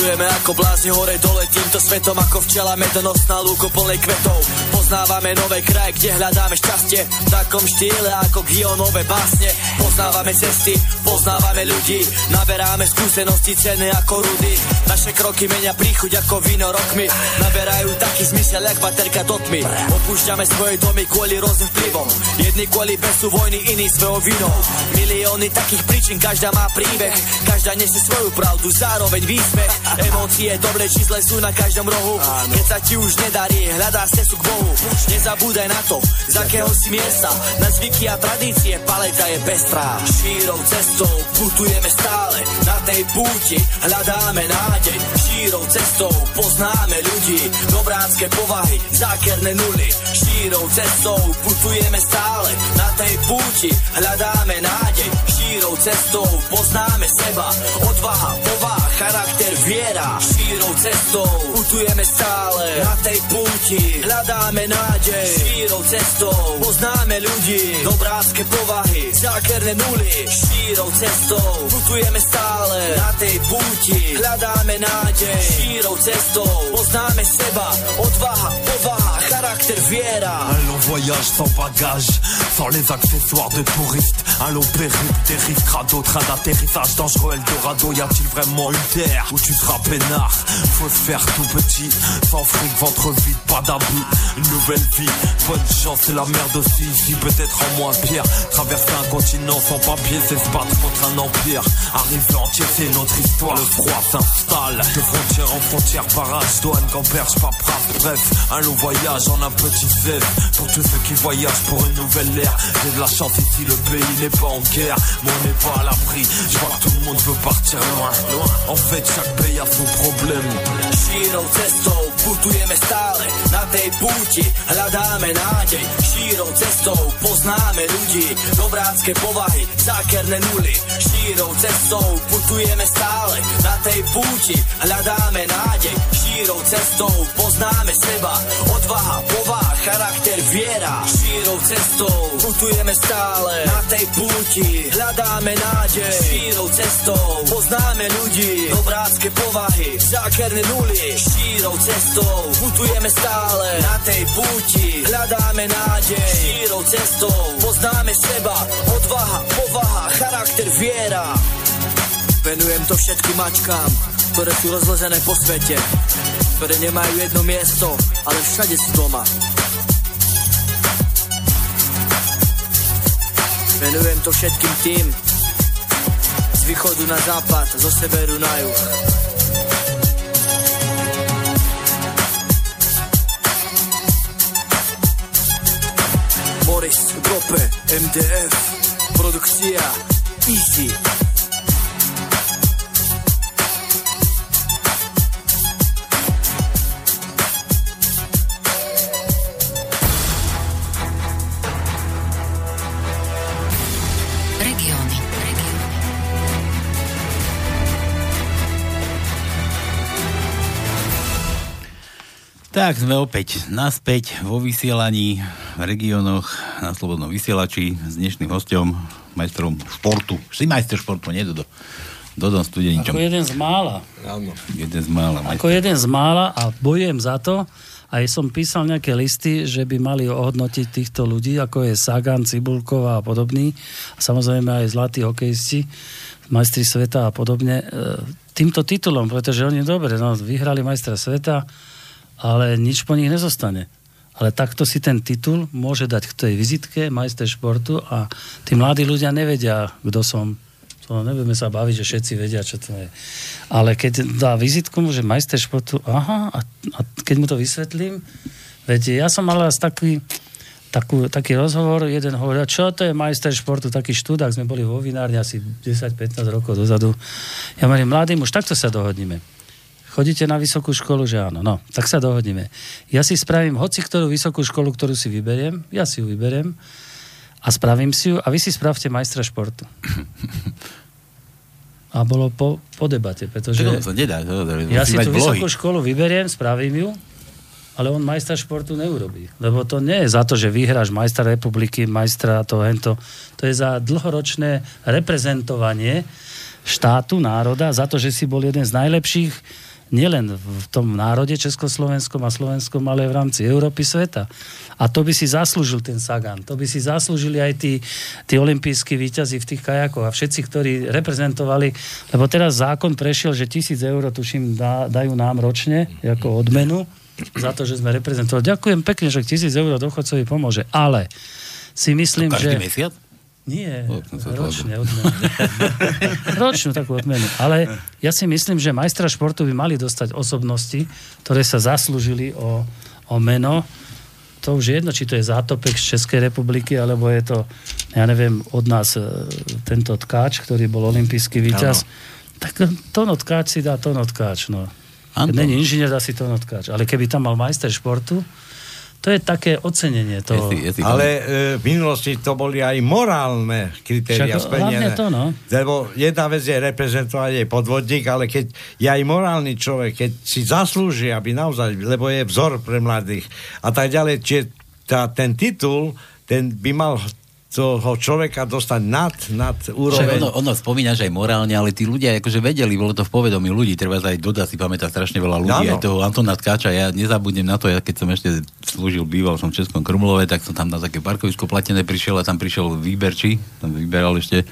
Cestujeme ako blázni hore dole týmto svetom ako včela medonosná lúko plnej kvetov. Poznávame nové kraje, kde hľadáme šťastie V takom štýle ako Gionové básne. Poznávame cesty, poznávame ľudí Naberáme skúsenosti cenné ako rudy. Naše kroky menia príchuť ako víno rokmi. Naberajú taký zmysel, jak baterka do tmy. Opúšťame svoje domy kvôli rôznym vplyvom. Jedni kvôli besu vojny, iní svojou vinou. Milióny takých príčin, každá má príbeh. Každá nesie svoju pravdu, zároveň výsmech Emócie, dobre či zlé sú na každom rohu. Keď sa ti už nedarí, hľadá cestu k Bohu. Nezabúdaj na to, z akého si miesta. Na zvyky a tradície paleta je pestrá. Šírou cestou putujeme stále. Na tej púti hľadáme nádej. Šírou cestou poznáme ľudí. Dobránske povahy, zákerné nuly. Šírou cestou putujeme stále. Na tej púti hľadáme nádej. Šírou cestou poznáme seba. Odvaha, povaha, charakter, viera Šírou cestou. Putujeme stále Na tej púti hľadáme nádej Šírou cestou. Poznáme ľudí Dobránske povahy, zákerné nuly. Šírou cestou. Putujeme stále Na tej púti hľadáme nádej Šírou cestou. Poznáme seba Odvaha, povaha,
Un long voyage sans bagage, sans les accessoires de touriste. Un long périple, des rives crado, train d'atterrissage dangereux, Eldorado. Y a-t-il vraiment une terre où tu seras peinard? Faut se faire tout petit, sans fric, ventre vide, pas d'abus. Une nouvelle vie, bonne chance, c'est la merde aussi. Ici, peut-être en moins pire. Traverser un continent sans papier, c'est se contre un empire. Arriver entier, c'est notre histoire. Le froid s'installe, de frontière en frontière, barrage, douane, gamberge, paperasse. Bref, un long voyage en un petit zèbre. Pour tous ceux qui voyagent pour une nouvelle ère. J'ai de la chance ici, le pays n'est pas en guerre. Mais on n'est pas à l'abri. Je vois que tout le monde veut partir loin. En fait, chaque pays a son problème.
Šírou cestou putujeme stále Na tej púti hľadáme nádej Šírou cestou poznáme ľudí Dobrácké povahy, zákerné nuly Šírou cestou putujeme stále Na tej púti hľadáme nádej Šírou cestou poznáme seba Odvaha, povaha, charakter, viera Šírou cestou. Putujeme stále Na tej púti. Hľadáme nádej Šírou cestou. Poznáme ľudí Dobrácké povahy, zákerné nuly. Šírou cestou. Putujeme stále Na tej púti. Hľadáme nádej Šírou cestou. Poznáme seba Odvaha, povaha, charakter, viera. Venujem to všetkým mačkám, ktoré sú rozložené po svete Ktoré nemajú jedno miesto, ale všade sú doma Venujem to všetkým tým. Z východu na západ, zo severu na juh. Boris Gope, MDF, produkcia Easy.
Tak sme opäť naspäť vo vysielaní v regiónoch na Slobodnom vysielači s dnešným hostom, majstrom športu. Si majster športu, nie Dodo? Dodom Studeničom.
Ako jeden z mála.
Áno.
Jeden z mála.
Ako jeden z mála a bojujem za to, Aj som písal nejaké listy, že by mali ohodnotiť týchto ľudí, ako je Sagan, Cibulková a podobný. A samozrejme aj zlatí hokejisti, majstri sveta a podobne. E, týmto titulom, pretože oni dobre, no, vyhrali majstra sveta, ale nič po nich nezostane. Ale takto si ten titul môže dať k tej vizitke majster športu a tí mladí ľudia nevedia, kto som. To nebudeme sa baviť, že všetci vedia, čo to je. Ale keď dá vizitku, že majster športu, aha, a, a keď mu to vysvetlím, viete, ja som mal raz taký, takú, taký rozhovor, jeden hovoril, čo to je majster športu, taký študák, sme boli vo vinárni asi 10-15 rokov dozadu. Ja hovorím, mladý muž, takto sa dohodneme. Chodíte na vysokú školu, že áno. No, tak sa dohodneme. Ja si spravím hoci ktorú vysokú školu, ktorú si vyberiem, ja si ju vyberiem a spravím si ju a vy si spravte majstra športu. A bolo po, po debate, pretože
To sa nedá. To, to,
ja si tú vysokú školu vyberiem, spravím ju, ale on majstra športu neurobí. Lebo to nie je za to, že vyhráš majstra republiky, majstra to, hento. To je za dlhoročné reprezentovanie štátu, národa, za to, že si bol jeden z najlepších nielen v tom národe Československom a Slovenskom, ale aj v rámci Európy sveta. A to by si zaslúžil ten Sagan. To by si zaslúžili aj tí, tí olimpijskí výťazí v tých kajakoch a všetci, ktorí reprezentovali, lebo teraz zákon prešiel, že tisíc eur, tuším, dá, dajú nám ročne ako odmenu za to, že sme reprezentovali. Ďakujem pekne, že tisíc eur dochodcovi pomôže. Ale si myslím,
Každý
že...
mesiac?
Nie, ročne odmenu. <laughs> Ročnú takú odmenu. Ale ja si myslím, že majstra športu by mali dostať osobnosti, ktoré sa zaslúžili o, o meno. To už je jedno, či to je zátopek z Českej republiky, alebo je to, ja neviem, od nás e, tento tkáč, ktorý bol olimpijský víťaz. Tak Tono tkáč si dá Tono tkáč, no. Keď není inžinier, dá si Tono tkáč. Ale keby tam mal majster športu, to je také ocenenie toho.
Je si- je si-
Ale e, v minulosti to boli aj morálne kritéria
Však
splnené.
to, no.
Lebo jedna vec je reprezentovať aj podvodník, ale keď je aj morálny človek, keď si zaslúži, aby naozaj, lebo je vzor pre mladých a tak ďalej, čiže tá, ten titul, ten by mal toho človeka dostať nad, nad
Však
úroveň.
ono, ono spomína, že aj morálne, ale tí ľudia akože vedeli, bolo to v povedomí ľudí, treba aj Doda si pamätá strašne veľa ľudí,
Áno.
aj toho Antona Tkáča, ja nezabudnem na to, ja keď som ešte slúžil, býval som v Českom Krumlove, tak som tam na také parkovisko platené prišiel a tam prišiel výberči, tam vyberal ešte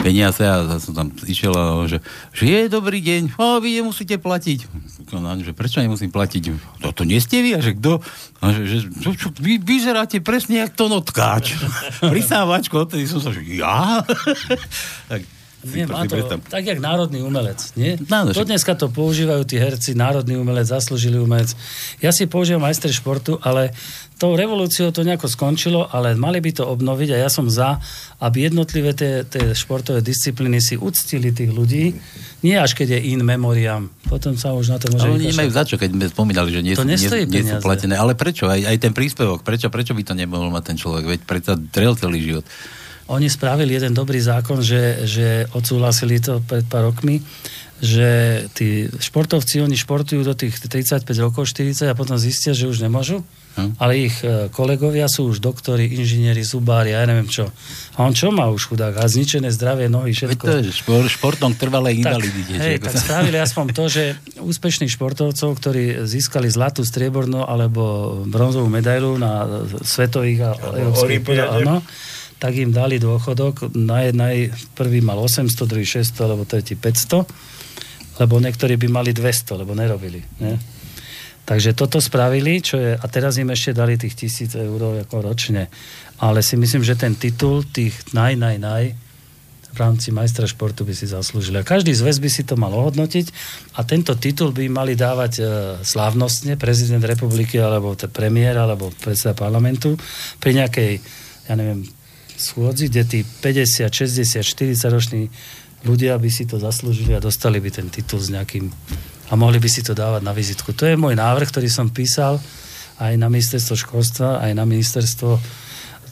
peniaze a ja som tam išiel a že, že je dobrý deň, a vy nemusíte platiť. No, že prečo nemusím platiť? To, to nie ste vy? A že kto? A že, že čo, čo, vy vyzeráte presne jak to notkáč. <laughs> Prisávačko, odtedy som sa, že ja? <laughs> tak,
Nie, má to, tak jak národný umelec, nie?
No, no,
to dneska to používajú tí herci, národný umelec, zaslúžili umelec. Ja si používam majster športu, ale tou revolúciou to nejako skončilo, ale mali by to obnoviť a ja som za, aby jednotlivé tie, tie športové disciplíny si uctili tých ľudí, nie až keď je in memoriam. Potom sa už na to môže
Ale oni nemajú za čo, keď sme spomínali, že nie,
To
nie, nie sú platené. Ale prečo? Aj, aj ten príspevok, prečo, prečo by to nemohol mať ten človek? Veď predsa drel celý život.
Oni spravili jeden dobrý zákon, že, že odsúhlasili to pred pár rokmi, že tí športovci, oni športujú do tých 35 rokov, 40 a potom zistia, že už nemôžu.
Hm.
Ale ich e, kolegovia sú už doktori, inžinieri, zubári, ja neviem čo. A on čo má už chudák? A zničené zdravie, nohy,
Veď
všetko.
to je špor, športom trvalej
tak,
invalidite.
hej, tak
sa-
spravili aspoň to, že úspešných športovcov, ktorí získali zlatú, striebornú alebo bronzovú medailu na svetových a európskych áno, tak im dali dôchodok. Naj, naj, prvý mal 800, druhý 600, alebo tretí 500, lebo niektorí by mali 200, lebo nerobili. Ne? Takže toto spravili, čo je, a teraz im ešte dali tých tisíc eur ako ročne. Ale si myslím, že ten titul tých naj, naj, naj v rámci majstra športu by si zaslúžili. A každý zväz by si to mal ohodnotiť a tento titul by mali dávať e, slávnostne prezident republiky alebo t- premiér alebo predseda parlamentu pri nejakej, ja neviem, schôdzi, kde tí 50, 60, 40 roční ľudia by si to zaslúžili a dostali by ten titul s nejakým a mohli by si to dávať na vizitku. To je môj návrh, ktorý som písal aj na ministerstvo školstva, aj na ministerstvo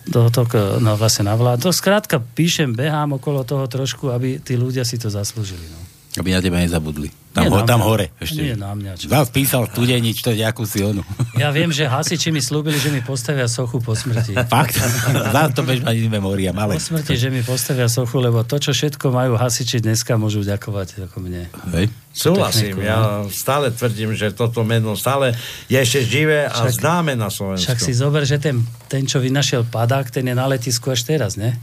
do to, no vlastne na vládu. Skrátka píšem, behám okolo toho trošku, aby tí ľudia si to zaslúžili. No.
Aby na teba nezabudli. Tam,
Nie
ho, tam
mňa.
hore ešte.
Nie na mňa, čo?
Zás písal studenič, to nejakú si onu.
Ja viem, že hasiči mi slúbili, že mi postavia sochu po smrti. <laughs>
Fakt? Zás to bež mať in memoriam, ale...
Po smrti, že mi postavia sochu, lebo to, čo všetko majú hasiči dneska, môžu ďakovať ako mne.
Hej.
Súhlasím, ja stále tvrdím, že toto meno stále je ešte živé a
Však-
známe na Slovensku.
Však si zober, že ten, ten, čo vynašiel padák, ten je na letisku až teraz, ne?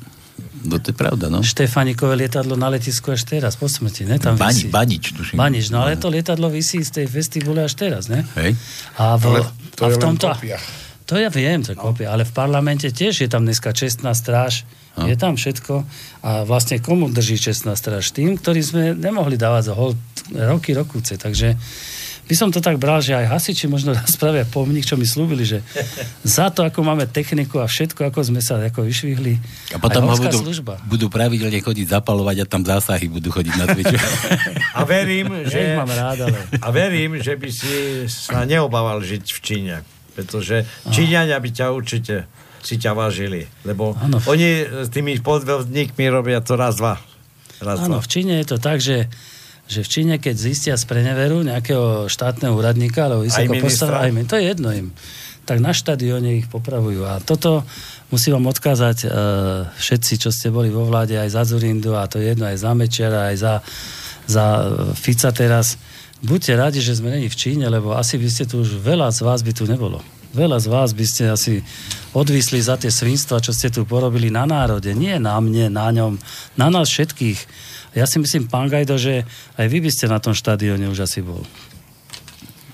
No to je pravda, no.
Štefanikové lietadlo na letisku až teraz, po smrti, ne? Tam
Bani,
visí.
banič, tuším.
Banič, no ale to lietadlo vysí z tej festibule až teraz, ne?
Hej.
A v,
Ale to
a
je
v tomto...
kopia.
To ja viem, to je kopia, ale v parlamente tiež je tam dneska čestná stráž,
No.
je tam všetko a vlastne komu drží čestná stráž? Tým, ktorí sme nemohli dávať za hold roky, rokúce, takže by som to tak bral, že aj hasiči možno <laughs> spravia pomník, čo mi slúbili, že za to, ako máme techniku a všetko, ako sme sa ako vyšvihli,
A potom ho budú,
služba.
budú pravidelne chodiť zapalovať a tam zásahy budú chodiť na Twitchu. <laughs>
A verím,
Že ich
že,
mám rád, ale...
a verím, že by si sa neobával žiť v Číne. Pretože Číňania by ťa určite si ťa vážili. Lebo
Áno.
oni s tými podvodníkmi robia to raz, dva. Raz,
Áno, v Číne je to tak, že že v Číne, keď zistia z preneveru nejakého štátneho úradníka, alebo vysoko postaveného, aj min- to je jedno im, tak na štadióne ich popravujú. A toto musím vám odkázať e, všetci, čo ste boli vo vláde, aj za Zurindu, a to je jedno aj za Mečiara, aj za, za e, Fica teraz. Buďte radi, že sme není v Číne, lebo asi by ste tu už veľa z vás by tu nebolo. Veľa z vás by ste asi odvisli za tie svinstva, čo ste tu porobili na národe. Nie na mne, na ňom, na nás všetkých. Ja si myslím, pán Gajdo, že aj vy by ste na tom štadióne už asi bol.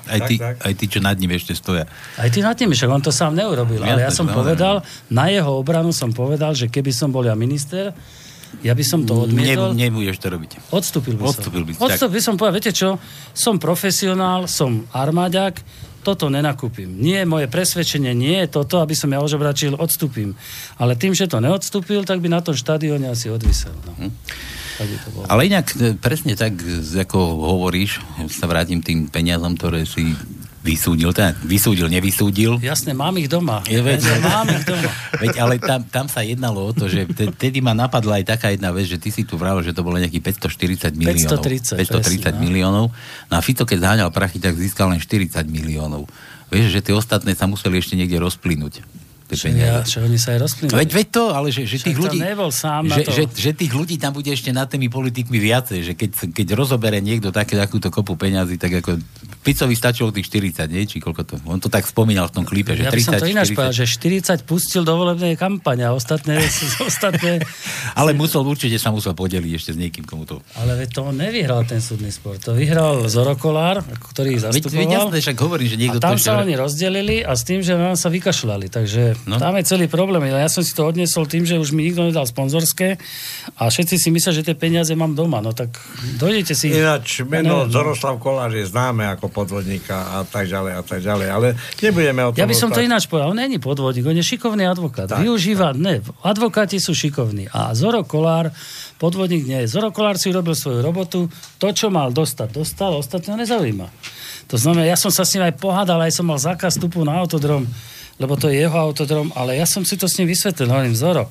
Aj
Tak,
tí,
tak.
aj tí, čo nad ním ešte stoja.
Aj ty nad tým, však on to sám neurobil. Ale ja som
no,
povedal, na jeho obranu som povedal, že keby som bol ja minister, ja by som to odmietol.
Ne, nebudeš to robiť.
Odstúpil by
Odstúpil
som.
by
Odstúpil by som povedal, viete čo, som profesionál, som armáďak, toto nenakúpim. Nie, moje presvedčenie nie je toto, aby som ja ožobračil, odstúpim. Ale tým, že to neodstúpil, tak by na tom štadióne asi odvisel. No.
Hm.
Bolo.
Ale inak e, presne tak, z- ako hovoríš, sa vrátim tým peniazom, ktoré si vysúdil, teda vysúdil, nevysúdil.
Jasné, mám ich doma.
Je, veď,
mám ich doma. <laughs>
veď, ale tam, tam sa jednalo o to, že te- tedy ma napadla aj taká jedna vec, že ty si tu vravel, že to bolo nejakých 540 miliónov.
530,
530
presne, no.
miliónov. No a Fico, keď zháňal prachy, tak získal len 40 miliónov. Vieš, že tie ostatné sa museli ešte niekde rozplynúť.
Čo, ja,
peniaze.
čo oni sa aj rozplynuli.
Veď, veď to, ale že, že tých ľudí...
nebol sám na
že,
to.
že, že tých ľudí tam bude ešte nad tými politikmi viacej, že keď, keď rozobere niekto také, takúto kopu peňazí, tak ako Ficovi stačilo tých 40, nie? Či koľko to? On to tak spomínal v tom klipe, že
Ja by som
30,
to ináč
40.
povedal, že 40 pustil do volebnej kampane a ostatné, <laughs> ostatné <laughs>
Ale musel, určite sa musel podeliť ešte s niekým, komu to...
ale veď to on nevyhral ten súdny spor. To vyhral Zoro Kolár, ktorý ich
Veď, veď
zastupoval.
jasné, však hovorím, že niekto
a tam
to
sa oni rozdelili a s tým, že nám sa vykašľali. Takže
No.
tam je celý problém. Ja som si to odnesol tým, že už mi nikto nedal sponzorské a všetci si myslia, že tie peniaze mám doma. No tak dojdete si...
Ináč,
Ja
meno
neviem, no.
Zoroslav Kolář je známe ako podvodníka a tak ďalej a tak ďalej, ale nebudeme o tom
Ja by som to ináč povedal. On není podvodník, on je šikovný advokát.
Tak,
Využíva, ne, advokáti sú šikovní. A Zoro Kolár, podvodník nie je. Zoro Kolár si urobil svoju robotu, to, čo mal dostať, dostal, ostatného nezaujíma. To znamená, ja som sa s ním aj pohádal, aj som mal zákaz vstupu na autodrom, lebo to je jeho autodrom, ale ja som si to s ním vysvetlil. Hovorím, Zoro,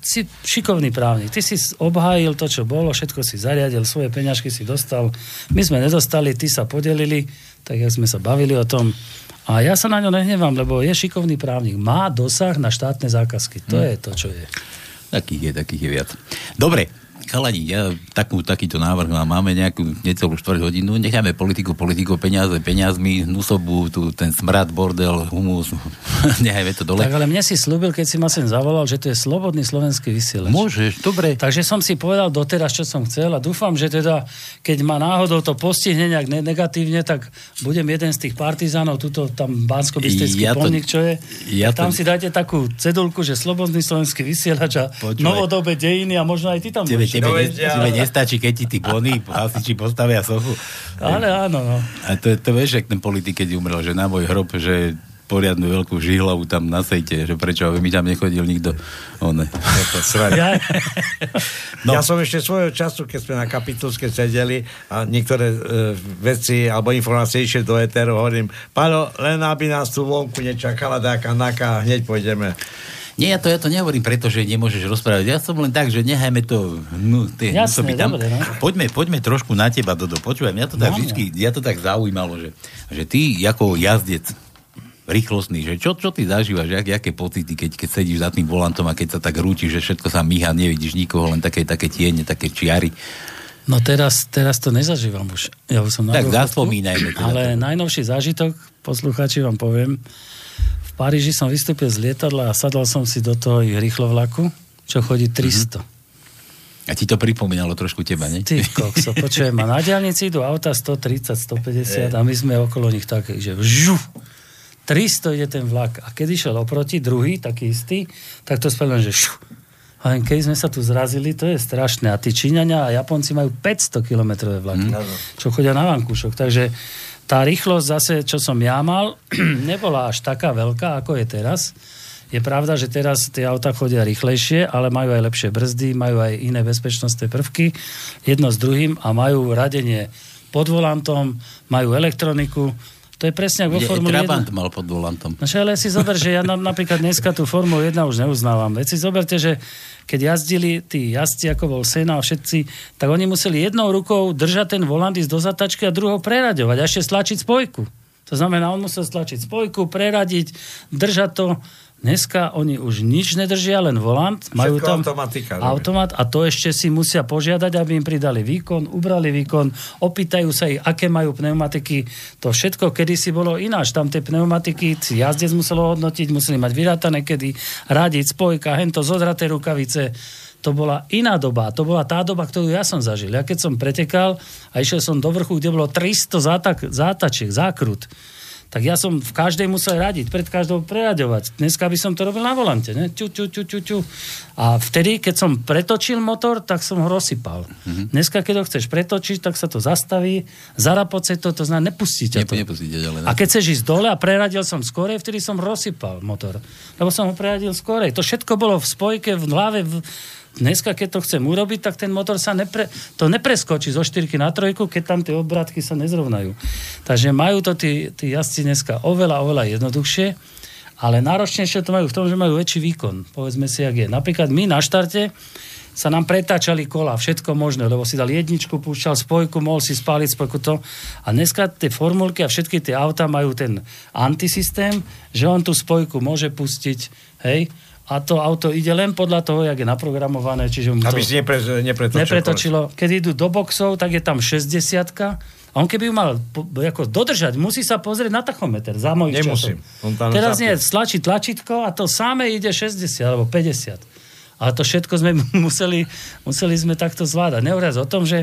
si šikovný právnik. Ty si obhájil to, čo bolo, všetko si zariadil, svoje peňažky si dostal. My sme nedostali, ty sa podelili, tak jak sme sa bavili o tom. A ja sa na ňo nehnevám, lebo je šikovný právnik. Má dosah na štátne zákazky. To je to, čo je.
Takých je, takých je viac. Dobre, chalani, ja takú, takýto návrh mám. Máme nejakú necelú štvrť hodinu. Necháme politiku, politiku, peniaze, peniazmi, nusobu, tu ten smrad, bordel, humus. <laughs> Nechajme to dole.
Tak ale mne si slúbil, keď si ma sem zavolal, že to je slobodný slovenský vysielač.
Môžeš, dobre.
Takže som si povedal doteraz, čo som chcel a dúfam, že teda, keď ma náhodou to postihne nejak ne- negatívne, tak budem jeden z tých partizánov, tuto tam bansko
Ja to-
pomník, čo je.
ja
a tam
to-
si dajte takú cedulku, že slobodný slovenský vysielač a
Počúvaj.
novodobé dejiny a možno aj ty tam budeš.
Tebe, ne, tebe nestačí, keď ti tí bony hasiči postavia sochu.
Ale áno, no.
A to, to vieš, jak ten politik, keď umrel, že na môj hrob, že poriadnu veľkú žihlavu tam na sejte, že prečo aby mi tam nechodil nikto. On,
Ja, <laughs>
No.
Ja som ešte svojho času, keď sme na kapitulske sedeli a niektoré e, veci alebo informácie išli do éteru, hovorím, Pálo, len aby nás tu vonku nečakala dáka naka, hneď pôjdeme.
Nie, ja to, ja to nehovorím preto, že nemôžeš rozprávať. Ja som len tak, že nechajme to... No, tie,
Jasné,
tam.
dobre, no.
Poďme, poďme trošku na teba, Dodo. Počúvaj, mňa to tak
No,
vždycky, ja to tak zaujímalo, že, že ty ako jazdec rýchlostný, že čo, čo ty zažívaš, jak, aké pocity, keď, keď sedíš za tým volantom a keď sa tak rútiš, že všetko sa míha, nevidíš nikoho, len také, také tiene, také čiary.
No teraz, teraz to nezažívam už. Ja už som na
Tak zaspomínajme teda
Ale
to.
najnovší zážitok, poslucháči vám poviem, Paríži som vystúpil z lietadla a sadol som si do toho rýchlovlaku, čo chodí 300.
A ti to pripomínalo trošku teba, ne?
Ty kokso, počujem, a na diálnici idú auta 130, 150 a my sme okolo nich tak, že vžu, 300 ide ten vlak. A keď išiel oproti, druhý, taký istý, tak to spravil že šu. A len keď sme sa tu zrazili, to je strašné. A tí Číňania a Japonci majú 500 km vlaky, čo chodia na vankúšok. Takže tá rýchlosť zase, čo som ja mal, <clears throat> nebola až taká veľká, ako je teraz. Je pravda, že teraz tie auta chodia rýchlejšie, ale majú aj lepšie brzdy, majú aj iné bezpečnostné prvky, jedno s druhým a majú radenie pod volantom, majú elektroniku. To je presne ako vo Formule 1.
Trabant mal pod volantom.
No ale si zober, že ja na, napríklad dneska tú Formulu 1 už neuznávam. Veď si zoberte, že keď jazdili tí jazdci, ako bol Sena a všetci, tak oni museli jednou rukou držať ten volant ísť do zatačky a druhou preraďovať a ešte stlačiť spojku. To znamená, on musel stlačiť spojku, preradiť, držať to. Dneska oni už nič nedržia, len volant. Majú
Všetko
tam
automatika
automat a to ešte si musia požiadať, aby im pridali výkon, ubrali výkon, opýtajú sa ich, aké majú pneumatiky. To všetko kedysi bolo ináč. Tam tie pneumatiky si jazdec muselo hodnotiť, museli mať vyrátané kedy, radiť, spojka, hento, zodraté rukavice. To bola iná doba. To bola tá doba, ktorú ja som zažil. Ja keď som pretekal a išiel som do vrchu, kde bolo 300 zátak, zátačiek, zákrut, tak ja som v každej musel radiť, pred každou preraďovať. Dneska by som to robil na volante, ne? Ču, ču, ču, ču, ču. A vtedy, keď som pretočil motor, tak som ho rozsypal. Mm-hmm. Dneska, keď ho chceš pretočiť, tak sa to zastaví, zarapoce to, to znamená, nepustí ťa to.
Ne, nepustíte ďalej.
A keď chceš ísť dole a preradil som skorej, vtedy som rozsypal motor. Lebo som ho preradil skorej. To všetko bolo v spojke, v hlave. V... Dneska, keď to chcem urobiť, tak ten motor sa nepre... to nepreskočí zo štyrky na trojku, keď tam tie obrátky sa nezrovnajú. Takže majú to tí, tí jazdci dneska oveľa, oveľa jednoduchšie, ale náročnejšie to majú v tom, že majú väčší výkon. Povedzme si, jak je. Napríklad my na štarte sa nám pretáčali kola, všetko možné, lebo si dal jedničku, púšťal spojku, mohol si spáliť spojku to. A dneska tie formulky a všetky tie auta majú ten antisystém, že on tú spojku môže pustiť, hej, a to auto ide len podľa toho, jak je naprogramované, čiže mu to
Aby si nepre, nepretočil.
nepretočilo. Keď idú do boxov, tak je tam 60 a on keby ju mal po, ako dodržať, musí sa pozrieť na tachometer za mojich
Nemusím.
časov.
On tam
Teraz nie, stlačí tlačítko a to samé ide 60 alebo 50. Ale to všetko sme <laughs> museli, museli sme takto zvládať. Nehovoriac o tom, že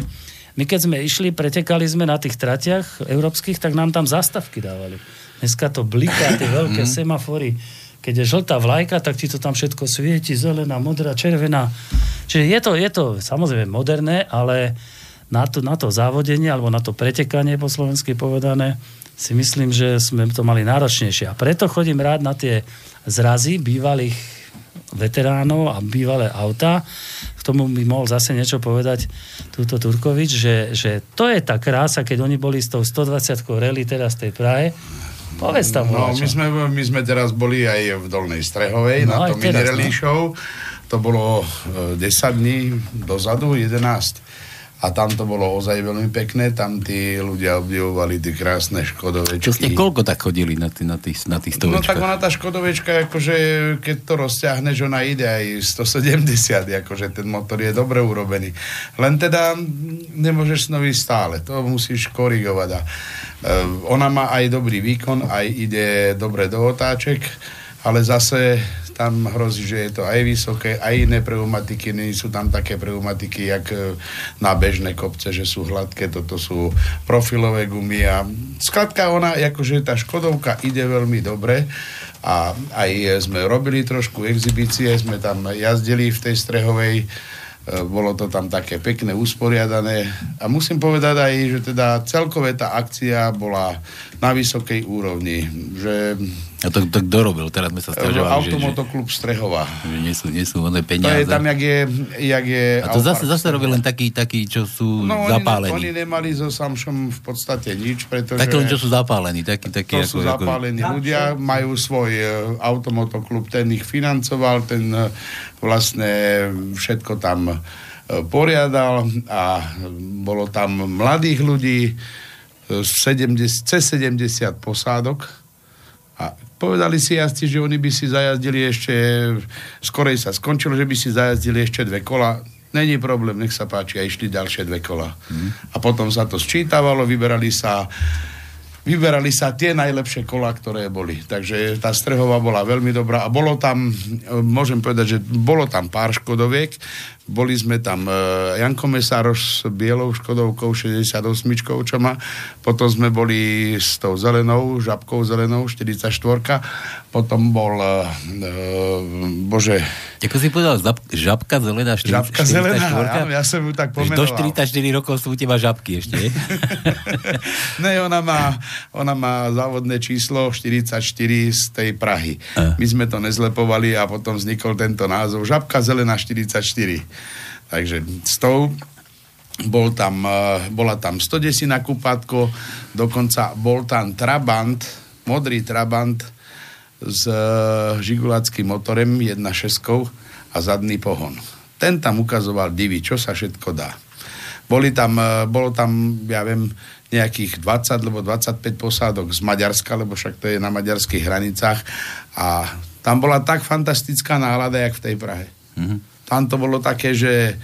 my keď sme išli, pretekali sme na tých tratiach európskych, tak nám tam zastavky dávali. Dneska to bliká, tie veľké semafory. Keď je žltá vlajka, tak ti to tam všetko svieti, zelená, modrá, červená. Čiže je to, je to samozrejme moderné, ale na to, na to závodenie alebo na to pretekanie po slovensky povedané si myslím, že sme to mali náročnejšie. A preto chodím rád na tie zrazy bývalých veteránov a bývalé auta. K tomu by mohol zase niečo povedať túto Turkovič, že, že to je tá krása, keď oni boli s tou 120 rally teraz tej Prahe. Povedz tam.
No, my sme, my sme teraz boli aj v Dolnej Strehovej
No,
na tom
teraz,
mini rally
no.
show. To bolo e, 10 dní dozadu, 11. A tam to bolo ozaj veľmi pekné, tam tí ľudia obdivovali tie krásne škodovečky.
Čo ste koľko tak chodili na, tý, na, tých, na tých
No tak ona tá škodovečka, akože keď to rozťahneš, ona ide aj 170, akože ten motor je dobre urobený. Len teda nemôžeš s nový stále, to musíš korigovať. A, e, ona má aj dobrý výkon, aj ide dobre do otáček, ale zase tam hrozí, že je to aj vysoké, aj iné pneumatiky, nie sú tam také pneumatiky, jak e, na bežné kopce, že sú hladké, toto sú profilové gumy a skladka ona, akože tá Škodovka ide veľmi dobre a aj sme robili trošku exibície, sme tam jazdili v tej strehovej, bolo to tam také pekné, usporiadané a musím povedať aj, že teda celkové tá akcia bola na vysokej úrovni. Že
A to, to kto robil? Teraz sme sa stiažovali,
Automotoklub Strehova.
že nie sú, nie sú oné
To
peniaze.
je tam, jak je... Jak je
A to zase, zase robí len takí, takí, čo sú
No,
zapálení.
Oni, oni nemali so Samšom v podstate nič, pretože...
Také len, čo sú zapálení. Takí, takí,
To sú zapálení ľudia, majú svoj e, automotoklub, ten ich financoval, ten e, vlastne všetko tam e, poriadal a bolo tam mladých ľudí, e, 70, cez 70 posádok a povedali si jazdci, že oni by si zajazdili ešte, skorej sa skončilo, že by si zajazdili ešte dve kola. Není problém, nech sa páči, a išli ďalšie dve kola. A potom sa to sčítavalo, vyberali sa vyberali sa tie najlepšie kola, ktoré boli. Takže tá strehová bola veľmi dobrá a bolo tam, môžem povedať, že bolo tam pár škodoviek. Boli sme tam e, Janko Mesároš s bielou škodovkou 68, čo má. Potom sme boli s tou zelenou, žabkou zelenou, 44. Potom bol, e, e, bože,
Ako si povedal, žabka zelená 40,
žabka zelená, áno, ja som ju tak
Do
pomenoval.
44 rokov sú u teba žabky ešte. <laughs>
ne, ona má, ona má závodné číslo 44 z tej Prahy.
A.
My sme to nezlepovali a potom vznikol tento názov Žabka zelená 44. Takže s tou bol tam, eh, bola tam 110 na kupátko, dokonca bol tam Trabant, modrý Trabant s eh, žiguláckým motorem 1.6 a zadný pohon. Ten tam ukazoval divy, čo sa všetko dá. Boli tam, eh, bolo tam, ja viem, nejakých 20 alebo 25 posádok z Maďarska, lebo však to je na maďarských hranicách a tam bola tak fantastická nálada, jak v tej Prahe.
Mhm.
Tam to bolo také, že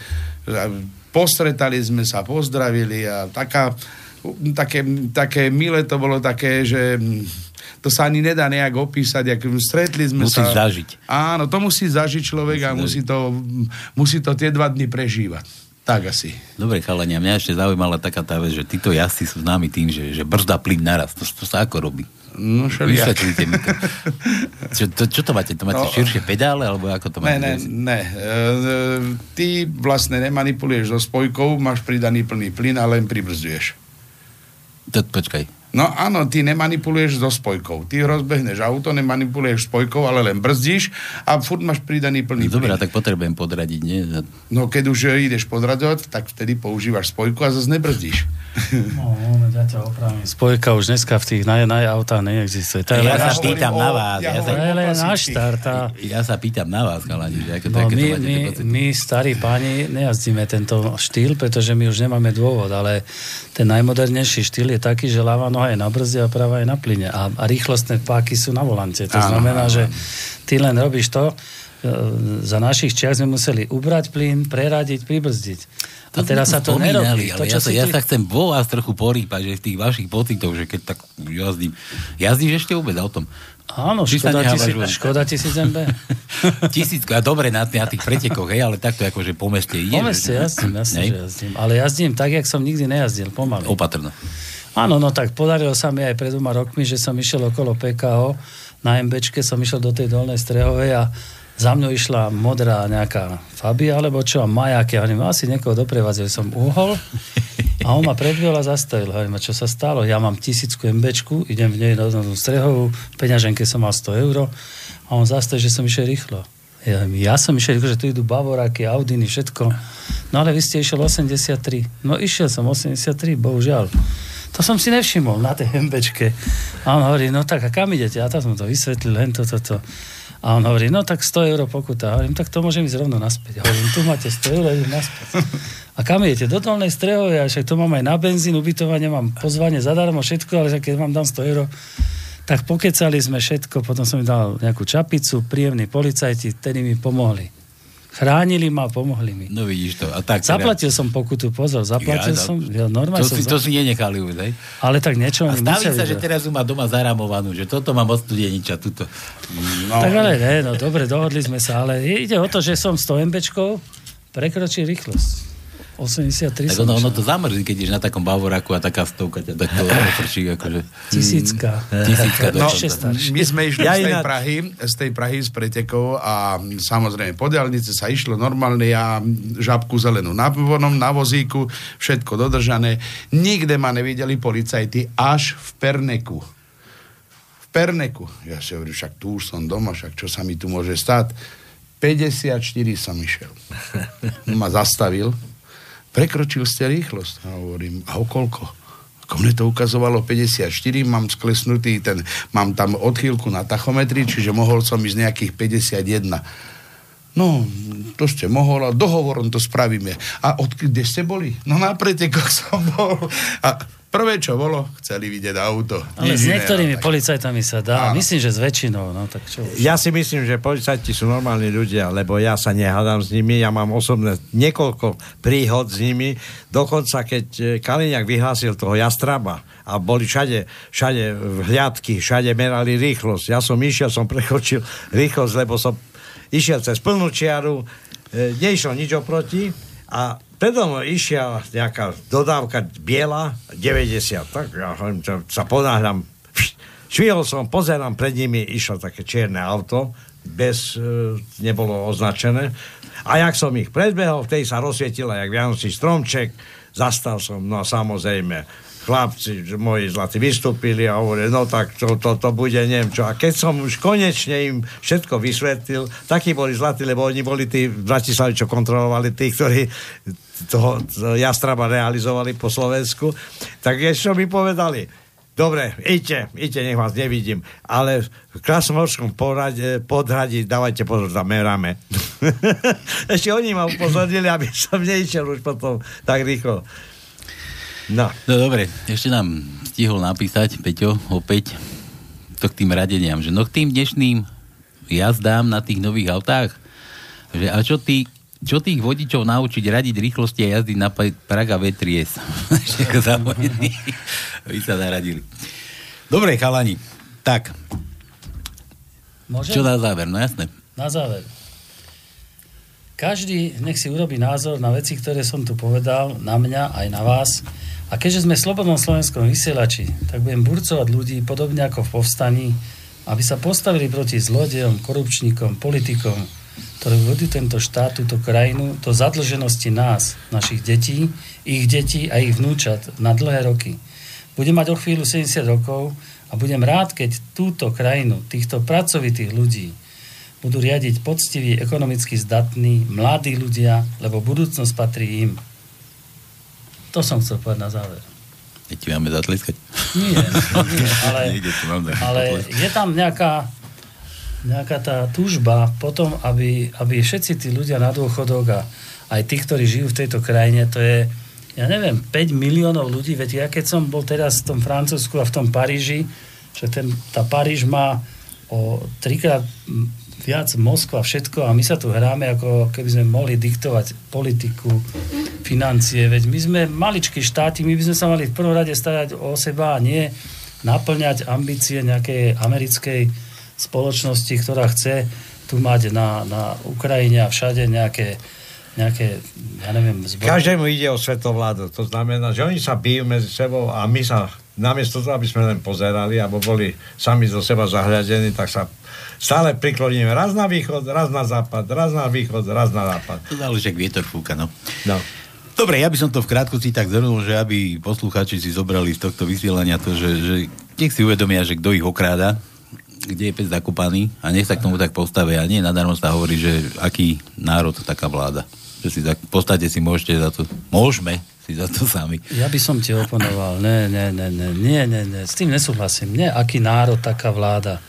postretali sme sa, pozdravili a taká, také, také milé to bolo také, že mm, to sa ani nedá nejak opísať, ak stretli sme
Musíš
sa.
zažiť.
Áno, to musí zažiť človek a musí to, musí to tie dva dny prežívať. Tak asi.
Dobre, chalania, mňa ešte zaujímala taká tá vec, že títo jazdci sú známi tým, že, že brzda plyn naraz. To, to sa ako robí?
No všelijak.
Vysvetlite mi to. <laughs> Čo, to. čo to máte? To máte
No.
širšie pedále? Alebo ako to
Ne,
máte?
ne, ne. E, e, ty vlastne nemanipuluješ so spojkou, máš pridaný plný plyn a len pribrzduješ.
To, počkaj.
No áno, ty nemanipuluješ so spojkou. Ty rozbehneš auto, nemanipuluješ spojkou, ale len brzdíš a furt máš pridaný plný
Dobre, a
plyn.
tak potrebujem podradiť, nie?
No keď už ideš podradzovať, tak vtedy používaš spojku a zase nebrzdíš. <laughs>
No, moment, ja ťa opravím. Spojka už dneska v tých naj, naj autách neexistuje. To je
Ja
len,
sa pýtam
o-
na vás.
ja
Ja sa,
len na štart. A...
ja sa pýtam na vás, chalani, ako
No, my, my, my, starí páni, nejazdíme tento štýl, pretože my už nemáme dôvod, ale ten najmodernejší štýl je taký, že ľavá noha je na brzde a pravá je na plyne. A, a rýchlostné páky sú na volante. To
Áno,
znamená,
áno.
že ty len robíš to, e, za našich čias sme museli ubrať plyn, preradiť, pribrzdiť. A teraz sa to nerobí. To,
ja,
čo
sa,
si
ja
ty...
sa chcem vo vás trochu porýpať, že v tých vašich pocitoch, že keď tak jazdím. Jazdíš ešte vôbec autom?
Áno,
Či sa
škoda, tisíc, škoda tisíc MB. <laughs>
Tisícko, a dobre na, na tých pretekoch, hej, ale takto akože po meste ide.
Po meste jazdím, jasne, že jazdím. Ale jazdím tak, jak som nikdy nejazdil, pomaly.
Opatrno.
Áno, no tak podarilo sa mi aj pred dvoma rokmi, že som išiel okolo PKO, na MBčke som išiel do tej dolnej strehovej a za mňou išla modrá nejaká Fabia, alebo čo, a hovorím, asi niekoho doprevádzajú, som uhol a on ma predviel a zastavil. Hovorím, a čo sa stalo? Ja mám tisícku MBčku, idem v nej do strehovú, peňaženke som mal 100 eur a on zastavil, že som išiel rýchlo. Ja, ja som išiel, že tu idú Bavoráky, Audiny, všetko. No ale vy ste išiel 83. No išiel som 83, bohužiaľ. To som si nevšimol na tej MBčke. A on hovorí, no tak a kam idete? A tak som to vysvetlil, len toto, to. A on hovorí, no tak 100 eur pokuta. A hovorím, tak to môžem ísť rovno naspäť. A hovorím, tu máte 100 eur, idem naspäť. A kam idete? Do dolnej strehovej, a však to mám aj na benzín, ubytovanie, mám pozvanie zadarmo, všetko, ale keď vám dám 100 eur, tak pokecali sme všetko, potom som im dal nejakú čapicu, príjemní policajti, tedy mi pomohli. Chránili ma, pomohli mi.
No vidíš to. A tak, teda-
Zaplatil som pokutu, pozor, zaplatil
Ja,
som, ja normálne
to,
som
si, to si nenechali už, hej?
Ale tak niečo
A staví sa, že teraz ju má doma zaramovanú, že toto mám od studeniča, tuto.
No,
Tak ale ne, no dobre, dohodli sme sa, ale ide o to, že som s tou MBčkou prekročil rýchlosť. 83
Tak ono, ono to zamrzí, keď ideš na takom bavoráku a taká stovka ťa takto <coughs> frčí, akože...
Tisícka.
Tisícka
No.
My sme išli
Ja
z tej
ináč-
Prahy, z tej Prahy z pretekov a samozrejme po diálnici sa išlo normálne, ja žabku zelenú na vonom, na vozíku, všetko dodržané. Nikde ma nevideli policajti, až v Perneku. V Perneku. Ja si hovorím, však tu už som doma, však čo sa mi tu môže stať? 54 som išiel. <laughs> Ma zastavil, prekročil ste rýchlosť. A hovorím, a o koľko? Ako mne to ukazovalo 54, mám sklesnutý ten, mám tam odchýlku na tachometri, čiže mohol som ísť nejakých 51. No, to ste mohol, a dohovorom to spravíme. A od, kde ste boli? No na pretekoch som bol. A prvé, čo bolo, chceli vidieť auto.
Ale
Nič
s niektorými
tak.
policajtami sa dá.
Áno.
Myslím, že s väčšinou. No, tak čo už.
Ja si myslím, že policajti sú normálni ľudia, lebo ja sa nehádam s nimi, ja mám osobné niekoľko príhod s nimi, dokonca keď e, Kaliňák vyhlásil toho Jastraba a boli všade, všade hliadky, všade merali rýchlosť. Ja som išiel, som prekočil rýchlosť, lebo som išiel cez plnú čiaru, e, neišlo nič oproti a predo mnou išla nejaká dodávka biela, 90, tak ja hovorím, sa ponáhľam, švihol som, pozerám pred nimi, išlo také čierne auto, bez, e, nebolo označené. A jak som ich predbehol, v tej sa rozsvietila jak Vianočný stromček, zastal som, no a samozrejme, chlapci, moji zlatí vystúpili a hovorili, no tak to, to, to bude neviem čo. A keď som už konečne im všetko vysvetlil, takí boli zlatí, lebo oni boli tí Bratislavi, čo kontrolovali tí, ktorí toho, jastraba realizovali po Slovensku, tak ešte mi povedali, dobre, idte, idte, nech vás nevidím, ale v Krasnohorskom podhradí dávajte pozor, tam meráme. <laughs> ešte oni ma upozornili, aby som neišiel už potom tak rýchlo. No.
No dobre, ešte nám stihol napísať, Peťo, opäť to k tým radeniam, že no k tým dnešným jazdám na tých nových autách, že a čo ty čo tých vodičov naučiť radiť rýchlosti a jazdy na Praga V3S? Všetko zavojení. Vy sa naradili. Dobre, chalani. Tak,
Môžem?
čo na záver? No jasné.
Na záver. Každý nech si urobí názor na veci, ktoré som tu povedal, na mňa aj na vás. A keďže sme v Slobodnom slovenskom vysielači, tak budem burcovať ľudí podobne ako v povstaní, aby sa postavili proti zlodejom, korupčníkom, politikom, ktorí vedú tento štát, túto krajinu, do zadlženosti nás, našich detí, ich detí a ich vnúčat na dlhé roky. Budem mať o chvíľu 70 rokov a budem rád, keď túto krajinu, týchto pracovitých ľudí, budú riadiť poctiví, ekonomicky zdatní, mladí ľudia, lebo budúcnosť patrí im. To som chcel povedať na záver.
Keď ti máme zatleskať.
Nie, nie ale, <laughs> ale je tam nejaká, nejaká tá túžba potom, aby, aby všetci tí ľudia na dôchodok a aj tí, ktorí žijú v tejto krajine, to je, ja neviem, 5 miliónov ľudí, veď ja keď som bol teraz v tom Francúzsku a v tom Paríži, že ten, tá Paríž má o trikrát viac Moskva, všetko a my sa tu hráme, ako keby sme mohli diktovať politiku, financie, veď my sme maličkí štáty, my by sme sa mali v prvom rade starať o seba a nie naplňať ambície nejakej americkej spoločnosti, ktorá chce tu mať na, na Ukrajine a všade nejaké, nejaké ja neviem, zbor...
Každému ide o svetovládu. To znamená, že oni sa bijú medzi sebou a my sa namiesto toho, aby sme len pozerali alebo boli sami zo seba zahľadení, tak sa stále prikloníme raz na východ, raz na západ, raz na východ, raz na západ.
To záleží, ak vietor fúka, no.
No.
Dobre, ja by som to v krátkosti tak zhrnul, že aby poslucháči si zobrali z tohto vysielania to, že, že nech si uvedomia, že kto ich okráda, kde je pes zakopaný a nech sa k tomu tak postavia. A nie nadarmo sa hovorí, že aký národ, taká vláda. Že si tak, v podstate si môžete za to, môžeme si za to sami.
Ja by som ti oponoval. Ne, ne, ne, ne, nie, ne, ne. S tým nesúhlasím. Nie, aký národ, taká vláda.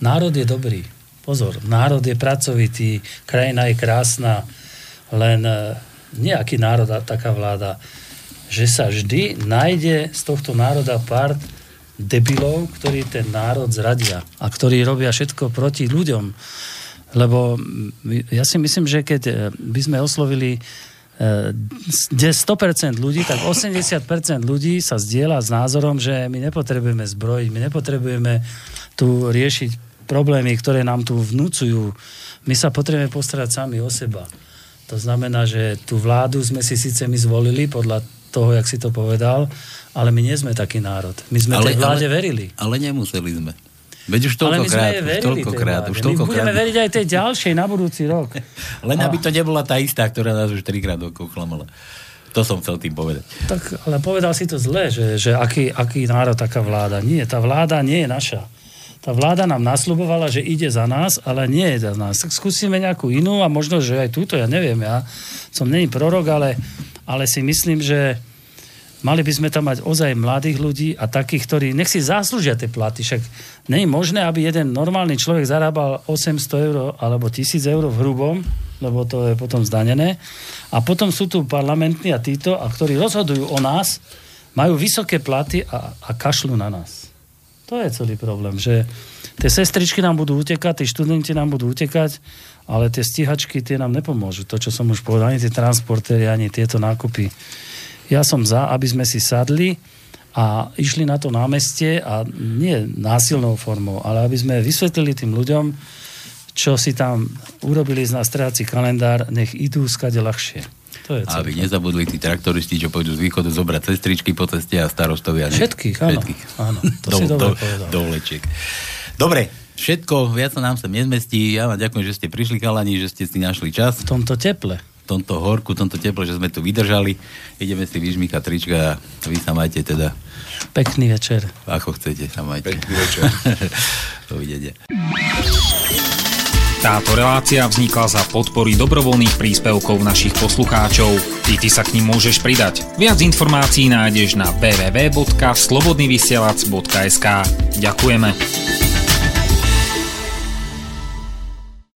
Národ je dobrý. Pozor, národ je pracovitý, krajina je krásna, len e, nie aký národ a taká vláda. Že sa vždy nájde z tohto národa pár debilov, ktorí ten národ zradia a ktorí robia všetko proti ľuďom. Lebo ja si myslím, že keď e, by sme oslovili e, kde 100% ľudí, tak 80% ľudí sa zdieľa s názorom, že my nepotrebujeme zbrojiť, my nepotrebujeme tu riešiť problémy, ktoré nám tu vnúcujú. My sa potrebujeme postarať sami o seba. To znamená, že tú vládu sme si síce my zvolili podľa toho, jak si to povedal, ale my nie sme taký národ. My sme ale, tej vláde
ale,
verili.
Ale nemuseli sme. Veď už toľkokrát, už toľkokrát, už
vláde. My budeme
toľkokrát.
veriť aj tej ďalšej na budúci rok. <laughs>
Len aby to nebola tá istá, ktorá nás už trikrát oklamala. To som chcel tým povedať.
Tak, ale povedal si to zle, že, že aký, aký národ, taká vláda. Nie, tá vláda nie je naša. Tá vláda nám nasľubovala, že ide za nás, ale nie je za nás. Tak skúsime nejakú inú a možno, že aj túto, ja neviem, ja som není prorok, ale, ale si myslím, že mali by sme tam mať ozaj mladých ľudí a takých, ktorí nech si zaslúžia tie platy. Však nie je možné, aby jeden normálny človek zarábal 800 eur alebo 1000 eur v hrubom, lebo to je potom zdanené. A potom sú tu parlamentní a títo, a ktorí rozhodujú o nás, majú vysoké platy a, a kašľú na nás. To je celý problém, že tie sestričky nám budú utekať, tí študenti nám budú utekať, ale tie stíhačky tie nám nepomôžu. To, čo som už povedal, ani tie transportéry, ani tieto nákupy. Ja som za, aby sme si sadli a išli na to námestie a nie násilnou formou, ale aby sme vysvetlili tým ľuďom, čo si tam urobili z nás trhací kalendár, nech idú skade ľahšie. To je
A aby
celé.
nezabudli tí traktoristi, čo pôjdu z východu zobrať sestričky po ceste a starostovia.
Všetkých, áno. Áno, to si dobre povedal.
do vlečiek. Dobre, všetko, viac sa nám sa nezmestí. Ja vám ďakujem, že ste prišli, chalani, že ste si našli čas.
V tomto teple.
Tomto horku, tomto teple, že sme tu vydržali. Ideme si vyžmýkať trička a vy sa majte teda,
Pekný večer.
ako chcete, sa majte.
Pekný večer. <laughs>
Dovidenia.
Táto relácia vznikla za podpory dobrovoľných príspevkov našich poslucháčov. I ty sa k ním môžeš pridať. Viac informácií nájdeš na www.slobodnyvysielac.sk Ďakujeme.